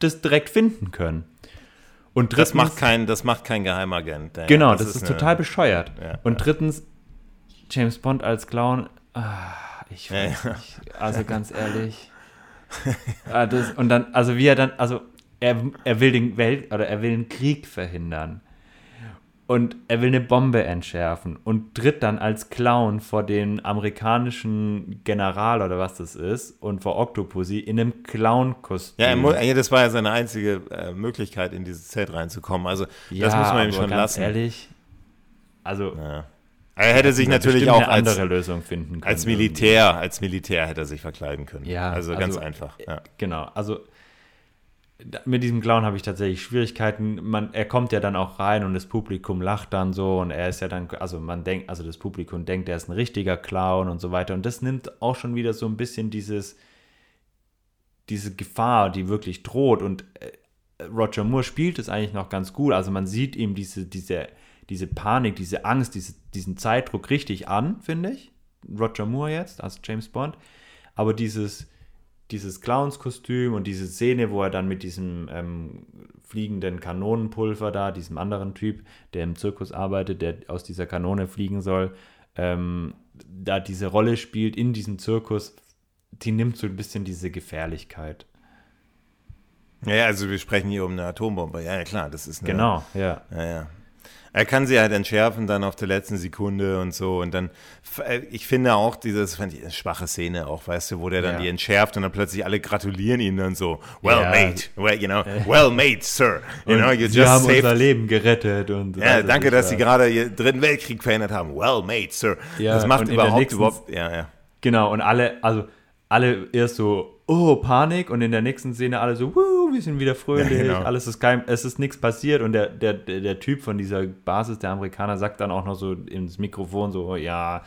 S1: das direkt finden können.
S2: Und drittens, das macht kein, das macht kein Geheimagent.
S1: Ja, genau, das, das ist, ist eine, total bescheuert. Ja, und drittens, James Bond als Clown, ah, ich weiß nicht. Also ganz ehrlich. ah, das, und dann, also wie er dann, also er, er will den Welt oder er will den Krieg verhindern und er will eine Bombe entschärfen und tritt dann als Clown vor den amerikanischen General oder was das ist und vor Octopussy in einem Clown-Kostüm.
S2: Ja, das war ja seine einzige äh, Möglichkeit, in dieses Zelt reinzukommen. Also ja, das muss man ihm schon ganz lassen.
S1: ehrlich, also
S2: ja. Er hätte sich natürlich auch
S1: als, andere Lösung finden können.
S2: Als Militär, irgendwie. als Militär hätte er sich verkleiden können. Ja, also, also ganz einfach. Ja.
S1: Genau, also mit diesem Clown habe ich tatsächlich Schwierigkeiten. Man, er kommt ja dann auch rein und das Publikum lacht dann so und er ist ja dann, also man denkt, also das Publikum denkt, er ist ein richtiger Clown und so weiter. Und das nimmt auch schon wieder so ein bisschen dieses, diese Gefahr, die wirklich droht. Und äh, Roger Moore spielt es eigentlich noch ganz gut. Also man sieht ihm diese, diese, diese Panik, diese Angst, diese, diesen Zeitdruck richtig an, finde ich. Roger Moore jetzt als James Bond. Aber dieses, dieses Clownskostüm und diese Szene, wo er dann mit diesem ähm, fliegenden Kanonenpulver da, diesem anderen Typ, der im Zirkus arbeitet, der aus dieser Kanone fliegen soll, ähm, da diese Rolle spielt in diesem Zirkus, die nimmt so ein bisschen diese Gefährlichkeit.
S2: Ja, also wir sprechen hier um eine Atombombe. Ja, ja klar, das ist eine,
S1: Genau, ja.
S2: Ja, ja. Er kann sie halt entschärfen dann auf der letzten Sekunde und so. Und dann, äh, ich finde auch dieses, fand ich eine schwache Szene auch, weißt du, wo der dann ja. die entschärft und dann plötzlich alle gratulieren ihn dann so, well ja. made, well, you know, well made, sir.
S1: You know, you just haben saved. unser Leben gerettet und.
S2: Ja, danke, dass Sie gerade Ihren dritten Weltkrieg verhindert haben. Well made, sir. Ja, das macht überhaupt, nächsten, überhaupt, ja, ja.
S1: Genau, und alle, also alle erst so, oh, Panik und in der nächsten Szene alle so, wuh, wir sind wieder fröhlich, ja, genau. alles ist kein, es ist nichts passiert und der, der, der Typ von dieser Basis der Amerikaner sagt dann auch noch so ins Mikrofon so, ja,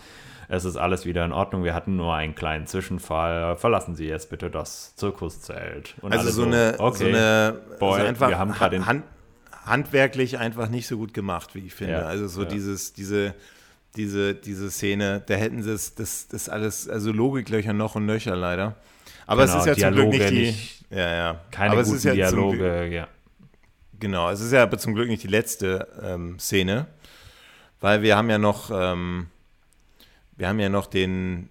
S1: es ist alles wieder in Ordnung, wir hatten nur einen kleinen Zwischenfall, verlassen Sie jetzt bitte das Zirkuszelt.
S2: Und also so, so, eine, okay, so eine,
S1: boy,
S2: so einfach
S1: wir haben gerade
S2: Hand, handwerklich einfach nicht so gut gemacht, wie ich finde. Ja, also so ja. dieses, diese diese, diese Szene, da hätten sie es, das, das alles, also Logiklöcher noch und nöcher leider. Aber genau, es ist ja Dialoge zum Glück nicht die. Nicht,
S1: ja, ja. Keine aber guten ja Dialoge, Glück, ja.
S2: Genau, es ist ja aber zum Glück nicht die letzte ähm, Szene, weil wir haben ja noch, ähm, wir haben ja noch den,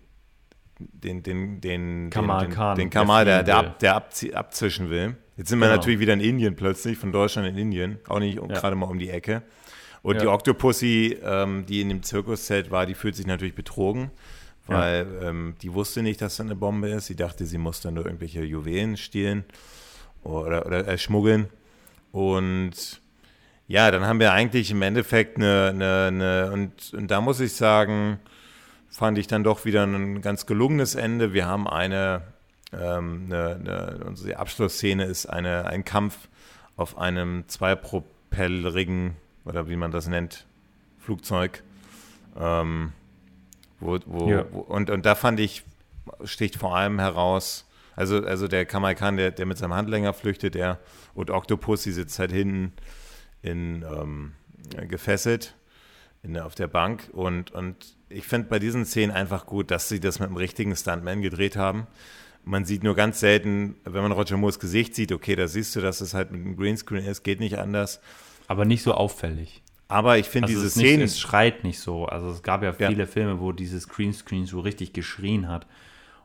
S2: den, den, den,
S1: Kamal
S2: den,
S1: Khan,
S2: den Kamal, der, der, ab, der abzischen will. Jetzt sind wir genau. natürlich wieder in Indien plötzlich, von Deutschland in Indien, auch nicht ja. gerade mal um die Ecke. Und ja. die Octopussy, ähm, die in dem Zirkuszelt war, die fühlt sich natürlich betrogen weil ja. ähm, die wusste nicht, dass da eine Bombe ist. Sie dachte, sie muss dann nur irgendwelche Juwelen stehlen oder, oder äh, schmuggeln. Und ja, dann haben wir eigentlich im Endeffekt eine, eine, eine und, und da muss ich sagen, fand ich dann doch wieder ein ganz gelungenes Ende. Wir haben eine, ähm, eine, eine unsere Abschlussszene ist eine, ein Kampf auf einem zweipropellrigen, oder wie man das nennt, Flugzeug. Ähm, wo, wo, ja. wo, und, und da fand ich, sticht vor allem heraus, also, also der Kamal Khan, der, der mit seinem Handlänger flüchtet, der und Octopus, die sitzt halt hinten in, ähm, gefesselt in, auf der Bank. Und, und ich finde bei diesen Szenen einfach gut, dass sie das mit einem richtigen Stuntman gedreht haben. Man sieht nur ganz selten, wenn man Roger Moores Gesicht sieht, okay, da siehst du, dass es halt mit einem Greenscreen ist, geht nicht anders.
S1: Aber nicht so auffällig.
S2: Aber ich finde
S1: also
S2: diese Szenen.
S1: es schreit nicht so. Also es gab ja viele ja. Filme, wo dieses Greenscreen so richtig geschrien hat.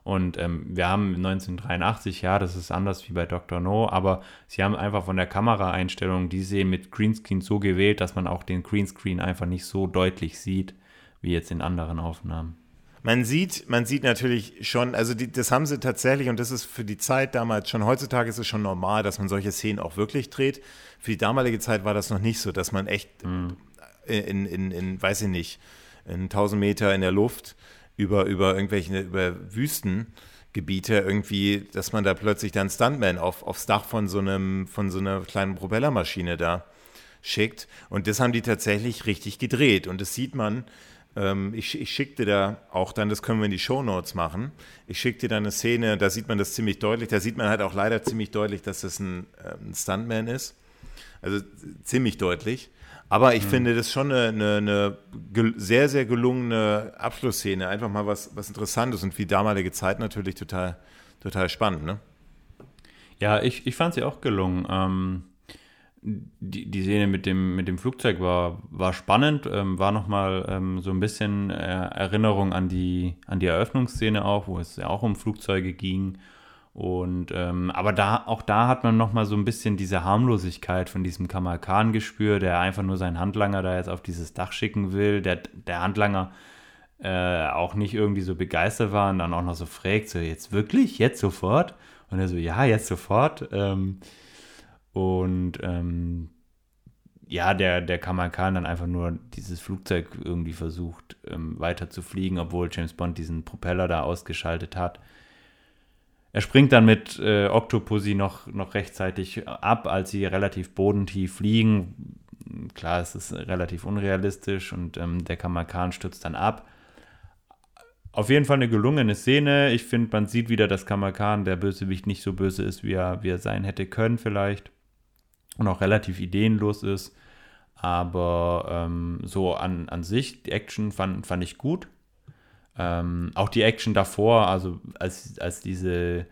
S1: Und ähm, wir haben 1983, ja, das ist anders wie bei Dr. No, aber sie haben einfach von der Kameraeinstellung die Szene mit Greenscreen so gewählt, dass man auch den Greenscreen einfach nicht so deutlich sieht, wie jetzt in anderen Aufnahmen.
S2: Man sieht, man sieht natürlich schon, also die, das haben sie tatsächlich, und das ist für die Zeit damals schon, heutzutage ist es schon normal, dass man solche Szenen auch wirklich dreht für die damalige Zeit war das noch nicht so, dass man echt mhm. in, in, in, weiß ich nicht, in 1000 Meter in der Luft über, über irgendwelche, über Wüstengebiete irgendwie, dass man da plötzlich dann Stuntman auf, aufs Dach von so einem, von so einer kleinen Propellermaschine da schickt. Und das haben die tatsächlich richtig gedreht. Und das sieht man, ähm, ich, ich schickte da auch dann, das können wir in die Show Notes machen, ich schickte da eine Szene, da sieht man das ziemlich deutlich, da sieht man halt auch leider ziemlich deutlich, dass das ein, äh, ein Stuntman ist. Also ziemlich deutlich. Aber ich mhm. finde das schon eine, eine, eine, sehr, sehr gelungene Abschlussszene. Einfach mal was, was Interessantes und wie damalige Zeit natürlich total, total spannend, ne?
S1: Ja, ich, ich fand sie auch gelungen. Ähm, die, die Szene mit dem, mit dem Flugzeug war, war spannend, ähm, war nochmal ähm, so ein bisschen äh, Erinnerung an die, an die Eröffnungsszene auch, wo es ja auch um Flugzeuge ging. Und ähm, aber da, auch da hat man nochmal so ein bisschen diese Harmlosigkeit von diesem Kamal Khan gespürt, der einfach nur seinen Handlanger da jetzt auf dieses Dach schicken will. Der, der Handlanger äh, auch nicht irgendwie so begeistert war und dann auch noch so fragt, so jetzt wirklich, jetzt sofort? Und er so, ja, jetzt sofort. Ähm, und ähm, ja, der, der Kamakan dann einfach nur dieses Flugzeug irgendwie versucht ähm, weiter zu fliegen, obwohl James Bond diesen Propeller da ausgeschaltet hat. Er springt dann mit äh, Octopussy noch, noch rechtzeitig ab, als sie relativ bodentief fliegen. Klar, es ist relativ unrealistisch und ähm, der Kamakan stürzt dann ab. Auf jeden Fall eine gelungene Szene. Ich finde, man sieht wieder, dass Kamakan, der Bösewicht, nicht so böse ist, wie er, wie er sein hätte können, vielleicht und auch relativ ideenlos ist. Aber ähm, so an, an sich, die Action fand, fand ich gut. Ähm, auch die Action davor, also als, als diese,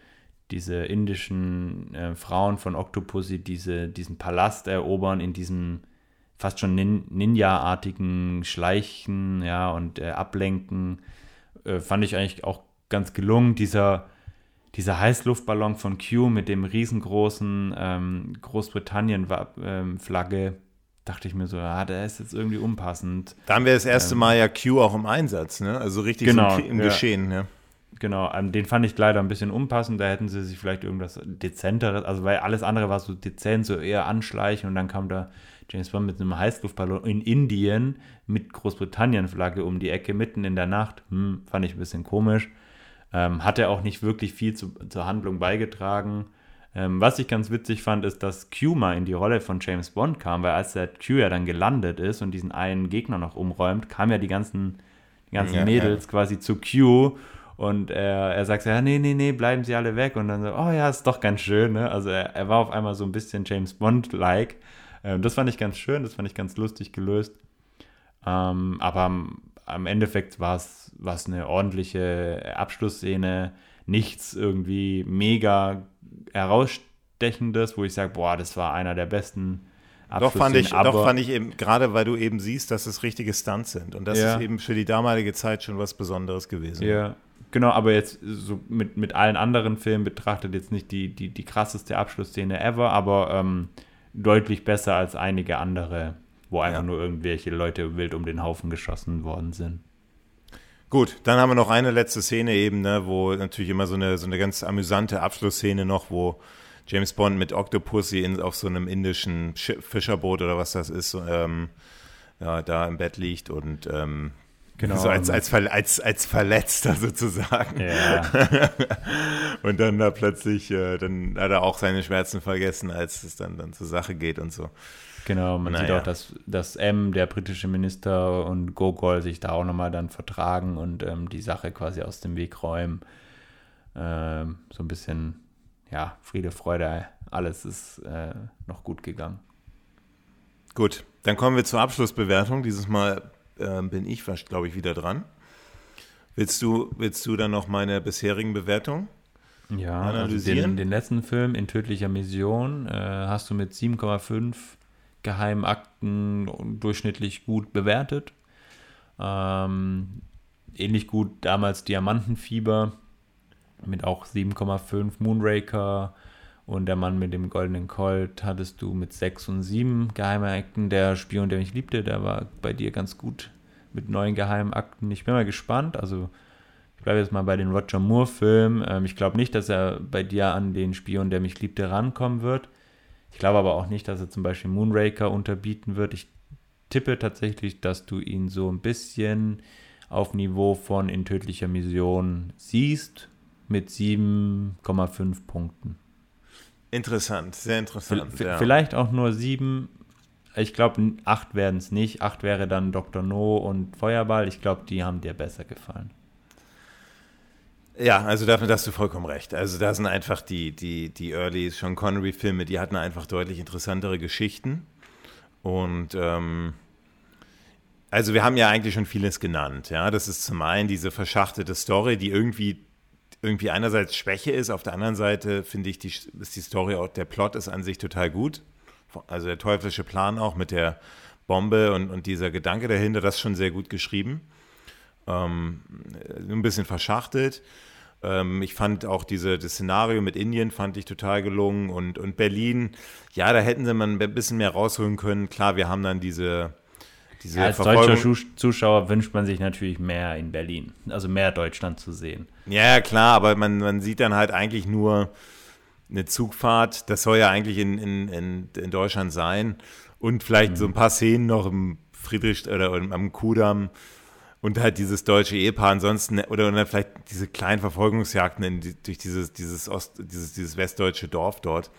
S1: diese indischen äh, Frauen von Octopussy diese, diesen Palast erobern in diesem fast schon nin Ninja-artigen Schleichen ja, und äh, Ablenken, äh, fand ich eigentlich auch ganz gelungen. Dieser dieser Heißluftballon von Q mit dem riesengroßen ähm, Großbritannien-Flagge, ähm, dachte ich mir so, ja, der ist jetzt irgendwie unpassend.
S2: Da haben wir das erste ähm, Mal ja Q auch im Einsatz, ne? Also richtig
S1: genau,
S2: so im,
S1: ja.
S2: Geschehen, ja.
S1: Genau, ähm, den fand ich leider ein bisschen unpassend. Da hätten sie sich vielleicht irgendwas Dezenteres, also weil alles andere war so dezent, so eher anschleichen und dann kam da James Bond mit einem Heißluftballon in Indien mit Großbritannien-Flagge um die Ecke mitten in der Nacht. Hm, fand ich ein bisschen komisch. Ähm, hat er auch nicht wirklich viel zu, zur Handlung beigetragen. Ähm, was ich ganz witzig fand, ist, dass Q mal in die Rolle von James Bond kam, weil als der Q ja dann gelandet ist und diesen einen Gegner noch umräumt, kamen ja die ganzen, die ganzen ja, Mädels ja. quasi zu Q und er, er sagt so, ja, nee, nee, nee, bleiben sie alle weg. Und dann so, oh ja, ist doch ganz schön. Ne? Also er, er war auf einmal so ein bisschen James Bond-like. Ähm, das fand ich ganz schön, das fand ich ganz lustig gelöst. Ähm, aber am Endeffekt war es eine ordentliche Abschlussszene, nichts irgendwie mega herausstechendes, wo ich sage, boah, das war einer der besten
S2: doch fand ich, doch fand ich eben, gerade weil du eben siehst, dass es richtige Stunts sind. Und das ja. ist eben für die damalige Zeit schon was Besonderes gewesen.
S1: Ja, genau, aber jetzt so mit, mit allen anderen Filmen betrachtet jetzt nicht die, die, die krasseste Abschlussszene ever, aber ähm, deutlich besser als einige andere wo einfach ja. nur irgendwelche Leute wild um den Haufen geschossen worden sind.
S2: Gut, dann haben wir noch eine letzte Szene eben, ne, wo natürlich immer so eine, so eine ganz amüsante Abschlussszene noch, wo James Bond mit Octopussy in, auf so einem indischen Fischerboot oder was das ist, ähm, ja, da im Bett liegt und ähm, Genau. So als, als, als, als Verletzter sozusagen. Ja. und dann da plötzlich, äh, dann hat er auch seine Schmerzen vergessen, als es dann, dann zur Sache geht und so.
S1: Genau, man naja. sieht auch, dass, dass M, der britische Minister, und Gogol sich da auch nochmal dann vertragen und ähm, die Sache quasi aus dem Weg räumen. Ähm, so ein bisschen, ja, Friede, Freude, alles ist äh, noch gut gegangen.
S2: Gut, dann kommen wir zur Abschlussbewertung. Dieses Mal äh, bin ich, glaube ich, wieder dran. Willst du, willst du dann noch meine bisherigen Bewertungen?
S1: Ja, analysieren? Also den, den, letzten Film in tödlicher Mission äh, hast du mit 7,5 Geheimakten durchschnittlich gut bewertet. Ähm, ähnlich gut damals Diamantenfieber mit auch 7,5 Moonraker und der Mann mit dem goldenen Colt hattest du mit 6 und 7 Geheimakten. Der Spion, der mich liebte, der war bei dir ganz gut mit neuen Geheimakten. Ich bin mal gespannt. Also ich bleibe jetzt mal bei den Roger Moore-Filmen. Ähm, ich glaube nicht, dass er bei dir an den Spion, der mich liebte, rankommen wird. Ich glaube aber auch nicht, dass er zum Beispiel Moonraker unterbieten wird. Ich tippe tatsächlich, dass du ihn so ein bisschen auf Niveau von in tödlicher Mission siehst mit 7,5 Punkten.
S2: Interessant, sehr interessant.
S1: V ja. Vielleicht auch nur 7. Ich glaube, 8 werden es nicht. 8 wäre dann Dr. No und Feuerball. Ich glaube, die haben dir besser gefallen.
S2: Ja, also dafür hast du vollkommen recht. Also da sind einfach die, die, die Early Sean Connery-Filme, die hatten einfach deutlich interessantere Geschichten. Und ähm, also wir haben ja eigentlich schon vieles genannt. Ja, das ist zum einen diese verschachtete Story, die irgendwie irgendwie einerseits Schwäche ist, auf der anderen Seite finde ich, die, ist die Story auch, der Plot ist an sich total gut. also der teuflische Plan auch mit der Bombe und, und dieser Gedanke dahinter, das ist schon sehr gut geschrieben. Ähm, ein bisschen verschachtelt. Ähm, ich fand auch diese, das Szenario mit Indien fand ich total gelungen und, und Berlin, ja, da hätten sie mal ein bisschen mehr rausholen können. Klar, wir haben dann diese, diese
S1: ja, als deutscher Zuschauer wünscht man sich natürlich mehr in Berlin, also mehr Deutschland zu sehen.
S2: Ja, klar, aber man, man sieht dann halt eigentlich nur eine Zugfahrt. Das soll ja eigentlich in, in, in, in Deutschland sein. Und vielleicht mhm. so ein paar Szenen noch im Friedrich oder am Kudamm und halt dieses deutsche Ehepaar ansonsten oder, oder vielleicht diese kleinen Verfolgungsjagden in, durch dieses, dieses, Ost, dieses, dieses westdeutsche Dorf dort.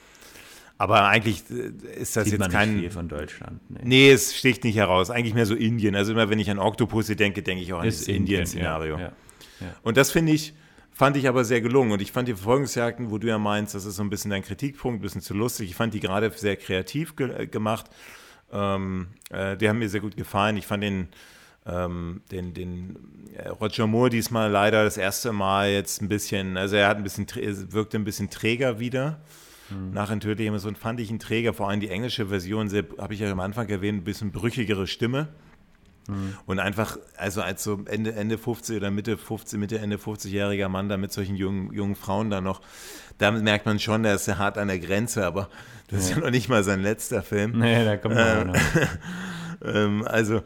S2: Aber eigentlich äh, ist das Sieht jetzt man kein. Nicht
S1: viel von Deutschland.
S2: Nee. nee. es sticht nicht heraus. Eigentlich mehr so Indien. Also immer wenn ich an Octopussy denke, denke ich auch an ist das Indien-Szenario. Ja, ja, ja. Und das finde ich, fand ich aber sehr gelungen. Und ich fand die Verfolgungsjagden, wo du ja meinst, das ist so ein bisschen dein Kritikpunkt, ein bisschen zu lustig. Ich fand die gerade sehr kreativ ge gemacht. Ähm, äh, die haben mir sehr gut gefallen. Ich fand den, ähm, den, den äh, Roger Moore diesmal leider das erste Mal jetzt ein bisschen, also er hat ein bisschen, wirkte ein bisschen träger wieder mhm. nach Entödlichem und fand ich ihn träger, vor allem die englische Version, habe ich ja am Anfang erwähnt, ein bisschen brüchigere Stimme. Mhm. Und einfach, also als so Ende, Ende 50 oder Mitte 50, Mitte, Ende 50-jähriger Mann da mit solchen jungen, jungen Frauen da noch, da merkt man schon, der ist ja hart an der Grenze, aber das ja. ist ja noch nicht mal sein letzter Film.
S1: Nee, da kommt man ähm,
S2: ähm, Also,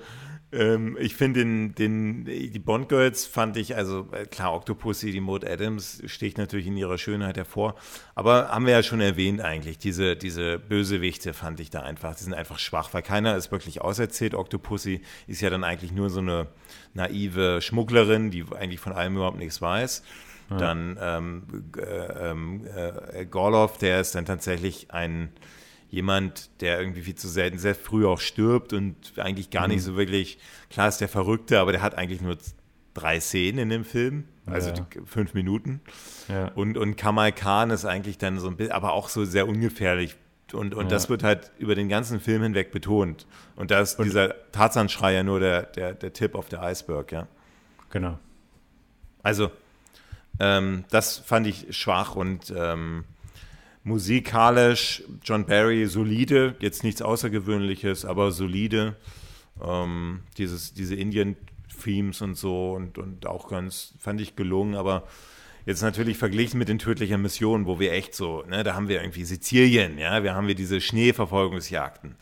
S2: ähm, ich finde den, den, die Bond Girls fand ich, also äh, klar, Octopussy, die Maud Adams sticht natürlich in ihrer Schönheit hervor, aber haben wir ja schon erwähnt eigentlich, diese, diese Bösewichte fand ich da einfach, die sind einfach schwach, weil keiner ist wirklich auserzählt. Octopussy ist ja dann eigentlich nur so eine naive Schmugglerin, die eigentlich von allem überhaupt nichts weiß. Ja. Dann ähm, äh, ähm, äh, Gorlov, der ist dann tatsächlich ein jemand, der irgendwie viel zu selten, sehr früh auch stirbt und eigentlich gar mhm. nicht so wirklich, klar ist der Verrückte, aber der hat eigentlich nur drei Szenen in dem Film, also ja. fünf Minuten. Ja. Und, und Kamal Khan ist eigentlich dann so ein bisschen, aber auch so sehr ungefährlich. Und, und ja. das wird halt über den ganzen Film hinweg betont. Und da ist und dieser Tarzanschrei ja nur der, der, der Tip auf der Eisberg, ja.
S1: Genau.
S2: Also, ähm, das fand ich schwach und ähm, Musikalisch, John Barry solide, jetzt nichts Außergewöhnliches, aber solide. Ähm, dieses, diese Indien-Themes und so und, und auch ganz, fand ich gelungen, aber jetzt natürlich verglichen mit den tödlichen Missionen, wo wir echt so, ne, da haben wir irgendwie Sizilien, ja, wir haben wir diese Schneeverfolgungsjagden.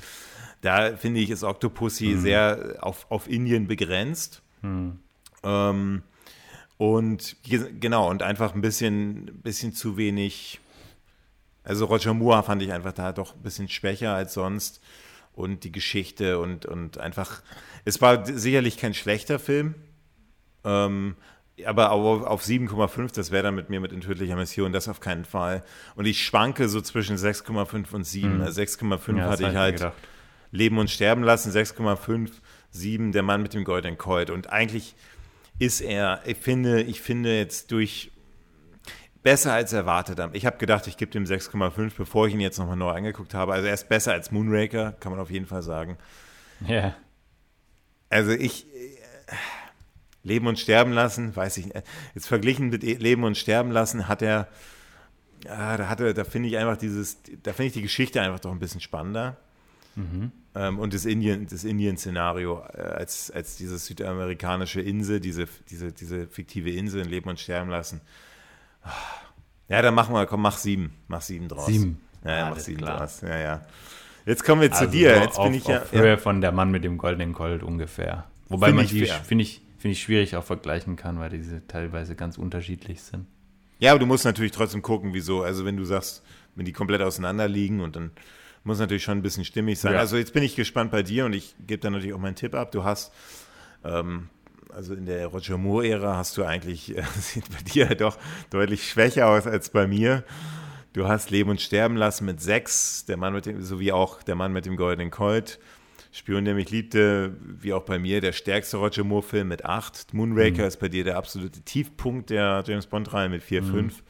S2: Da finde ich, ist Octopussy mhm. sehr auf, auf Indien begrenzt. Mhm. Ähm, und genau, und einfach ein bisschen, bisschen zu wenig also Roger Moore fand ich einfach da doch ein bisschen schwächer als sonst. Und die Geschichte und, und einfach, es war sicherlich kein schlechter Film. Ähm, aber auf, auf 7,5, das wäre dann mit mir mit entödlicher Mission, das auf keinen Fall. Und ich schwanke so zwischen 6,5 und 7. Mhm. 6,5 ja, hatte ich halt gedacht. Leben und Sterben lassen, 6,5, 7, der Mann mit dem goldenen Colt. Und eigentlich ist er, ich finde, ich finde jetzt durch besser als erwartet. Ich habe gedacht, ich gebe dem 6,5, bevor ich ihn jetzt nochmal neu angeguckt habe. Also er ist besser als Moonraker, kann man auf jeden Fall sagen.
S1: Ja. Yeah.
S2: Also ich äh, Leben und Sterben lassen, weiß ich nicht. Jetzt verglichen mit Leben und Sterben lassen hat er, ja, da hatte, da finde ich einfach dieses, da finde ich die Geschichte einfach doch ein bisschen spannender. Mhm. Ähm, und das Indien, das Indien-Szenario äh, als, als diese südamerikanische Insel, diese, diese, diese fiktive Insel in Leben und Sterben lassen ja, dann machen wir, komm, mach sieben. Mach sieben draus.
S1: Sieben.
S2: Ja, ja mach sieben klar. draus. Ja, ja. Jetzt kommen wir zu also dir. Jetzt
S1: auf,
S2: bin ich ja.
S1: Auf Höhe ja. von der Mann mit dem goldenen Gold ungefähr. Wobei find man die, finde ich, find ich, schwierig auch vergleichen kann, weil diese teilweise ganz unterschiedlich sind.
S2: Ja, aber du musst natürlich trotzdem gucken, wieso. Also, wenn du sagst, wenn die komplett auseinander liegen und dann muss natürlich schon ein bisschen stimmig sein. Ja. Also, jetzt bin ich gespannt bei dir und ich gebe dann natürlich auch meinen Tipp ab. Du hast ähm, also in der Roger Moore-Ära hast du eigentlich, äh, sieht bei dir doch deutlich schwächer aus als bei mir. Du hast Leben und Sterben lassen mit sechs, der Mann mit dem, sowie auch der Mann mit dem goldenen Colt. Spion, der mich liebte, wie auch bei mir, der stärkste Roger Moore-Film mit acht. Moonraker mhm. ist bei dir der absolute Tiefpunkt der James Bond-Reihe mit vier, mhm. fünf.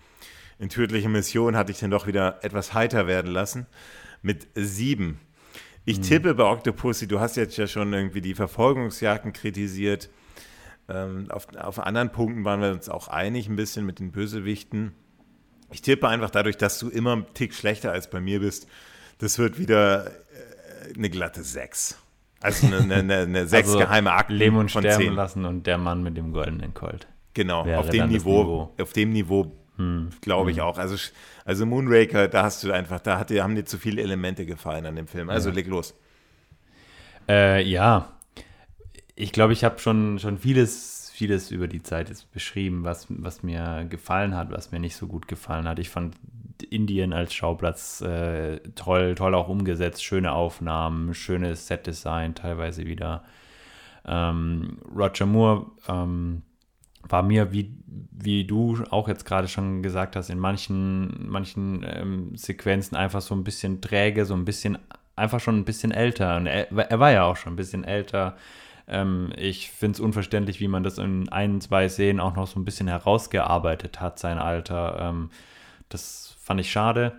S2: In Tödliche Mission hatte ich dann doch wieder etwas heiter werden lassen mit sieben. Ich mhm. tippe bei Octopussy, du hast jetzt ja schon irgendwie die Verfolgungsjagden kritisiert. Ähm, auf, auf anderen Punkten waren wir uns auch einig, ein bisschen mit den Bösewichten. Ich tippe einfach dadurch, dass du immer einen Tick schlechter als bei mir bist, Das wird wieder äh, eine glatte 6. Also eine, eine, eine 6 also geheime Akten
S1: Leben und von sterben 10. lassen und der Mann mit dem goldenen Colt.
S2: Genau, auf dem Niveau, Niveau, auf dem Niveau hm. glaube ich hm. auch. Also, also Moonraker, da hast du einfach, da hat dir, haben dir zu viele Elemente gefallen an dem Film. Also ja. leg los.
S1: Äh, ja, ich glaube, ich habe schon, schon vieles, vieles über die Zeit jetzt beschrieben, was, was mir gefallen hat, was mir nicht so gut gefallen hat. Ich fand Indien als Schauplatz äh, toll, toll auch umgesetzt, schöne Aufnahmen, schönes Setdesign teilweise wieder. Ähm, Roger Moore ähm, war mir, wie, wie du auch jetzt gerade schon gesagt hast, in manchen, manchen ähm, Sequenzen einfach so ein bisschen träge, so ein bisschen, einfach schon ein bisschen älter. Und er, er war ja auch schon ein bisschen älter. Ähm, ich finde es unverständlich, wie man das in ein, zwei Szenen auch noch so ein bisschen herausgearbeitet hat, sein Alter. Ähm, das fand ich schade.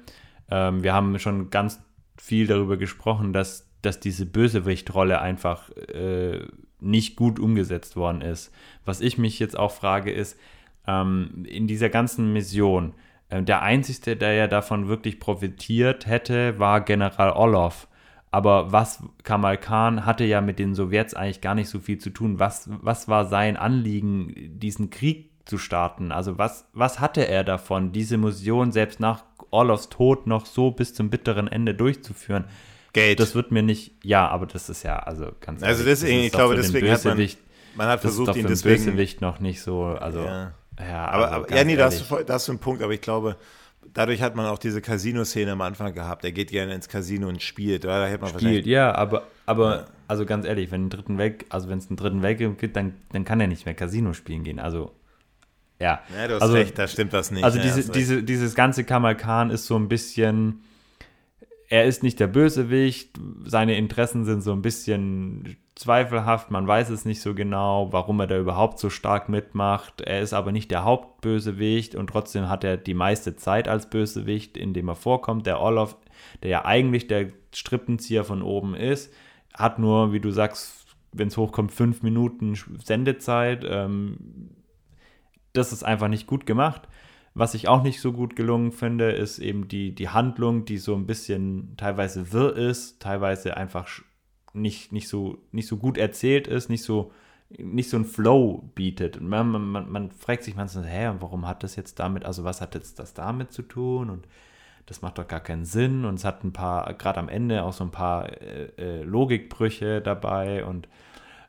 S1: Ähm, wir haben schon ganz viel darüber gesprochen, dass, dass diese Bösewichtrolle einfach äh, nicht gut umgesetzt worden ist. Was ich mich jetzt auch frage, ist, ähm, in dieser ganzen Mission, äh, der Einzige, der ja davon wirklich profitiert hätte, war General Orlov. Aber was Kamal Khan hatte ja mit den Sowjets eigentlich gar nicht so viel zu tun. Was, was war sein Anliegen, diesen Krieg zu starten? Also was, was hatte er davon, diese Mission selbst nach Orlovs Tod noch so bis zum bitteren Ende durchzuführen? Geld. Das wird mir nicht, ja, aber das ist ja, also ganz
S2: Also deswegen, ich glaube, deswegen hat man, man hat versucht, ihn deswegen.
S1: Bösewicht noch nicht so, also.
S2: Ja, ja aber, also aber ja, nee, da hast, du, da hast du einen Punkt, aber ich glaube, dadurch hat man auch diese Casino-Szene am Anfang gehabt. Er geht gerne ins Casino und spielt. Da hätte man
S1: spielt, ja, aber, aber ja. also ganz ehrlich, wenn dritten Weg, also wenn es einen dritten Weg gibt, dann, dann kann er nicht mehr Casino spielen gehen. Also ja.
S2: Ja, du hast
S1: also,
S2: recht, da stimmt das nicht.
S1: Also diese, diese, dieses ganze Kamal Khan ist so ein bisschen er ist nicht der Bösewicht, seine Interessen sind so ein bisschen zweifelhaft, man weiß es nicht so genau, warum er da überhaupt so stark mitmacht. Er ist aber nicht der Hauptbösewicht und trotzdem hat er die meiste Zeit als Bösewicht, in dem er vorkommt. Der Olaf, der ja eigentlich der Strippenzieher von oben ist, hat nur, wie du sagst, wenn es hochkommt, fünf Minuten Sendezeit. Ähm, das ist einfach nicht gut gemacht. Was ich auch nicht so gut gelungen finde, ist eben die, die Handlung, die so ein bisschen teilweise wirr ist, teilweise einfach nicht, nicht, so, nicht so gut erzählt ist, nicht so, nicht so ein Flow bietet. Und man, man, man fragt sich manchmal, hä, warum hat das jetzt damit, also was hat jetzt das damit zu tun? Und das macht doch gar keinen Sinn. Und es hat ein paar, gerade am Ende auch so ein paar äh, äh, Logikbrüche dabei. Und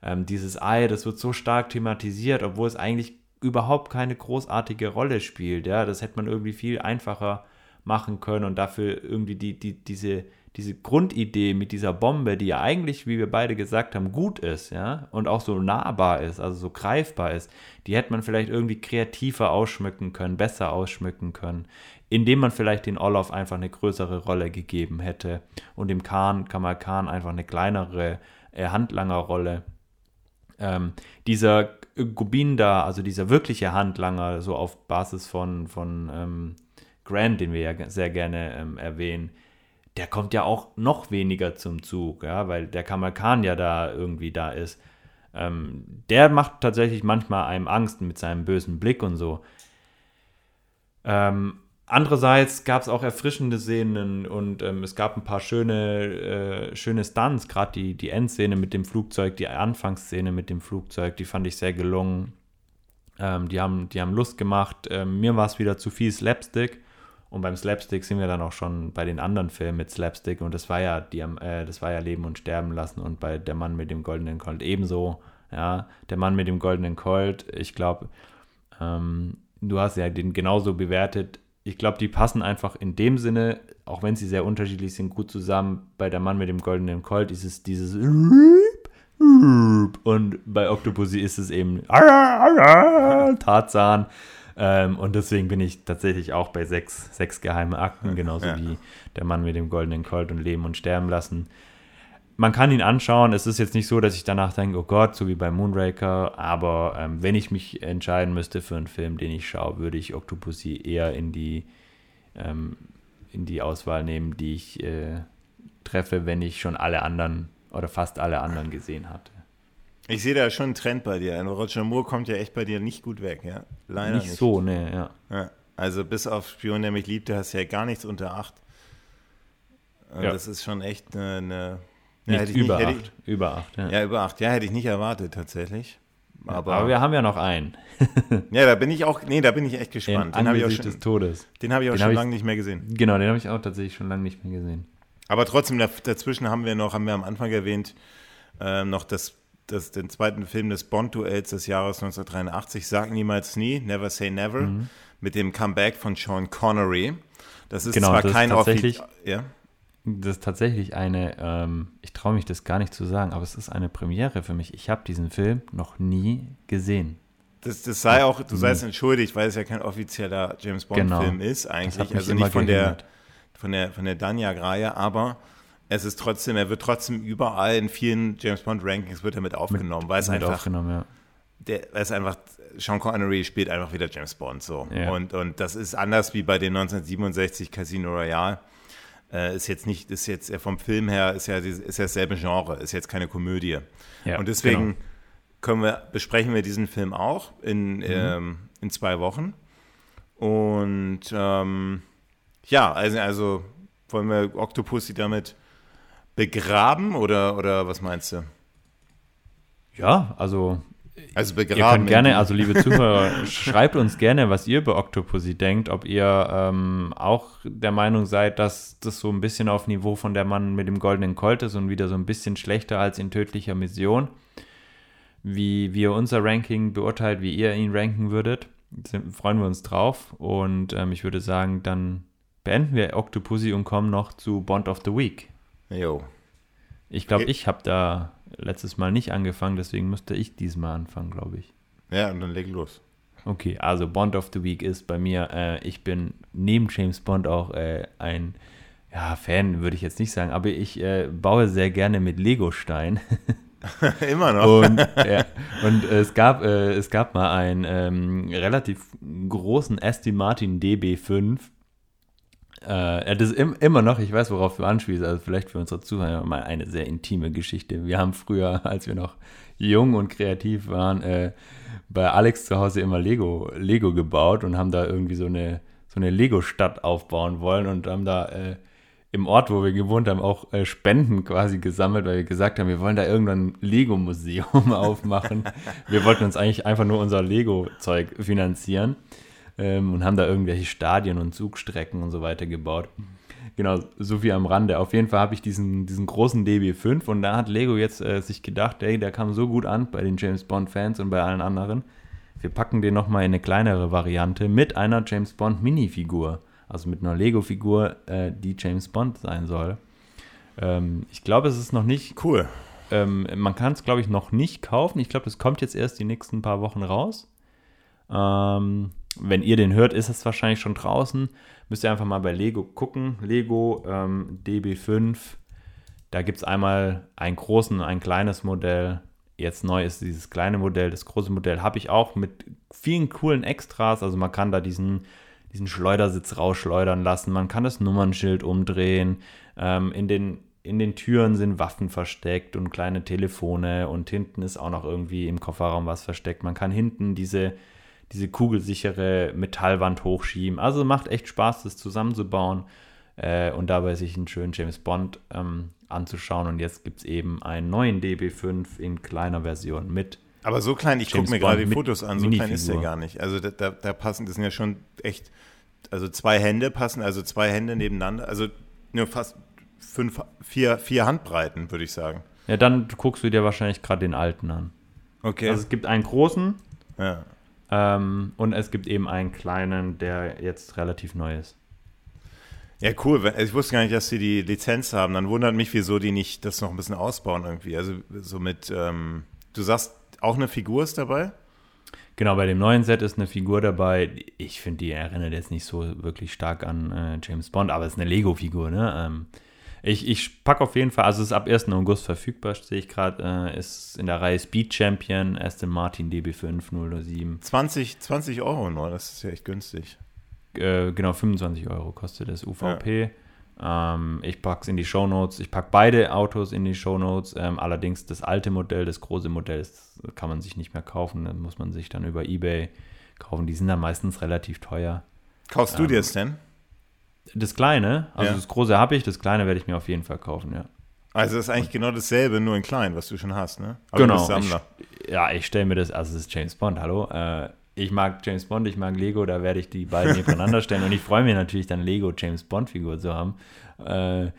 S1: ähm, dieses Ei, das wird so stark thematisiert, obwohl es eigentlich überhaupt keine großartige Rolle spielt. Ja, das hätte man irgendwie viel einfacher machen können und dafür irgendwie die, die, diese, diese Grundidee mit dieser Bombe, die ja eigentlich, wie wir beide gesagt haben, gut ist, ja, und auch so nahbar ist, also so greifbar ist, die hätte man vielleicht irgendwie kreativer ausschmücken können, besser ausschmücken können, indem man vielleicht den Olaf einfach eine größere Rolle gegeben hätte und dem Khan, Kamal Khan einfach eine kleinere äh, Handlangerrolle. Ähm, dieser Gobinda, also dieser wirkliche Handlanger, so auf Basis von, von ähm, Grant, den wir ja sehr gerne ähm, erwähnen, der kommt ja auch noch weniger zum Zug, ja, weil der Kamal Khan ja da irgendwie da ist. Ähm, der macht tatsächlich manchmal einem Angst mit seinem bösen Blick und so. Ähm, Andererseits gab es auch erfrischende Szenen und ähm, es gab ein paar schöne, äh, schöne Stunts, gerade die, die Endszene mit dem Flugzeug, die Anfangsszene mit dem Flugzeug, die fand ich sehr gelungen. Ähm, die, haben, die haben Lust gemacht. Ähm, mir war es wieder zu viel Slapstick und beim Slapstick sind wir dann auch schon bei den anderen Filmen mit Slapstick und das war ja, die, äh, das war ja Leben und Sterben lassen und bei Der Mann mit dem goldenen Colt ebenso. Ja, der Mann mit dem goldenen Colt, ich glaube, ähm, du hast ja den genauso bewertet ich glaube, die passen einfach in dem Sinne, auch wenn sie sehr unterschiedlich sind, gut zusammen. Bei der Mann mit dem goldenen Colt ist es dieses und bei Octopussy ist es eben Tarzan. Ähm, und deswegen bin ich tatsächlich auch bei sechs, sechs geheime Akten, genauso ja. wie der Mann mit dem goldenen Colt und Leben und Sterben lassen man kann ihn anschauen. Es ist jetzt nicht so, dass ich danach denke, oh Gott, so wie bei Moonraker. Aber ähm, wenn ich mich entscheiden müsste für einen Film, den ich schaue, würde ich Octopussy eher in die, ähm, in die Auswahl nehmen, die ich äh, treffe, wenn ich schon alle anderen oder fast alle anderen gesehen hatte.
S2: Ich sehe da schon einen Trend bei dir. Roger Moore kommt ja echt bei dir nicht gut weg, ja?
S1: Leider nicht. Nicht so, ne, ja.
S2: ja. Also bis auf Spion, der mich liebte, hast du ja gar nichts unter acht.
S1: ja,
S2: ja. das ist schon echt eine. eine
S1: ja, hätte ich über nicht, acht. Ich, über acht,
S2: ja. Ja, über acht. Ja, hätte ich nicht erwartet, tatsächlich.
S1: Aber, aber wir haben ja noch einen.
S2: ja, da bin ich auch, nee, da bin ich echt gespannt.
S1: Den habe ich auch schon, des Todes.
S2: Den habe ich auch den schon lange nicht mehr gesehen.
S1: Genau, den habe ich auch tatsächlich schon lange nicht mehr gesehen.
S2: Aber trotzdem, dazwischen haben wir noch, haben wir am Anfang erwähnt, äh, noch das, das, den zweiten Film des Bond-Duells des Jahres 1983, Sag niemals nie, Never Say Never, mhm. mit dem Comeback von Sean Connery. Das ist
S1: genau, zwar das kein ist tatsächlich, ja? Das ist tatsächlich eine, ähm, ich traue mich das gar nicht zu sagen, aber es ist eine Premiere für mich. Ich habe diesen Film noch nie gesehen.
S2: Das, das sei auch, du seist entschuldigt, weil es ja kein offizieller James Bond-Film genau. ist eigentlich. Also nicht von der, von der, von der Danya-Reihe, aber es ist trotzdem, er wird trotzdem überall in vielen James Bond-Rankings wird er mit aufgenommen, mit, weil es einfach. Ja. Der, es einfach, Sean Connery spielt einfach wieder James Bond so. Ja. Und, und das ist anders wie bei den 1967 Casino Royale äh, ist jetzt nicht, ist jetzt vom Film her, ist ja, ist ja dasselbe Genre, ist jetzt keine Komödie. Ja, und deswegen genau. können wir, besprechen wir diesen Film auch in, mhm. ähm, in zwei Wochen. Und ähm, ja, also, also wollen wir Octopussy damit begraben oder, oder was meinst du?
S1: Ja, also
S2: also begraben.
S1: Ihr könnt gerne, also liebe Zuhörer, schreibt uns gerne, was ihr über Octopussy denkt, ob ihr ähm, auch der Meinung seid, dass das so ein bisschen auf Niveau von der Mann mit dem goldenen Colt ist und wieder so ein bisschen schlechter als in tödlicher Mission. Wie, wie ihr unser Ranking beurteilt, wie ihr ihn ranken würdet. Sind, freuen wir uns drauf. Und ähm, ich würde sagen, dann beenden wir Octopussy und kommen noch zu Bond of the Week.
S2: Jo.
S1: Ich glaube, ich habe da letztes Mal nicht angefangen, deswegen müsste ich diesmal anfangen, glaube ich.
S2: Ja, und dann leg los.
S1: Okay, also Bond of the Week ist bei mir, äh, ich bin neben James Bond auch äh, ein ja, Fan, würde ich jetzt nicht sagen, aber ich äh, baue sehr gerne mit Lego-Stein.
S2: Immer noch.
S1: Und, ja, und es, gab, äh, es gab mal einen ähm, relativ großen Aston Martin DB5 äh, das ist im, immer noch, ich weiß, worauf du anspielst, also vielleicht für unsere Zuhörer mal eine sehr intime Geschichte. Wir haben früher, als wir noch jung und kreativ waren, äh, bei Alex zu Hause immer Lego, Lego gebaut und haben da irgendwie so eine, so eine Lego-Stadt aufbauen wollen und haben da äh, im Ort, wo wir gewohnt haben, auch äh, Spenden quasi gesammelt, weil wir gesagt haben, wir wollen da irgendwann ein Lego-Museum aufmachen. wir wollten uns eigentlich einfach nur unser Lego-Zeug finanzieren ähm, und haben da irgendwelche Stadien und Zugstrecken und so weiter gebaut. Genau, so viel am Rande. Auf jeden Fall habe ich diesen, diesen großen DB5 und da hat Lego jetzt äh, sich gedacht, ey, der kam so gut an bei den James Bond-Fans und bei allen anderen. Wir packen den nochmal in eine kleinere Variante mit einer James Bond Minifigur. Also mit einer Lego-Figur, äh, die James Bond sein soll. Ähm, ich glaube, es ist noch nicht.
S2: Cool.
S1: Ähm, man kann es, glaube ich, noch nicht kaufen. Ich glaube, das kommt jetzt erst die nächsten paar Wochen raus. Ähm, wenn ihr den hört, ist es wahrscheinlich schon draußen. Müsst ihr einfach mal bei Lego gucken. Lego ähm, DB5. Da gibt es einmal einen großen und ein kleines Modell. Jetzt neu ist dieses kleine Modell. Das große Modell habe ich auch mit vielen coolen Extras. Also man kann da diesen, diesen Schleudersitz rausschleudern lassen. Man kann das Nummernschild umdrehen. Ähm, in, den, in den Türen sind Waffen versteckt und kleine Telefone. Und hinten ist auch noch irgendwie im Kofferraum was versteckt. Man kann hinten diese diese kugelsichere Metallwand hochschieben. Also macht echt Spaß, das zusammenzubauen äh, und dabei sich einen schönen James Bond ähm, anzuschauen. Und jetzt gibt es eben einen neuen DB5 in kleiner Version mit.
S2: Aber so klein, ich gucke mir gerade die Fotos an, so klein ist der gar nicht. Also da, da, da passen, das sind ja schon echt, also zwei Hände passen, also zwei Hände nebeneinander, also nur fast fünf, vier, vier Handbreiten, würde ich sagen.
S1: Ja, dann guckst du dir wahrscheinlich gerade den alten an.
S2: Okay.
S1: Also es gibt einen großen,
S2: ja.
S1: Ähm, und es gibt eben einen kleinen, der jetzt relativ neu ist.
S2: Ja, cool. Ich wusste gar nicht, dass sie die Lizenz haben. Dann wundert mich, wieso die nicht das noch ein bisschen ausbauen irgendwie. Also so mit, ähm, du sagst, auch eine Figur ist dabei?
S1: Genau, bei dem neuen Set ist eine Figur dabei. Ich finde, die erinnert jetzt nicht so wirklich stark an äh, James Bond, aber es ist eine Lego-Figur, ne? Ähm, ich, ich packe auf jeden Fall, also es ist ab 1. August verfügbar, sehe ich gerade, äh, ist in der Reihe Speed Champion, Aston Martin DB5 007.
S2: 20, 20 Euro nur, das ist ja echt günstig.
S1: Äh, genau, 25 Euro kostet das UVP. Ja. Ähm, ich packe es in die Show Notes. Ich packe beide Autos in die Show Notes. Ähm, allerdings das alte Modell, das große Modell, das kann man sich nicht mehr kaufen. Das muss man sich dann über Ebay kaufen. Die sind dann meistens relativ teuer.
S2: Kaufst du ähm, dir es denn?
S1: Das kleine, also ja. das große habe ich, das kleine werde ich mir auf jeden Fall kaufen, ja.
S2: Also das ist eigentlich genau dasselbe, nur in klein, was du schon hast, ne?
S1: Aber genau. Sammler. Ich, ja, ich stelle mir das, also es ist James Bond, hallo. Äh, ich mag James Bond, ich mag Lego, da werde ich die beiden nebeneinander stellen und ich freue mich natürlich dann Lego James Bond Figur zu haben, äh,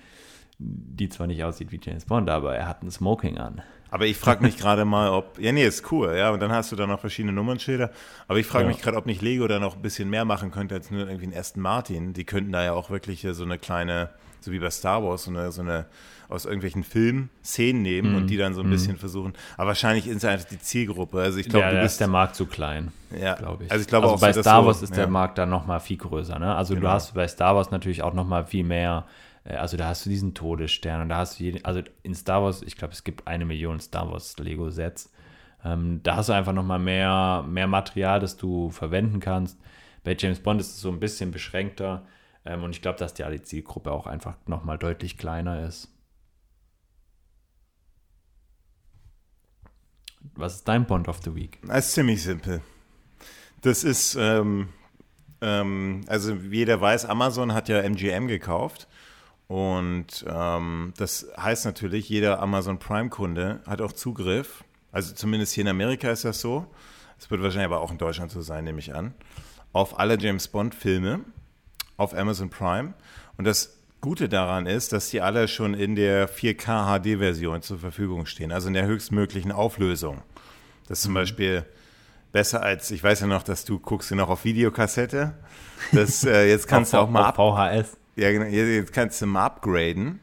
S1: die zwar nicht aussieht wie James Bond, aber er hat ein Smoking an.
S2: Aber ich frage mich gerade mal, ob. Ja, nee, ist cool, ja. Und dann hast du da noch verschiedene Nummernschilder. Aber ich frage ja. mich gerade, ob nicht Lego da noch ein bisschen mehr machen könnte als nur irgendwie einen Aston Martin. Die könnten da ja auch wirklich so eine kleine, so wie bei Star Wars, so eine, so eine aus irgendwelchen Filmen Szenen nehmen mhm. und die dann so ein mhm. bisschen versuchen. Aber wahrscheinlich ist einfach die Zielgruppe. Also ich glaube,
S1: ja,
S2: du
S1: bist ist der Markt zu klein.
S2: Ja, glaube ich. Also ich glaube
S1: also auch bei so, Star Wars ist ja. der Markt dann noch mal viel größer. Ne? Also genau. du hast bei Star Wars natürlich auch noch mal viel mehr also da hast du diesen Todesstern und da hast du, jeden, also in Star Wars, ich glaube, es gibt eine Million Star Wars Lego-Sets. Ähm, da hast du einfach nochmal mehr, mehr Material, das du verwenden kannst. Bei James Bond ist es so ein bisschen beschränkter ähm, und ich glaube, dass die Zielgruppe auch einfach nochmal deutlich kleiner ist. Was ist dein Bond of the Week?
S2: Das ist ziemlich simpel. Das ist, ähm, ähm, also wie jeder weiß, Amazon hat ja MGM gekauft und ähm, das heißt natürlich, jeder Amazon Prime-Kunde hat auch Zugriff. Also zumindest hier in Amerika ist das so. Es wird wahrscheinlich aber auch in Deutschland so sein, nehme ich an. Auf alle James Bond-Filme auf Amazon Prime. Und das Gute daran ist, dass die alle schon in der 4K HD-Version zur Verfügung stehen, also in der höchstmöglichen Auflösung. Das ist zum mhm. Beispiel besser als, ich weiß ja noch, dass du guckst noch auf Videokassette. Das, äh, jetzt kannst du auch mal
S1: ab, VHS.
S2: Ja, genau. Jetzt kannst du mal upgraden.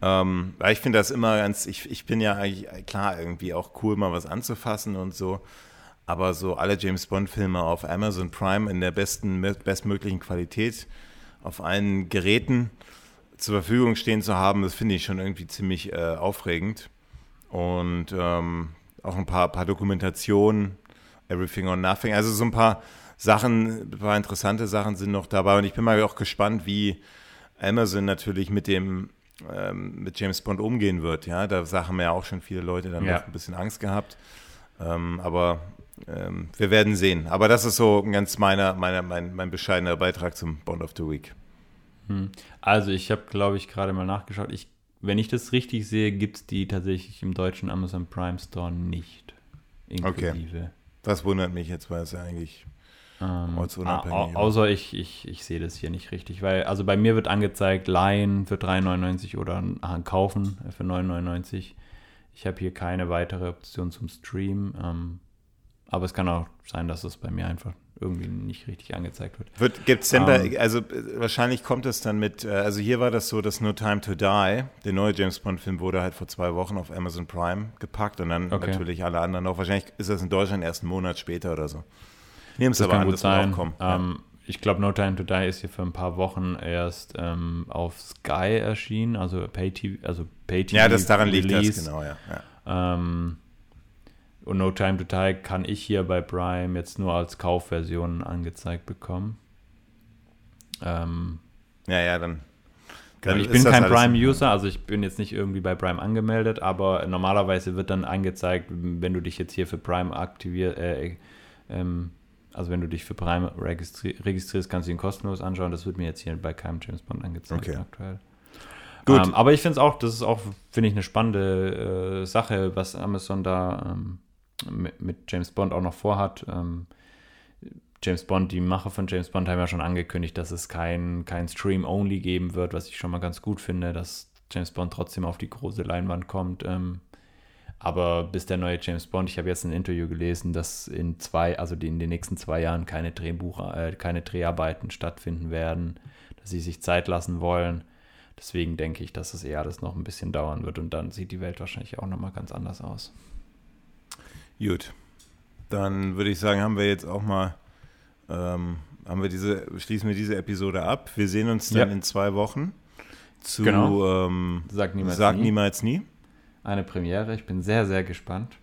S2: Ähm, ich finde das immer ganz, ich, ich bin ja eigentlich, klar, irgendwie auch cool, mal was anzufassen und so. Aber so alle James Bond-Filme auf Amazon Prime in der besten, bestmöglichen Qualität auf allen Geräten zur Verfügung stehen zu haben, das finde ich schon irgendwie ziemlich äh, aufregend. Und ähm, auch ein paar, paar Dokumentationen, Everything or Nothing, also so ein paar Sachen, ein paar interessante Sachen sind noch dabei und ich bin mal auch gespannt, wie Amazon natürlich mit dem ähm, mit James Bond umgehen wird. Ja, da haben ja auch schon viele Leute dann ja. noch ein bisschen Angst gehabt. Ähm, aber ähm, wir werden sehen. Aber das ist so ganz meiner, meiner, mein, mein bescheidener Beitrag zum Bond of the Week.
S1: Hm. Also ich habe, glaube ich, gerade mal nachgeschaut. Ich, wenn ich das richtig sehe, gibt es die tatsächlich im deutschen Amazon Prime Store nicht.
S2: Inklusive. Okay. Das wundert mich jetzt, weil es ja eigentlich
S1: ähm, Ortsunabhängig. außer ich, ich, ich sehe das hier nicht richtig, weil also bei mir wird angezeigt, leihen für 3,99 oder kaufen für 9,99. Ich habe hier keine weitere Option zum Stream. Ähm, aber es kann auch sein, dass es bei mir einfach irgendwie nicht richtig angezeigt wird.
S2: wird Gibt es denn um, ähm, also äh, wahrscheinlich kommt es dann mit, äh, also hier war das so, dass No Time to Die, der neue James Bond-Film, wurde halt vor zwei Wochen auf Amazon Prime gepackt und dann okay. natürlich alle anderen auch. Wahrscheinlich ist das in Deutschland erst einen Monat später oder so.
S1: Nehmen es aber an, gut sein. Auch ähm, Ich glaube, No Time to Die ist hier für ein paar Wochen erst ähm, auf Sky erschienen, also Pay-TV, also Pay-TV.
S2: Ja, das daran liegt das, genau, ja.
S1: ja. Ähm, und No Time to Die kann ich hier bei Prime jetzt nur als Kaufversion angezeigt bekommen.
S2: Ähm, ja, ja, dann.
S1: dann ich bin kein Prime-User, also ich bin jetzt nicht irgendwie bei Prime angemeldet, aber normalerweise wird dann angezeigt, wenn du dich jetzt hier für Prime aktivierst, äh, ähm, also wenn du dich für Prime registri registrierst, kannst du ihn kostenlos anschauen. Das wird mir jetzt hier bei keinem James Bond angezeigt okay. aktuell. Gut. Ähm, aber ich finde es auch, das ist auch, finde ich, eine spannende äh, Sache, was Amazon da ähm, mit, mit, James Bond auch noch vorhat. Ähm, James Bond, die Macher von James Bond haben ja schon angekündigt, dass es kein, kein Stream-Only geben wird, was ich schon mal ganz gut finde, dass James Bond trotzdem auf die große Leinwand kommt. Ähm, aber bis der neue James Bond, ich habe jetzt ein Interview gelesen, dass in zwei, also in den nächsten zwei Jahren keine Drehbuch, äh, keine Dreharbeiten stattfinden werden, dass sie sich Zeit lassen wollen. Deswegen denke ich, dass es eher alles noch ein bisschen dauern wird und dann sieht die Welt wahrscheinlich auch nochmal ganz anders aus.
S2: Gut. Dann würde ich sagen, haben wir jetzt auch mal, ähm, haben wir diese, schließen wir diese Episode ab. Wir sehen uns dann ja. in zwei Wochen zu genau. ähm,
S1: Sag niemals
S2: Sag nie. niemals nie
S1: eine Premiere. Ich bin sehr, sehr gespannt.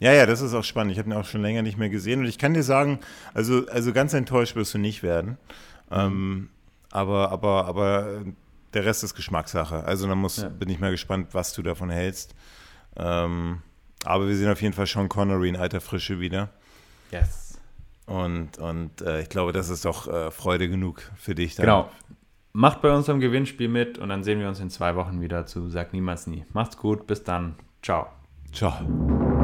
S2: Ja, ja, das ist auch spannend. Ich habe ihn auch schon länger nicht mehr gesehen. Und ich kann dir sagen, also, also ganz enttäuscht wirst du nicht werden. Mhm. Ähm, aber, aber, aber der Rest ist Geschmackssache. Also da muss, ja. bin ich mal gespannt, was du davon hältst. Ähm, aber wir sehen auf jeden Fall Sean Connery in alter Frische wieder.
S1: Yes.
S2: Und, und äh, ich glaube, das ist doch äh, Freude genug für dich.
S1: Dann. Genau macht bei unserem Gewinnspiel mit und dann sehen wir uns in zwei Wochen wieder zu Sag niemals nie. Macht's gut, bis dann. Ciao.
S2: Ciao.